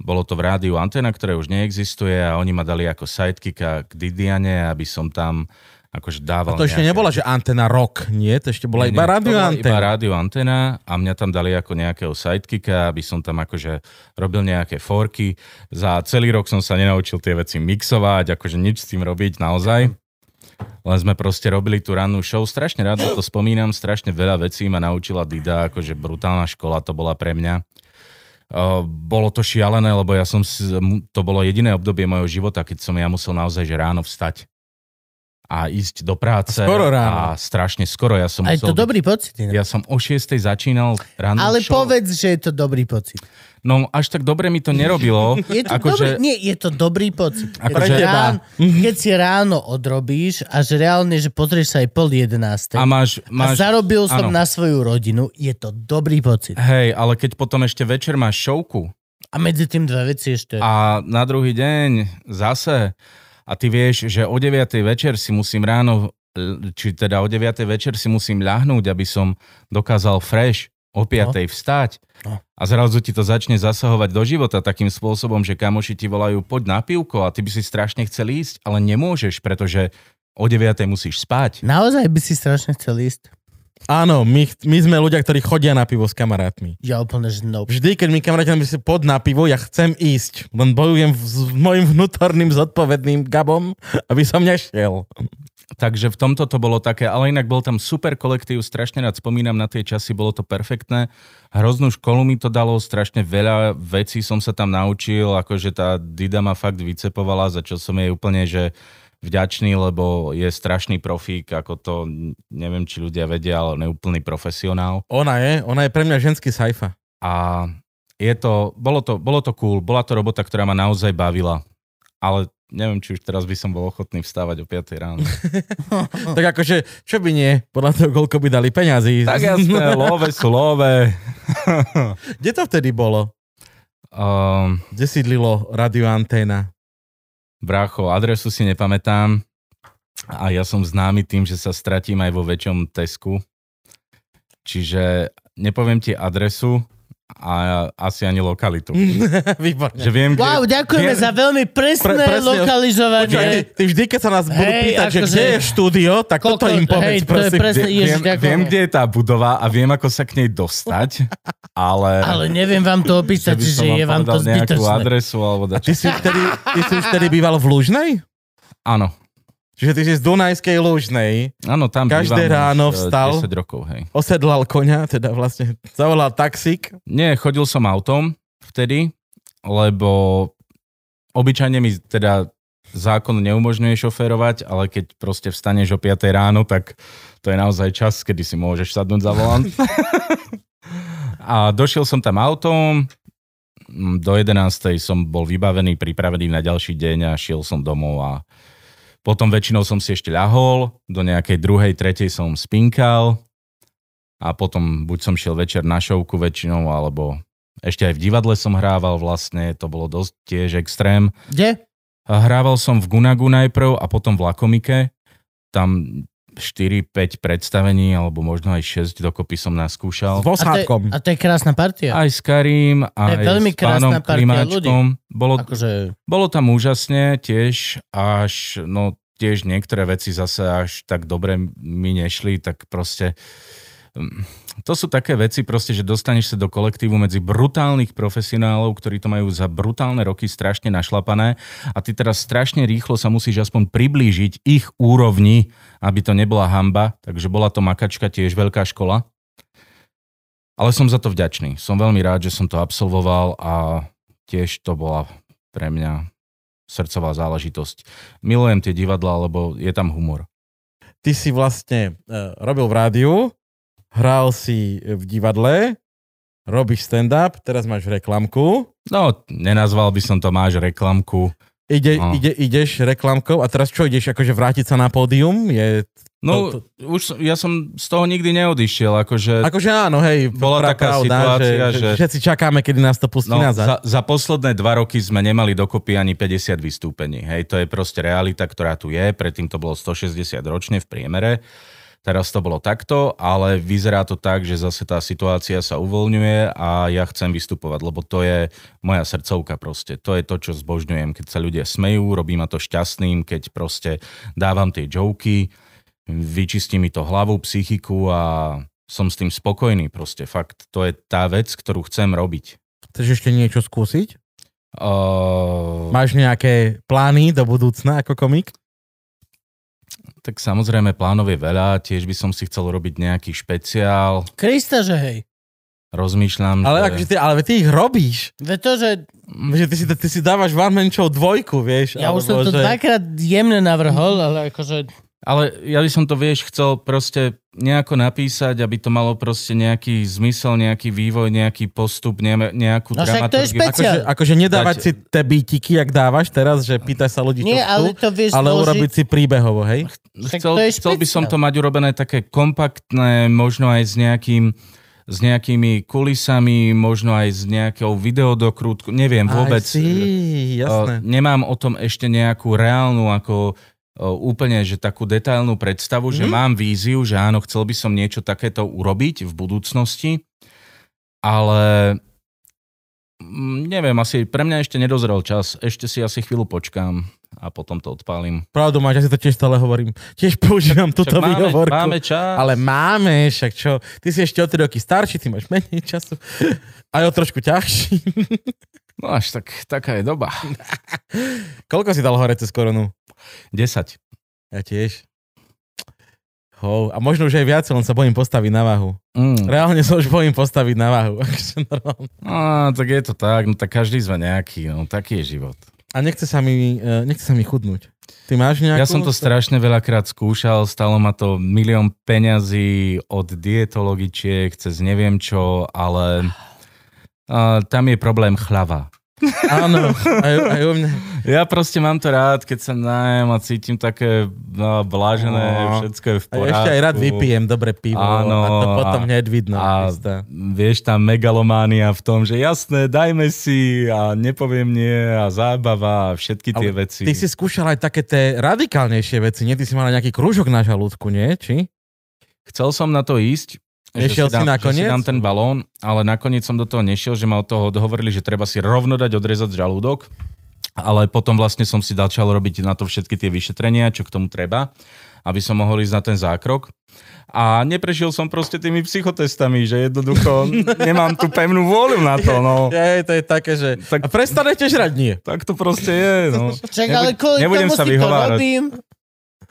bolo to v rádiu Antena, ktoré už neexistuje a oni ma dali ako sidekicka k Didiane, aby som tam akože dával To ešte nejaké- nebola, že antena rock, nie? To ešte bola Nie, iba rádio bola Iba antena. rádio antena a mňa tam dali ako nejakého sidekicka, aby som tam akože robil nejaké forky. Za celý rok som sa nenaučil tie veci mixovať, akože nič s tým robiť naozaj. Len sme proste robili tú rannú show. Strašne rád to spomínam, strašne veľa vecí ma naučila Dida, akože brutálna škola to bola pre mňa. Uh, bolo to šialené, lebo ja som to bolo jediné obdobie mojho života, keď som ja musel naozaj že ráno vstať a ísť do práce. Skoro ráno. A strašne skoro. Ja som A je to musel byť- dobrý pocit. ja som o 6. začínal ráno Ale show. povedz, že je to dobrý pocit. No až tak dobre mi to nerobilo. Je to akože, dobrý, nie, je to dobrý pocit. Ako keď, že- ráno, keď si ráno odrobíš a že reálne, že pozrieš sa aj pol jedenástej a máš, a máš zarobil som áno. na svoju rodinu, je to dobrý pocit. Hej, ale keď potom ešte večer máš šovku A medzi tým dve veci ešte. a na druhý deň zase a ty vieš, že o 9. večer si musím ráno, či teda o 9. večer si musím ľahnúť, aby som dokázal fresh o 5. vstať. No. A zrazu ti to začne zasahovať do života takým spôsobom, že kamoši ti volajú poď na pivko a ty by si strašne chcel ísť, ale nemôžeš, pretože o 9. musíš spať. Naozaj by si strašne chcel ísť. Áno, my, my sme ľudia, ktorí chodia na pivo s kamarátmi. Ja úplne že no. Vždy, keď mi kamaráti nám si pod na pivo, ja chcem ísť. Len bojujem v- s mojim vnútorným zodpovedným gabom, aby som nešiel. Takže v tomto to bolo také, ale inak bol tam super kolektív, strašne rád spomínam na tie časy, bolo to perfektné. Hroznú školu mi to dalo, strašne veľa vecí som sa tam naučil, akože tá Dida ma fakt vycepovala, za čo som jej úplne, že vďačný, lebo je strašný profík, ako to, neviem, či ľudia vedia, ale neúplný profesionál. Ona je, ona je pre mňa ženský sajfa. A je to, bolo to, bolo to cool, bola to robota, ktorá ma naozaj bavila, ale neviem, či už teraz by som bol ochotný vstávať o 5 ráno. Tak akože, čo by nie? Podľa toho, koľko by dali peňazí. tak jasné, love sú love. Kde to vtedy bolo? Um, Kde sídlilo radioanténa? Brácho, adresu si nepamätám a ja som známy tým, že sa stratím aj vo väčšom Tesku. Čiže nepoviem ti adresu a asi ani lokalitu. Výborne. Že viem, kde, Wow, ďakujeme viem, za veľmi presné Pre- presne. lokalizovanie. Počkaj, ty, ty vždy, keď sa nás budú Hej, pýtať, že akože- kde je štúdio, tak Koľko- toto im povedz, hej, to je prosím. presne- viem, Ježiš, viem, ďakujem. kde je tá budova a viem, ako sa k nej dostať, ale, Ale neviem vám to opísať, by som že vám je vám to zbytočné. adresu alebo Ty dačo. si, vtedy, ty si už vtedy býval v Lužnej? Áno, Čiže ty si z Dunajskej Lužnej, áno, tam Každé ráno eh, vstal? 10 rokov, hej. osedlal koňa, teda vlastne zavolal taxík. Nie, chodil som autom vtedy, lebo obyčajne mi teda zákon neumožňuje šoférovať, ale keď proste vstaneš o 5 ráno, tak to je naozaj čas, kedy si môžeš sadnúť za volant. a došiel som tam autom, mm, do 11. som bol vybavený, pripravený na ďalší deň a šiel som domov a potom väčšinou som si ešte ľahol, do nejakej druhej, tretej som spinkal a potom buď som šiel večer na šovku väčšinou, alebo ešte aj v divadle som hrával vlastne, to bolo dosť tiež extrém. Kde? Hrával som v Gunagu najprv a potom v Lakomike. Tam 4-5 predstavení, alebo možno aj 6 dokopy som naskúšal. S osádkom. a to je krásna partia. Aj s Karím, aj veľmi s pánom Klimáčkom. Bolo, Akože, bolo tam úžasne tiež, až no tiež niektoré veci zase až tak dobre mi nešli, tak proste mm, to sú také veci proste, že dostaneš sa do kolektívu medzi brutálnych profesionálov, ktorí to majú za brutálne roky strašne našlapané a ty teraz strašne rýchlo sa musíš aspoň priblížiť ich úrovni, aby to nebola hamba, takže bola to makačka tiež veľká škola. Ale som za to vďačný. Som veľmi rád, že som to absolvoval a tiež to bola pre mňa srdcová záležitosť. Milujem tie divadla, lebo je tam humor. Ty si vlastne uh, robil v rádiu, hral si v divadle, robíš stand-up, teraz máš reklamku, No, nenazval by som to máš reklamku. Ide, No. ide, ideš reklamkou a teraz čo ideš, akože vrátiť sa na pódium? Je, No, To- už som, ja som z toho nikdy neodišiel, akože... akože áno, hej, Bola taká situácia, že, že- všetci čakáme, kedy nás to pustí No, nazad. za, za posledné dva roky sme nemali dokopy ani 50 vystúpení. Hej, to je proste realita, ktorá tu je. Predtým to bolo 160 ročne v priemere. Teraz to bolo takto, ale vyzerá to tak, že zase tá situácia sa uvoľňuje a ja chcem vystupovať, lebo to je moja srdcovka proste. To je to, čo zbožňujem, keď sa ľudia smejú, robí ma to šťastným, keď proste dávam tie joky, vyčistí mi to hlavu, psychiku a som s tým spokojný proste. Fakt, to je tá vec, ktorú chcem robiť. Chceš ešte niečo skúsiť? Uh, Máš nejaké plány do budúcna ako komik? Tak samozrejme plánov je veľa, tiež by som si chcel robiť nejaký špeciál, Krista, že hej. rozmýšľam, Ale, že... akože ty, ale ty ich robíš. Ve to, že Že ty si, ty si dávaš One Man Show dvojku, vieš. ja už som to že... dvakrát jemne navrhol, ale akože... Ale ja by som to, vieš, chcel proste nejako napísať, aby to malo proste nejaký zmysel, nejaký vývoj, nejaký postup, ne, nejakú No však to je dramaturgiu. špeciál. Akože, akože nedávať Dať- si tie bítiky, jak dávaš teraz, že pýtaš sa ľudí, Nie, ale to vieš ale zložiť. urobiť si príbehovo, hej? Chcel, to je chcel by som to mať urobené také kompaktné, možno aj s nejakým s nejakými kulisami, možno aj s nejakou videodokrútku, neviem vôbec. Aj si, jasné. Uh, nemám o tom ešte nejakú reálnu ako úplne, že takú detailnú predstavu, že Mhm. mám víziu, že áno, chcel by som niečo takéto urobiť v budúcnosti, ale mm, neviem, asi pre mňa ešte nedozrel čas, ešte si asi chvíľu počkám a potom to odpálim. Pravdu máš, ja si to tiež stále hovorím. Tiež používam túto Však máme, výhovorku. máme čas. Ale máme, však čo, ty si ešte o 3 roky starší, ty máš menej času. Aj o trošku ťažší. No až tak, taká je doba. Koľko si dal hore cez koronu? 10. Ja tiež. Hou. A možno už aj viac, len sa bojím postaviť na váhu. Mm. Reálne sa už bojím postaviť na váhu. akože. No, tak je to tak, no tak každý sme nejaký, no taký je život. A nechce sa mi, eh, nechce sa mi chudnúť. Ty máš nejakú? Ja som to strašne veľakrát skúšal, stalo ma to milión peňazí od dietologičiek cez neviem čo, ale uh, tam je problém chlava. Áno, aj, aj u mňa. Ja proste mám to rád, keď sa najem a cítim také no, blážené, No. všetko je v A poriadku. ešte aj rád vypijem dobre pivo. Áno, a to potom a- hneď vidno. a Krista. vieš, tá megalománia v tom, že jasné, dajme si a nepoviem nie a zábava a všetky tie Ale veci. Ty si skúšal aj také tie radikálnejšie veci, nie? Ty si mal nejaký krúžok na žalúdku, nie? Či? Chcel som na to ísť, Nešiel že si dám, nakoniec? Že si dám ten balón, ale nakoniec som do toho nešiel, že ma od toho odhovorili, že treba si rovno dať odrezať žalúdok. Ale potom vlastne som si začal robiť na to všetky tie vyšetrenia, čo k tomu treba, aby som mohol ísť na ten zákrok. A neprešiel som proste tými psychotestami, že jednoducho nemám tú pevnú vôľu na to. No. Je, to je také, že... Tak- A prestanete žrať, nie. Tak to proste je. No. Čak, ale kvôli nebudem tomu sa si to vyhovárať. robím.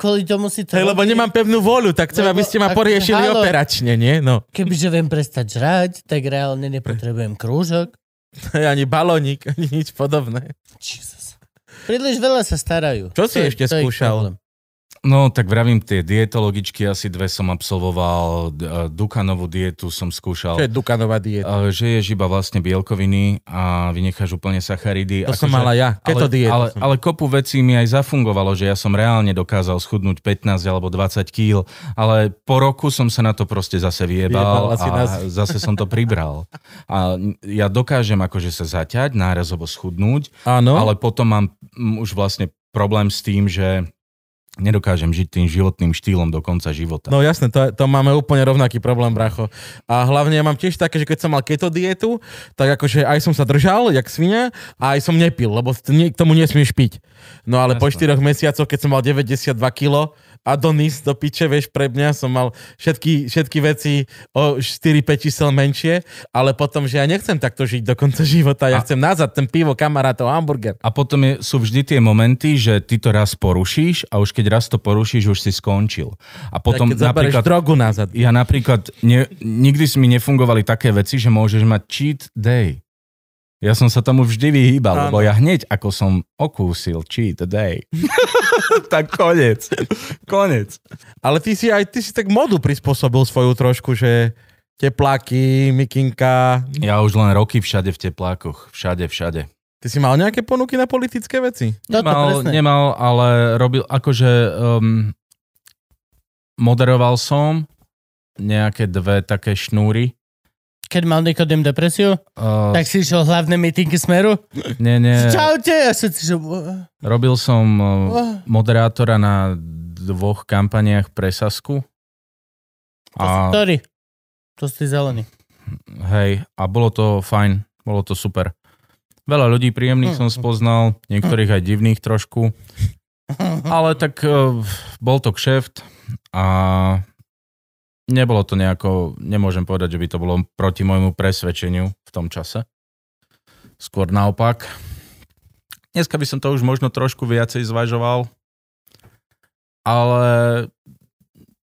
Kvôli tomu si to Hej, lebo nemám pevnú vôľu, tak chcem, Lebo aby ste ma poriešili halo. operačne, nie? No. Kebyže viem prestať žrať, tak reálne nepotrebujem krúžok. ani balónik, ani nič podobné. Jesus. Príliš veľa sa starajú. Čo si je- ešte to skúšal? No, tak vravím, tie dietologičky asi dve som absolvoval, Dukanovú dietu som skúšal. Čo je Dukanová dieta? Že ješ iba vlastne bielkoviny a vynecháš úplne sacharidy. To som Akože- mala ja, keto ale, dietu ale, ale kopu vecí mi aj zafungovalo, že ja som reálne dokázal schudnúť 15 alebo 20 kg, ale po roku som sa na to proste zase vyjebal a nás. zase som to pribral. A ja dokážem akože sa zaťať, nárazovo schudnúť, Áno, ale potom mám už vlastne problém s tým, že nedokážem žiť tým životným štýlom do konca života. No jasné, to, to máme úplne rovnaký problém, bracho. A hlavne ja mám tiež také, že keď som mal keto dietu, tak akože aj som sa držal, jak svinia, a aj som nepil, lebo k tomu nesmieš piť. No ale po Jasné. 4 mesiacoch, keď som mal 92 kg, Adonis do piče, vieš, pre mňa som mal všetky, všetky veci o 4-5 čísel menšie, ale potom, že ja nechcem takto žiť do konca života, ja A- chcem nazad ten pivo, kamarátov, hamburger. A potom je, sú vždy tie momenty, že ty to raz porušíš a už keď raz to porušíš, už si skončil. A potom tak keď napríklad... drogu nazad. Ja napríklad, ne, nikdy mi nefungovali také veci, že môžeš mať cheat day. Ja som sa tomu vždy vyhýbal, Áno. lebo ja hneď, ako som okúsil cheat day, tak konec. Konec. Ale ty si aj ty si tak modu prispôsobil svoju trošku, že tepláky, mikinka. Ja už len roky všade v teplákoch. Všade, všade. Ty si mal nejaké ponuky na politické veci? Nemal, nemal, ale robil, akože um, moderoval som nejaké dve také šnúry. Keď mal Nikodem depresiu, Uh, tak si išiel hlavné mítingy Smeru. nie, nie. Čaute! A všetci, že... Robil som uh, moderátora na dvoch kampaniách pre Sasku. A, Ktorý? To si zelený. hej, a bolo to fajn, bolo to super. Veľa ľudí príjemných som spoznal, niektorých aj divných trošku, ale tak uh, bol to kšeft a nebolo to nejako, nemôžem povedať, že by to bolo proti môjmu presvedčeniu v tom čase. Skôr naopak. Dneska by som to už možno trošku viacej zvažoval, ale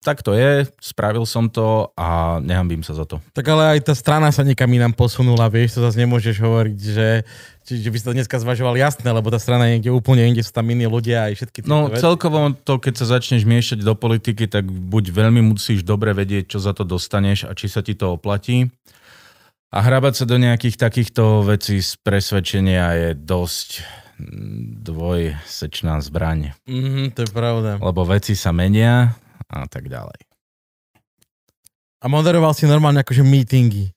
tak to je, spravil som to a nehambím sa za to. Tak ale aj tá strana sa niekam inám posunula, vieš, to zase nemôžeš hovoriť, že, či, že by si to dneska zvažoval jasné, lebo tá strana je niekde úplne inde, sú tam iní ľudia aj všetky tieto No veci. celkovo to, keď sa začneš miešať do politiky, tak buď veľmi musíš dobre vedieť, čo za to dostaneš a či sa ti to oplatí. A hrabať sa do nejakých takýchto vecí z presvedčenia je dosť mm, dvojsečná zbraň. Mhm, to je pravda. Lebo veci sa menia a tak ďalej. A moderoval si normálne akože meetingy.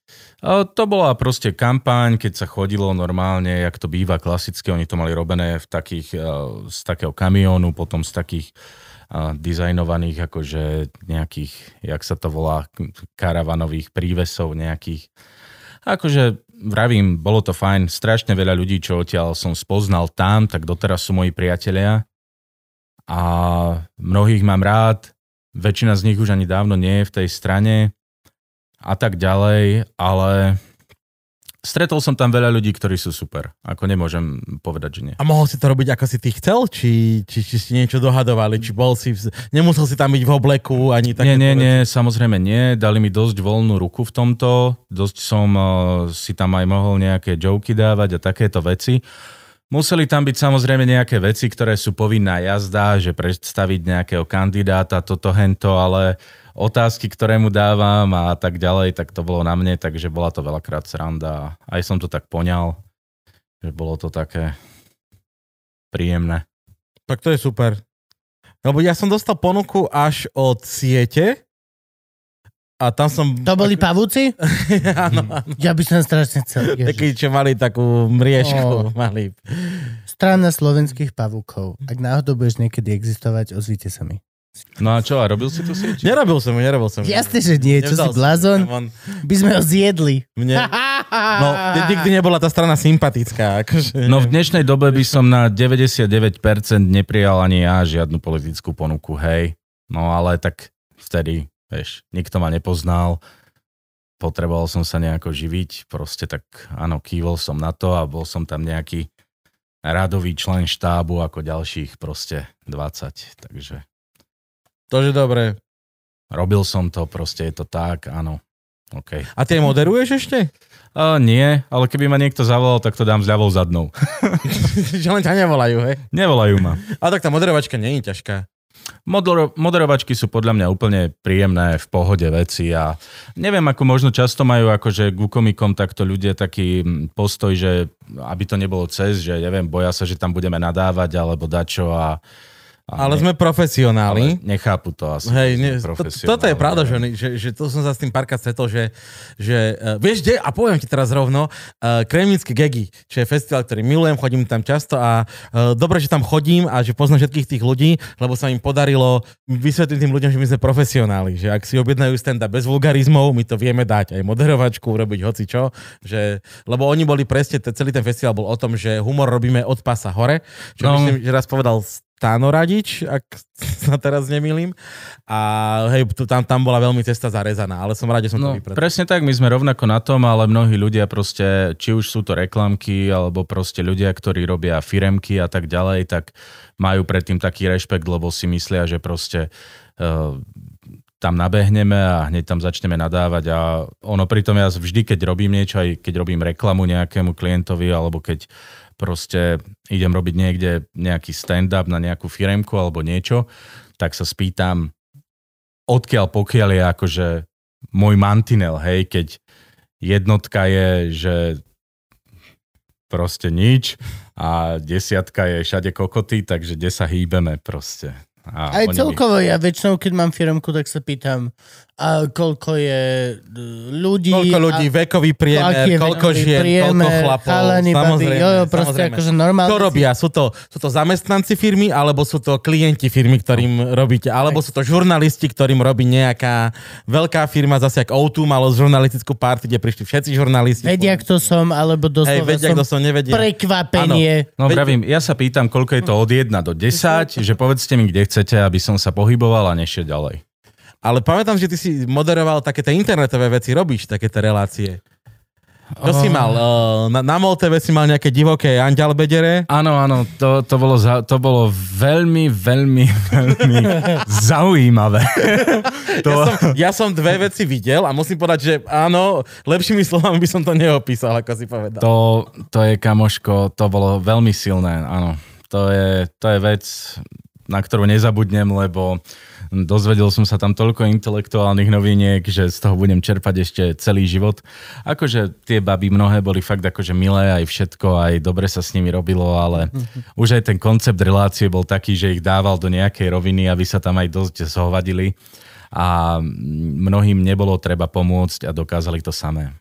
To bola proste kampaň, keď sa chodilo normálne, jak to býva klasické, oni to mali robené v takých, eh, z takého kamiónu, potom z takých eh, dizajnovaných akože nejakých, jak sa to volá, karavanových prívesov nejakých. Akože vravím, bolo to fajn, strašne veľa ľudí, čo odtiaľ som spoznal tam, tak doteraz sú moji priatelia. A mnohých mám rád, väčšina z nich už ani dávno nie je v tej strane a tak ďalej, ale stretol som tam veľa ľudí, ktorí sú super. Ako nemôžem povedať, že nie. A mohol si to robiť, ako si ty chcel? Či, či, či si niečo dohadovali? Či bol si... v- Nemusel si tam byť v obleku ani také Nie, nie, nie, samozrejme nie. Dali mi dosť voľnú ruku v tomto. Dosť som uh, si tam aj mohol nejaké joky dávať a takéto veci. Museli tam byť samozrejme nejaké veci, ktoré sú povinná jazda, že predstaviť nejakého kandidáta, toto, hento, ale otázky, ktoré mu dávam a tak ďalej, tak to bolo na mne, takže bola to veľakrát sranda. Aj som to tak poňal, že bolo to také príjemné. Tak to je super. Lebo ja som dostal ponuku až od siete a tam som... To boli pavúci? áno, áno. Ja by som strašne chcel. Ježiš. Takí, čo mali takú mriežku. Ó. Mali. Strana slovenských pavúkov. Ak náhodou budeš niekedy existovať, ozvite sa mi. No a čo, a robil si to sieť? Nerobil som ju, nerobil som ju. Jasne, že nie. Čo si Nevzal som blázon? On- By sme ho zjedli. Mne, no, nikdy nebola tá strana sympatická. Akože, No v dnešnej dobe by som na 99% neprijal ani ja žiadnu politickú ponuku, hej. No ale tak vtedy, vieš, nikto ma nepoznal, potreboval som sa nejako živiť, proste tak áno, kývol som na to a bol som tam nejaký radový člen štábu ako ďalších proste 20, takže To je dobré. robil som to, proste je to tak, áno. OK. A ty moderuješ ešte? A nie, ale keby ma niekto zavolal, tak to dám s ľavou zadnou. že len ťa nevolajú, hej? Nevolajú ma. A tak tá moderovačka nie je ťažká. Modero- moderovačky sú podľa mňa úplne príjemné, v pohode veci a neviem, ako možno často majú akože ku komikom takto ľudia taký mm, postoj, že aby to nebolo cez, že neviem, boja sa, že tam budeme nadávať alebo dačo a, Ale sme ale profesionáli. nechápu to asi. Hej, sme to, toto je pravda, že, že, že to som sa s tým párkrát stretol, že, že uh, vieš kde, a poviem ti teraz rovno, uh, Kremnické gegy, čo je festival, ktorý milujem, chodím tam často a uh, dobre, že tam chodím a že poznám všetkých tých ľudí, lebo sa im podarilo vysvetliť tým ľuďom, že my sme profesionáli, že ak si objednajú stand-up bez vulgarizmov, my to vieme dať, aj moderovačku, urobiť hoci čo, že, lebo oni boli presne, te- celý ten festival bol o tom, že humor robíme od pasa hore, čo No. myslím, že raz povedal Stáno Radič, ak sa teraz nemýlim. A hej, tam, tam bola veľmi cesta zarezaná, ale som rád, že som No, to vypredal. presne tak, my sme rovnako na tom, ale mnohí ľudia proste, či už sú to reklamky, alebo proste ľudia, ktorí robia firemky a tak ďalej, tak majú predtým taký rešpekt, lebo si myslia, že proste uh, tam nabehneme a hneď tam začneme nadávať a ono pritom ja vždy, keď robím niečo, aj keď robím reklamu nejakému klientovi, alebo keď proste idem robiť niekde nejaký stand-up na nejakú firemku alebo niečo, tak sa spýtam, odkiaľ pokiaľ je akože môj mantinel, hej, keď jednotka je, že proste nič a desiatka je všade kokoty, takže kde sa hýbeme proste. A Aj oni mi- celkovo, ja väčšinou, keď mám firmku, tak sa pýtam, a koľko je e, ľudí. Koľko ľudí, a, vekový priemer, je koľko vekový žien, koľko priemer, chlapov. chalani, babi, samozrejme, jo, jo, proste samozrejme. akože normálne. Čo robia? Sú to, sú to zamestnanci firmy, alebo sú to klienti firmy, ktorým robíte? Alebo sú to žurnalisti, ktorým robí nejaká veľká firma, zase ako O2 malo žurnalistickú party, kde prišli všetci žurnalisti. Vedia, kto som, alebo Hej, doslova vedia, kto som, som nevedia. prekvapenie. No Veď- vravím, ja sa pýtam, koľko je to od 1 do 10, že povedzte mi, kde chcete, aby som sa pohyboval a nešiel ďalej. Ale pamätám, že ty si moderoval také tie internetové veci, robíš takéto relácie. Čo si mal? Uh, Na, na MOL TV si mal nejaké divoké Andial Bedere? Áno, áno, to, to, bolo, za, to bolo veľmi, veľmi, veľmi zaujímavé. to, Ja som, ja som dve veci videl a musím povedať, že áno, lepšími slovami by som to neopísal, ako si povedal. to, to je, kamoško, to bolo veľmi silné, áno. To je, to je vec, na ktorú nezabudnem, lebo dozvedel som sa tam toľko intelektuálnych noviniek, že z toho budem čerpať ešte celý život. Akože tie baby mnohé boli fakt akože milé, aj všetko, aj dobre sa s nimi robilo, ale už aj ten koncept relácie bol taký, že ich dával do nejakej roviny, aby sa tam aj dosť zhovadili a mnohým nebolo treba pomôcť a dokázali to samé.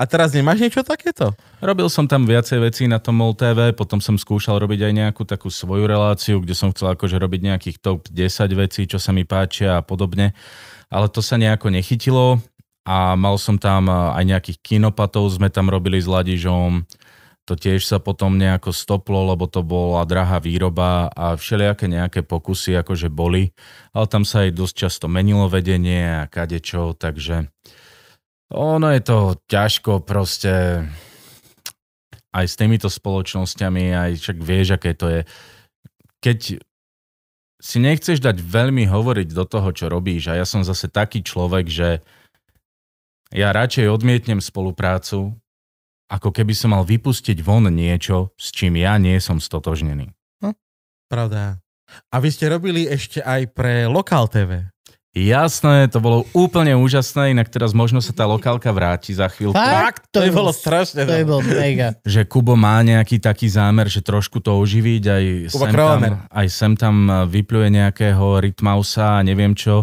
A teraz nemáš niečo takéto? Robil som tam viacej vecí na tom MOL TV, potom som skúšal robiť aj nejakú takú svoju reláciu, kde som chcel akože robiť nejakých top 10 vecí, čo sa mi páčia a podobne, ale to sa nejako nechytilo a mal som tam aj nejakých kinopatov, sme tam robili s Ladižom, To tiež sa potom nejako stoplo, lebo to bola drahá výroba a všelijaké nejaké pokusy akože boli. Ale tam sa aj dosť často menilo vedenie a kadečo, takže ono je to ťažko proste aj s týmito spoločnosťami, aj však vieš, aké to je. Keď si nechceš dať veľmi hovoriť do toho, čo robíš a ja som zase taký človek, že ja radšej odmietnem spoluprácu, ako keby som mal vypustiť von niečo, s čím ja nie som stotožnený. Pravda. A vy ste robili ešte aj pre Lokal TV. Jasné, to bolo úplne úžasné, inak teraz možno sa tá lokálka vráti za chvíľku. Fakt? To by bolo strašne. To by bol mega. Že Kubo má nejaký taký zámer, že trošku to oživiť, aj sem, tam, aj sem tam vypluje nejakého rytmausa a neviem čo.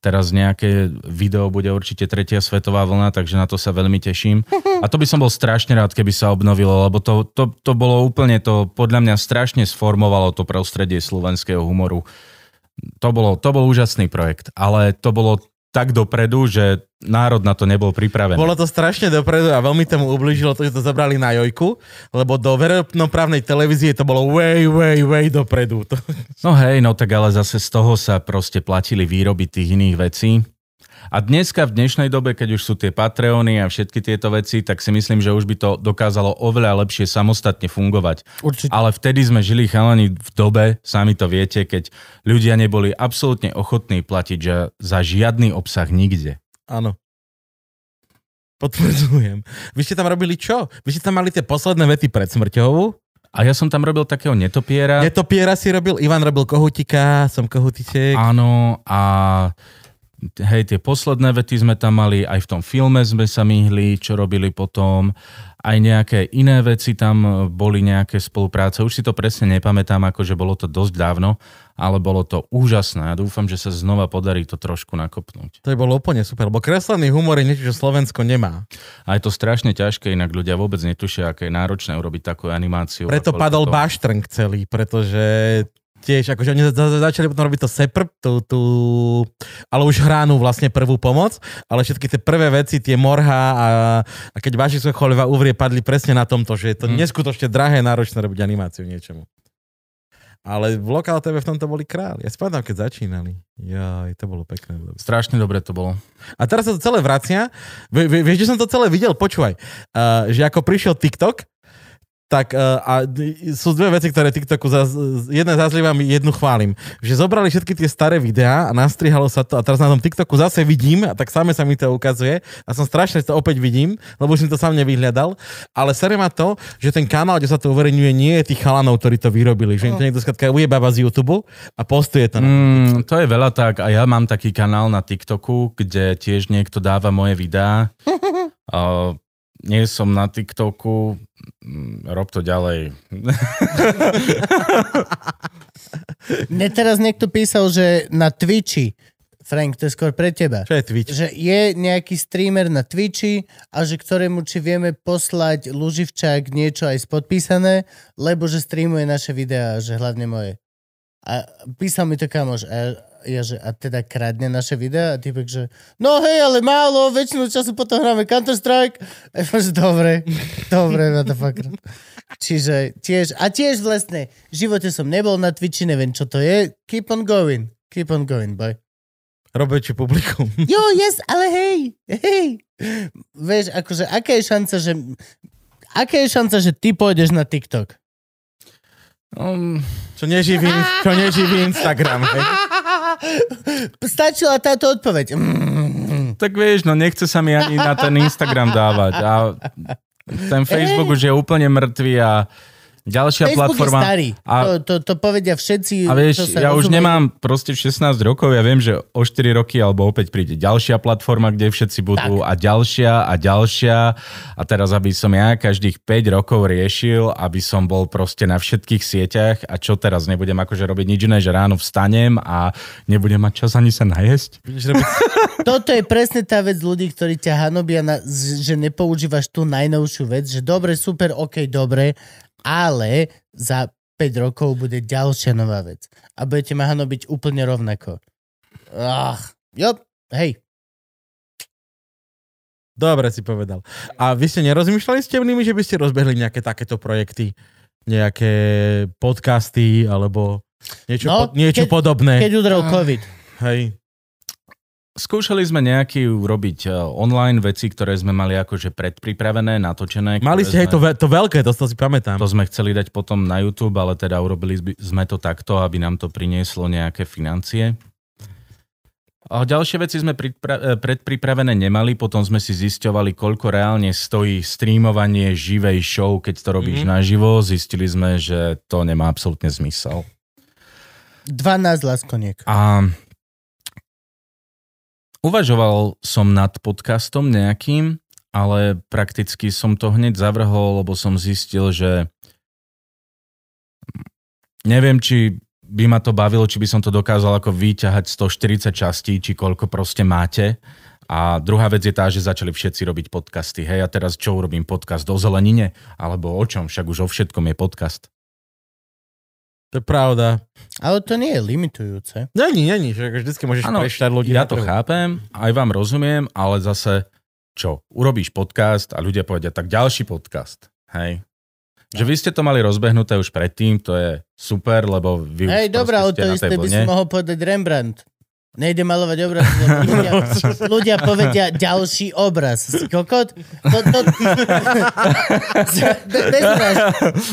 Teraz nejaké video bude určite tretia svetová vlna, takže na to sa veľmi teším. A to by som bol strašne rád, keby sa obnovilo, lebo to, to, to bolo úplne, to podľa mňa strašne sformovalo to prostredie slovenského humoru. To, bolo, to bol úžasný projekt, ale to bolo tak dopredu, že národ na to nebol pripravený. Bolo to strašne dopredu a veľmi tomu ublížilo to, že to zabrali na Jojku, lebo do verejnoprávnej televízie to bolo way, way, way dopredu. No hej, no tak ale zase z toho sa proste platili výroby tých iných vecí. A dneska v dnešnej dobe, keď už sú tie Patreony a všetky tieto veci, tak si myslím, že už by to dokázalo oveľa lepšie samostatne fungovať. Určite. Ale vtedy sme žili chalani v dobe, sami to viete, keď ľudia neboli absolútne ochotní platiť za žiadny obsah nikde. áno. Potvrdzujem. Vy ste tam robili čo? Vy ste tam mali tie posledné vety pred smrťou. A ja som tam robil takého netopiera. Netopiera si robil, Ivan robil kohutika, som kohutiček. Áno, a hej, tie posledné vety sme tam mali, aj v tom filme sme sa myhli, čo robili potom, aj nejaké iné veci tam boli nejaké spolupráce. Už si to presne nepamätám, akože bolo to dosť dávno, ale bolo to úžasné. Ja dúfam, že sa znova podarí to trošku nakopnúť. To by bolo úplne super, lebo kreslený humor je niečo, čo Slovensko nemá. A je to strašne ťažké, inak ľudia vôbec netušia, aké je náročné urobiť takú animáciu. Preto A padol to- Baštrnk celý, pretože tiež, akože oni za- za- začali potom robiť to SEPR, tú, tú, ale už hránú vlastne prvú pomoc, ale všetky tie prvé veci, tie morha a, a keď Vaši Socholeva uvrie, padli presne na tomto, že je to Hmm. neskutočne drahé, náročné robiť animáciu niečomu. Ale v Lokal TV v tomto boli králi. Ja si pamätám, keď začínali. Jaj, to bolo pekné. Strašne dobre to bolo. A teraz sa to celé vracia. Vie- vie- Vieš, že som to celé videl? Počúvaj. Uh, že ako prišiel TikTok, tak uh, a sú dve veci, ktoré TikToku, zaz, jedna zazlievam, jednu chválim. Že zobrali všetky tie staré videá a nastrihalo sa to a teraz na tom TikToku zase vidím a tak same sa mi to ukazuje a som strašne to opäť vidím, lebo už som to sám nevyhľadal, ale sere ma to, že ten kanál, kde sa to uverejňuje, nie je tých chalanov, ktorí to vyrobili, že im to niekto skratka ujebáva z YouTube a postuje to. Na... Mm, to je veľa tak a ja mám taký kanál na TikToku, kde tiež niekto dáva moje videá. Uh, nie som na TikToku, mm, rob to ďalej. Mne teraz niekto písal, že na Twitchi, Frank, to je skôr pre teba, Čo je Twitch? že je nejaký streamer na Twitchi a že ktorému či vieme poslať Luživčák niečo aj spodpísané, lebo že streamuje naše videá, že hlavne moje. A písal mi to kamoš a ja, že a teda kradne naše videá a typek, že no hej, ale málo, väčšinu času potom hráme Counter-Strike. A ja, že dobre, dobre, motherfucker. Čiže tiež, a tiež vlastne, v živote som nebol na Twitchi, neviem čo to je. Keep on going, keep on going, boy. Robiči publikum. Jo, yes, ale hej, hej. Vieš, akože, aká je šanca, že... Aká je šanca, že ty pôjdeš na TikTok? Um, Čo neživí, čo neživí Instagram. Hej? Stačila táto odpoveď. Mm. tak vieš, no nechce sa mi ani na ten Instagram dávať. A ten Facebook už je úplne mŕtvý a ďalšia Facebook platforma... je starý. A, To, to, to povedia všetci, a čo vieš, sa ja už rozumejú. nemám proste 16 rokov, ja viem, že o 4 roky alebo opäť príde ďalšia platforma, kde všetci budú a ďalšia a ďalšia a teraz, aby som ja každých 5 rokov riešil, aby som bol proste na všetkých sieťach a čo teraz, nebudem akože robiť nič iné, že ráno vstanem a nebudem mať čas ani sa najesť? Toto je presne tá vec ľudí, ktorí ťa hanobia, na, že nepoužívaš tú najnovšiu vec, že dobre, super, ok, dobre, ale za 5 rokov bude ďalšia nová vec. A budete ma hanobiť úplne rovnako. Ach, jo, hej. Dobre si povedal. A vy ste nerozmýšľali s temnými, že by ste rozbehli nejaké takéto projekty? Nejaké podcasty alebo niečo, No, po, niečo keď- podobné? Keď udrel COVID. Hej. Skúšali sme nejaký urobiť eh, online veci, ktoré sme mali akože predpripravené, natočené. Mali ste, sme- to, ve- to veľké, to, to si pamätám. To sme chceli dať potom na YouTube, ale teda urobili sme to takto, aby nám to prinieslo nejaké financie. A ďalšie veci sme pripra- eh, predpripravené nemali, potom sme si zisťovali, koľko reálne stojí streamovanie živej show, keď to robíš mm-hmm. naživo. Zistili sme, že to nemá absolútne zmysel. 12 laskoniek. A uvažoval som nad podcastom nejakým, ale prakticky som to hneď zavrhol, lebo som zistil, že neviem, či by ma to bavilo, či by som to dokázal ako vyťahať 140 častí, či koľko proste máte. A druhá vec je tá, že začali všetci robiť podcasty. Hej, a teraz čo urobím podcast o zelenine? Alebo o čom? Však už o všetkom je podcast. To je pravda. Ale to nie je limitujúce. Není, není, že vždycky môžeš Áno, prešťať ľudí. Ja to trhu. chápem, aj vám rozumiem, ale zase čo? Urobíš podcast a ľudia povedia, tak ďalší podcast. Hej. Že vy ste to mali rozbehnuté už predtým, to je super, lebo vy Hej, už dobré, ale to isté by si mohol povedať Rembrandt. Nejde malovať obraz, ľudia, ľudia povedia ďalší obraz. Si kokot? To, to.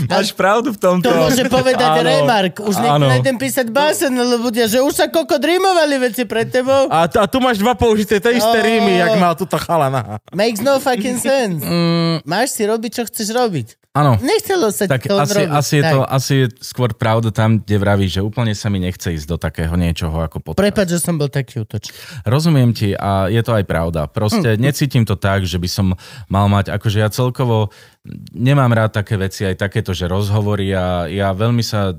Máš pravdu v tomto. to môže povedať Áno, Remark. Už nejdem písať básen, lebo ľudia, že už sa kokot rimovali veci pred tebou. A, t- a tu máš dva použité, tie isté Oh. rímy, jak mal túto chalana. Makes no fucking sense. Mm, Máš si robiť, čo chceš robiť. áno, Nechcelo sa tak to asi, robiť. asi, je Tak. to, asi je skôr pravda tam, kde vravíš, že úplne sa mi nechce ísť do takého niečoho ako podcast. Prepač, že som bol taký útočný. Rozumiem ti a je to aj pravda. Proste Hm. necítim to tak, že by som mal mať, akože ja celkovo nemám rád také veci, aj takéto, že rozhovory a ja veľmi sa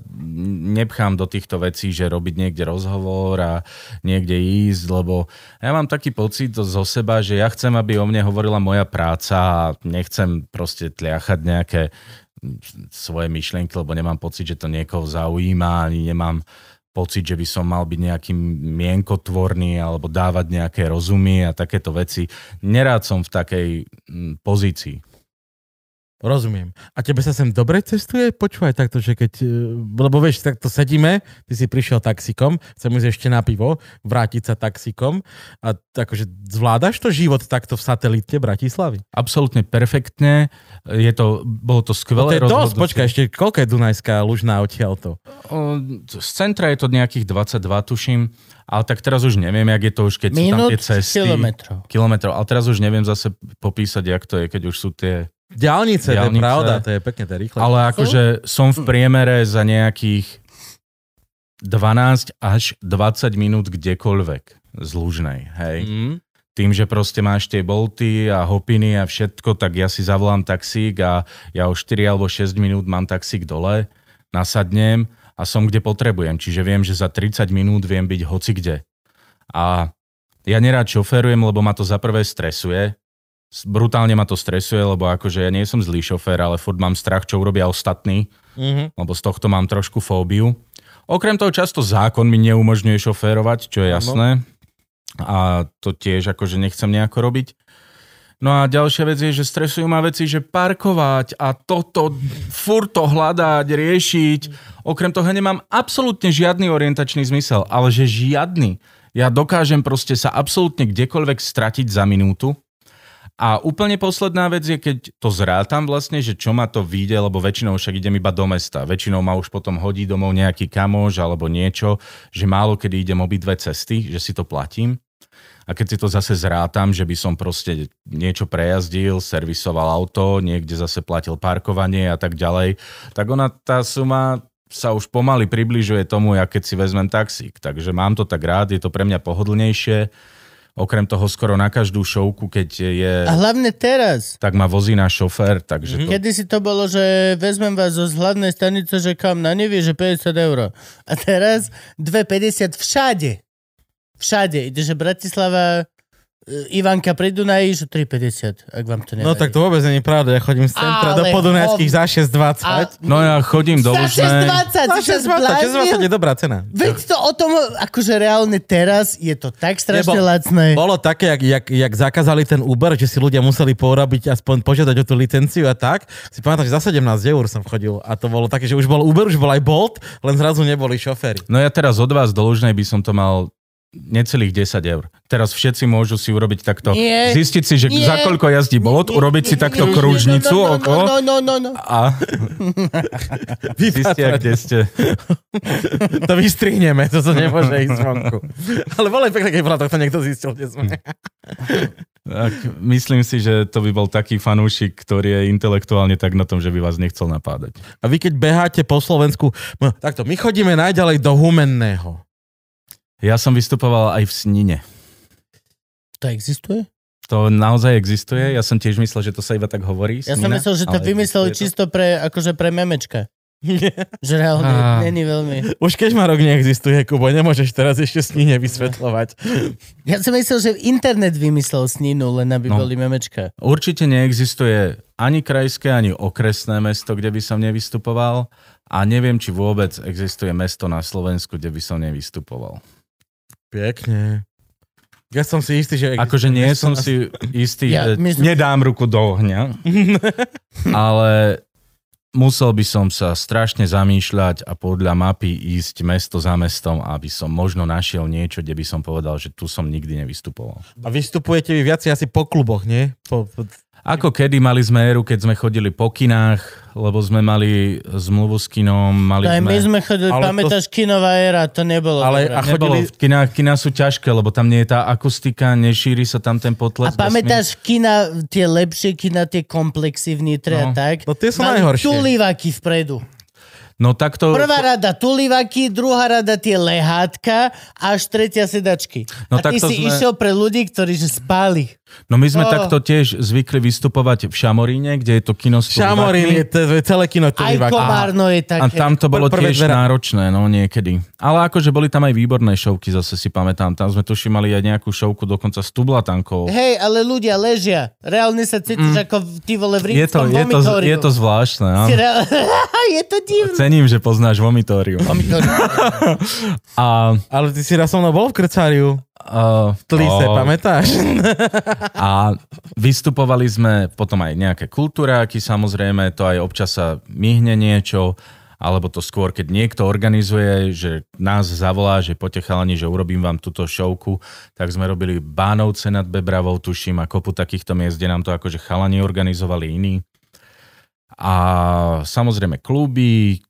nepchám do týchto vecí, že robiť niekde rozhovor a niekde ísť, lebo ja mám taký pocit zo seba, že ja chcem, aby o mne hovorila moja práca a nechcem proste tliachať nejaké svoje myšlienky, lebo nemám pocit, že to niekoho zaujíma, ani nemám pocit, že by som mal byť nejaký mienkotvorný alebo dávať nejaké rozumy a takéto veci. Nerád som v takej mm, pozícii. Rozumiem. A tebe sa sem dobre cestuje? Počúvaj takto, že keď... e, Lebo vieš, takto sedíme, ty si prišiel taxikom, chcem ísť ešte na pivo, vrátiť sa taxikom a akože zvládaš to život takto v satelite Bratislavy? Absolútne perfektne. Je to, bolo to No to skvelé je dosť, počkaj, ešte koľko je Dunajská Lužná odtiaľto? Z centra je to nejakých 22, tuším, ale tak teraz už neviem, jak je to už, keď sú tam Minút, tie cesty. kilometrov. Kilometrov. Ale teraz už neviem zase popísať, jak to je, keď už sú tie Diálnice, to je pravda, to je pekne, to je rýchle. Ale akože som v priemere za nejakých 12 až 20 minút kdekoľvek z Lužnej, hej. Mm. Tým, že proste máš tie bolty a hopiny a všetko, tak ja si zavolám taxík a ja o 4 alebo 6 minút mám taxík dole, nasadnem a som kde potrebujem. Čiže viem, že za 30 minút viem byť hoci kde. A ja nerád šoferujem, lebo ma to za prvé stresuje. Brutálne ma to stresuje, lebo akože ja nie som zlý šofér, ale furt mám strach, čo urobia ostatní, Mm-hmm. lebo z tohto mám trošku fóbiu. Okrem toho často zákon mi neumožňuje šoférovať, čo je jasné. A to tiež akože nechcem nejako robiť. No a ďalšia vec je, že stresujú ma veci, že parkovať a toto, furt to hľadať, riešiť. Okrem toho nemám absolútne žiadny orientačný zmysel, ale že žiadny. Ja dokážem proste sa absolútne kdekoľvek stratiť za minútu. A úplne posledná vec je, keď to zrátam vlastne, že čo ma to vyjde, lebo väčšinou však idem iba do mesta. Väčšinou ma už potom hodí domov nejaký kamoš alebo niečo, že málo kedy idem obidve cesty, že si to platím. A keď si to zase zrátam, že by som proste niečo prejazdil, servisoval auto, niekde zase platil parkovanie a tak ďalej, tak ona, tá suma sa už pomaly približuje tomu, ja keď si vezmem taxík. Takže mám to tak rád, je to pre mňa pohodlnejšie. Okrem toho skoro na každú šovku, keď je, A hlavne teraz. tak ma vozí náš šofér, takže to... Kedy si to bolo, že vezmem vás zo hlavnej stanice, že kam na nevie, že 50 eur. A teraz 2,50 všade. Všade. Ide, že Bratislava Ivanka pri Dunaji, že 3,50, ak vám to nevadí. No tak to vôbec nie je pravda, ja chodím z centra do Podunajských za 6,20. No ja chodím do Za Lužnej. 6,20, Za si sa 6,20, 6,20 je dobrá cena. Veď to o tom, akože reálne teraz je to tak strašne Nebo- lacné. Bolo také, jak, jak, jak zakázali ten Uber, že si ľudia museli porobiť, aspoň požiadať o tú licenciu a tak. Si pamätám, že za 17 eur som chodil a to bolo také, že už bol Uber, už bol aj Bolt, len zrazu neboli šoféry. No ja teraz od vás do Lužnej by som to mal necelých 10 eur. Teraz všetci môžu si urobiť takto, Nie. zistiť si, že Nie. za koľko jazdí Bolt, urobiť si takto kružnicu no, no, okolo no, no, no, no. a zistia, kde ste. To vystrihneme, to sa nemôže ísť zvonku. Ale bolo pekné, keď bola tohto niekto zistil, kde sme. Tak, myslím si, že to by bol taký fanúšik, ktorý je intelektuálne tak na tom, že by vás nechcel napádať. A vy keď beháte po Slovensku, no, takto, my chodíme najďalej do Humenného. Ja som vystupoval aj v Snine. To existuje? To naozaj existuje. Ja som tiež myslel, že to sa iba tak hovorí. Ja som Snina, myslel, že to vymysleli to. čisto pre, akože pre memečka. Že reálne Á. není veľmi. Už keď ma rok neexistuje, Kubo, nemôžeš teraz ešte s ním nevysvetľovať. Ja som myslel, že internet vymyslel sninu, len aby No. boli memečka. Určite neexistuje ani krajské, ani okresné mesto, kde by som nevystupoval a neviem, či vôbec existuje mesto na Slovensku, kde by som nevystupoval. Pekne. Ja som si istý, že... Akože nie som si istý, Ja, ja, my sme- nedám ruku do ohňa, ale musel by som sa strašne zamýšľať a podľa mapy ísť mesto za mestom, aby som možno našiel niečo, kde by som povedal, že tu som nikdy nevystupoval. A vystupujete vy viac asi po kluboch, nie? Po, po... Ako kedy mali sme éru, keď sme chodili po kinách, lebo sme mali zmluvu s kinom, mali To aj sme... my sme chodili, Ale to- pamätáš, kinová éra, to nebolo Ale- dobré. a Nebolo, chodili- v kinách, kiná sú ťažké, lebo tam nie je tá akustika, nešíri sa tam ten potles. A pamätáš kina, tie lepšie kina, tie komplexy a No. tak? No tie sú Mali najhoršie. Tulivaky vpredu. No takto... Prvá rada tulivaky, druhá rada tie lehátka, až tretia sedačky. No a ty takto si sme- išiel pre ľudí, ktorí že spali. No my sme Oh. takto tiež zvykli vystupovať v Šamoríne, kde je to kino s Šamorín je to je celé kino Aj Tulivak. Komárno je také. A tam to bolo tiež náročné, no niekedy. Ale akože boli tam aj výborné šovky, zase si pamätám. Tam sme tuším mali aj nejakú šovku dokonca s tublatankou. Hej, ale ľudia ležia. Reálne sa cítiš ako v- ty vole v Mm. Je to, je, to, je to zvláštne, áno. reál- je to divné. Cením, že poznáš vomitórium. Vomitórium. A, Ale ty si raz so mnou bol v Krcáriu. A, V Tlise, o, pamätáš? A vystupovali sme potom aj nejaké kultúráky, samozrejme, to aj občas sa myhne niečo, alebo to skôr, keď niekto organizuje, že nás zavolá, že poďte chalani, že urobím vám túto šovku, tak sme robili Bánovce nad Bebravou, tuším, a kopu takýchto miest, kde nám to akože chalani organizovali iní. A samozrejme kluby,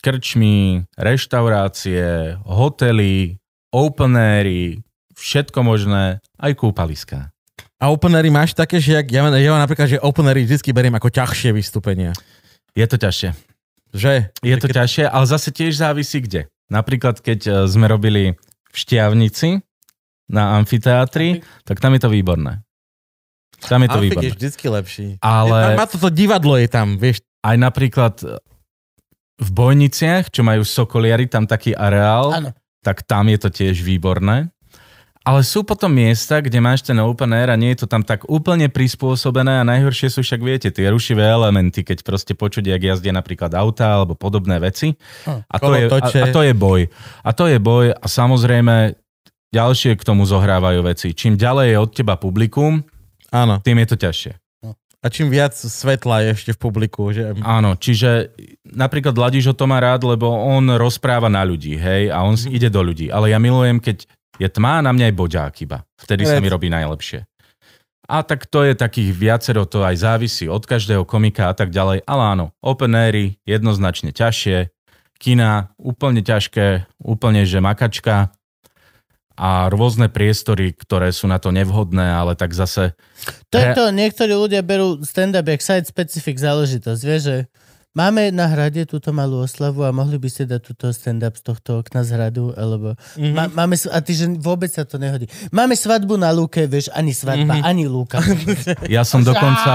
krčmy, reštaurácie, hotely, open airy, všetko možné, aj kúpaliská. A openery máš také, že jak, ja, ja mám napríklad, že openery vždy beriem ako ťažšie vystúpenia. Je to ťažšie. Že? Je to Keď- ťažšie, ale zase tiež závisí kde. Napríklad, keď e, sme robili v Šťavnici na amfiteátri, tak tam je to výborné. Tam je to Amfik je výborné. vždycky lepší. Ale Má toto divadlo je tam, vieš. aj napríklad e, v Bojniciach, čo majú Sokoliari, tam taký areál, Áno. tak tam je to tiež výborné. Ale sú potom miesta, kde máš ten open air a nie je to tam tak úplne prispôsobené a najhoršie sú však, viete, tie rušivé elementy, keď proste počuť, jak jazdia napríklad auta alebo podobné veci. Hm. A to, je, a, a to je boj. A to je boj a samozrejme ďalšie k tomu zohrávajú veci. Čím ďalej je od teba publikum, Áno. tým je to ťažšie. A čím viac svetla je ešte v publiku, že... Áno, čiže napríklad Ladiš o to má rád, lebo on rozpráva na ľudí, hej, a on si ide do ľudí. Ale ja milujem, keď je tma, na mňa je boďák iba. Vtedy sa Vec. mi robí najlepšie. A tak to je takých viacero, to aj závisí od každého komika a tak ďalej. Ale áno, open airy jednoznačne ťažšie, kina úplne ťažké, úplne že makačka a rôzne priestory, ktoré sú na to nevhodné, ale tak zase To je to, niektorí ľudia berú stand-up jak side-specific záležitosť, vieš, že Máme na hrade túto malú oslavu a mohli by ste dať túto stand-up z tohto okna z hradu, alebo... Mhm. Mm-hmm. Ma, máme, a ty, že vôbec sa to nehodí. Máme svadbu na lúke, vieš, ani svadba, Mhm. mm-hmm. ani lúka. Ja som dokonca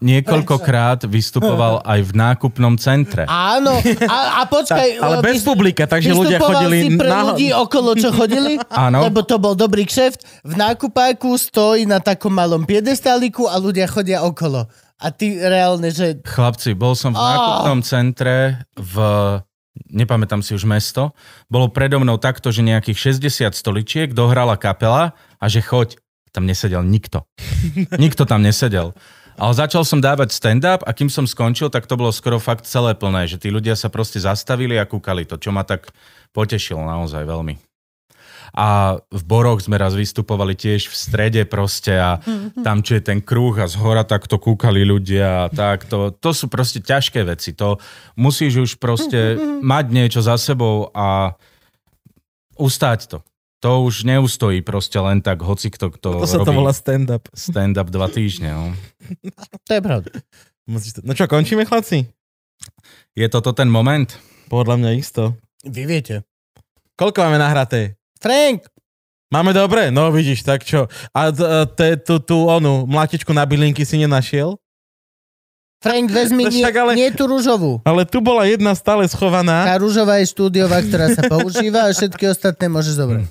niekoľkokrát vystupoval aj v nákupnom centre. Áno, a, a počkaj... Tak, ale e, bez publika, takže ľudia chodili si pre na- ľudí okolo, čo chodili? Áno. Lebo to bol dobrý kšeft. V nákupáku stojí na takom malom piedestáliku a ľudia chodia okolo. A ty reálne, že... Chlapci, bol som v nákupnom centre v nepamätám si už mesto, bolo predo mnou takto, že nejakých 60 stoličiek, dohrala kapela a že choď, tam nesedel nikto. Nikto tam nesedel. Ale začal som dávať stand-up a kým som skončil, tak to bolo skoro fakt celé plné, že tí ľudia sa proste zastavili a kúkali to, čo ma tak potešilo naozaj veľmi. A v Boroch sme raz vystupovali tiež v strede proste a tam, čo je ten kruh a z hora takto kúkali ľudia a tak. To, to sú proste ťažké veci. To musíš už proste mať niečo za sebou a ustáť to. To už neustojí proste len tak hoci kto, kto To sa to volá stand-up. stand-up dva týždne. No. To je pravda. Musíš to... No čo, končíme, chlapci? Je toto ten moment? Podľa mňa isto. Vy viete. Koľko máme nahraté? Frank, Máme dobre? No vidíš, tak čo? A tú, tú onu mlátičku na bylinky si nenašiel? Frank, vezmi To nie, ale- nie tú rúžovú. Ale tu bola jedna stále schovaná. Tá rúžová je štúdiová, ktorá sa používa a všetky ostatné môžeš zobrať.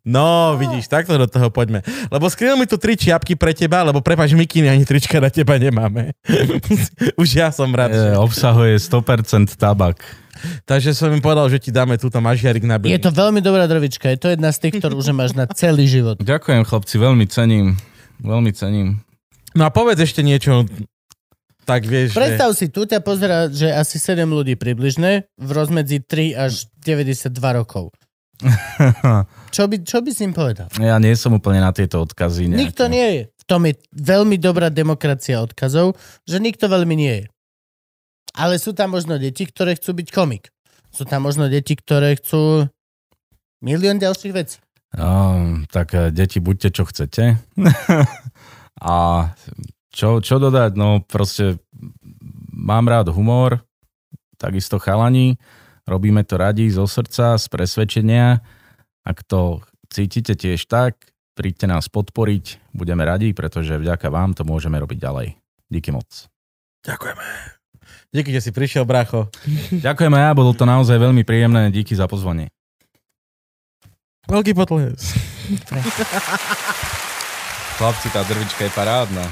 No, vidíš, takto do toho poďme. Lebo skryl mi tu tri čiapky pre teba, lebo prepač, mikiny ani trička na teba nemáme. Už ja som rád. E, obsahuje 100% tabak. Takže som im povedal, že ti dáme túto mažiarik na Je bylinky. to veľmi dobrá drovička. Je to jedna z tých, ktorú už máš na celý život. Ďakujem chlapci, veľmi cením. Veľmi cením. No a povedz ešte niečo, tak vieš, že... Predstav si, tu ťa pozera, že asi 7 ľudí približne v rozmedzi 3 až 92 rokov. Čo by, čo by si im povedal? Ja nie som úplne na tieto odkazy. Nejaké. Nikto nie je. V tom je veľmi dobrá demokracia odkazov, že nikto veľmi nie je. Ale sú tam možno deti, ktoré chcú byť komik. Sú tam možno deti, ktoré chcú milión ďalších vecí. No, tak e, deti, buďte čo chcete. a čo, čo dodať? No proste mám rád humor, takisto chalani, robíme to radi zo srdca, z presvedčenia. Ak to cítite tiež tak, príďte nás podporiť, budeme radi, pretože vďaka vám to môžeme robiť ďalej. Díky moc. Ďakujeme. Díky, že si prišiel, bracho. Ďakujem aj ja, bolo to naozaj veľmi príjemné, díky za pozvanie. Veľký potles. Chlapci, tá drvička je parádna.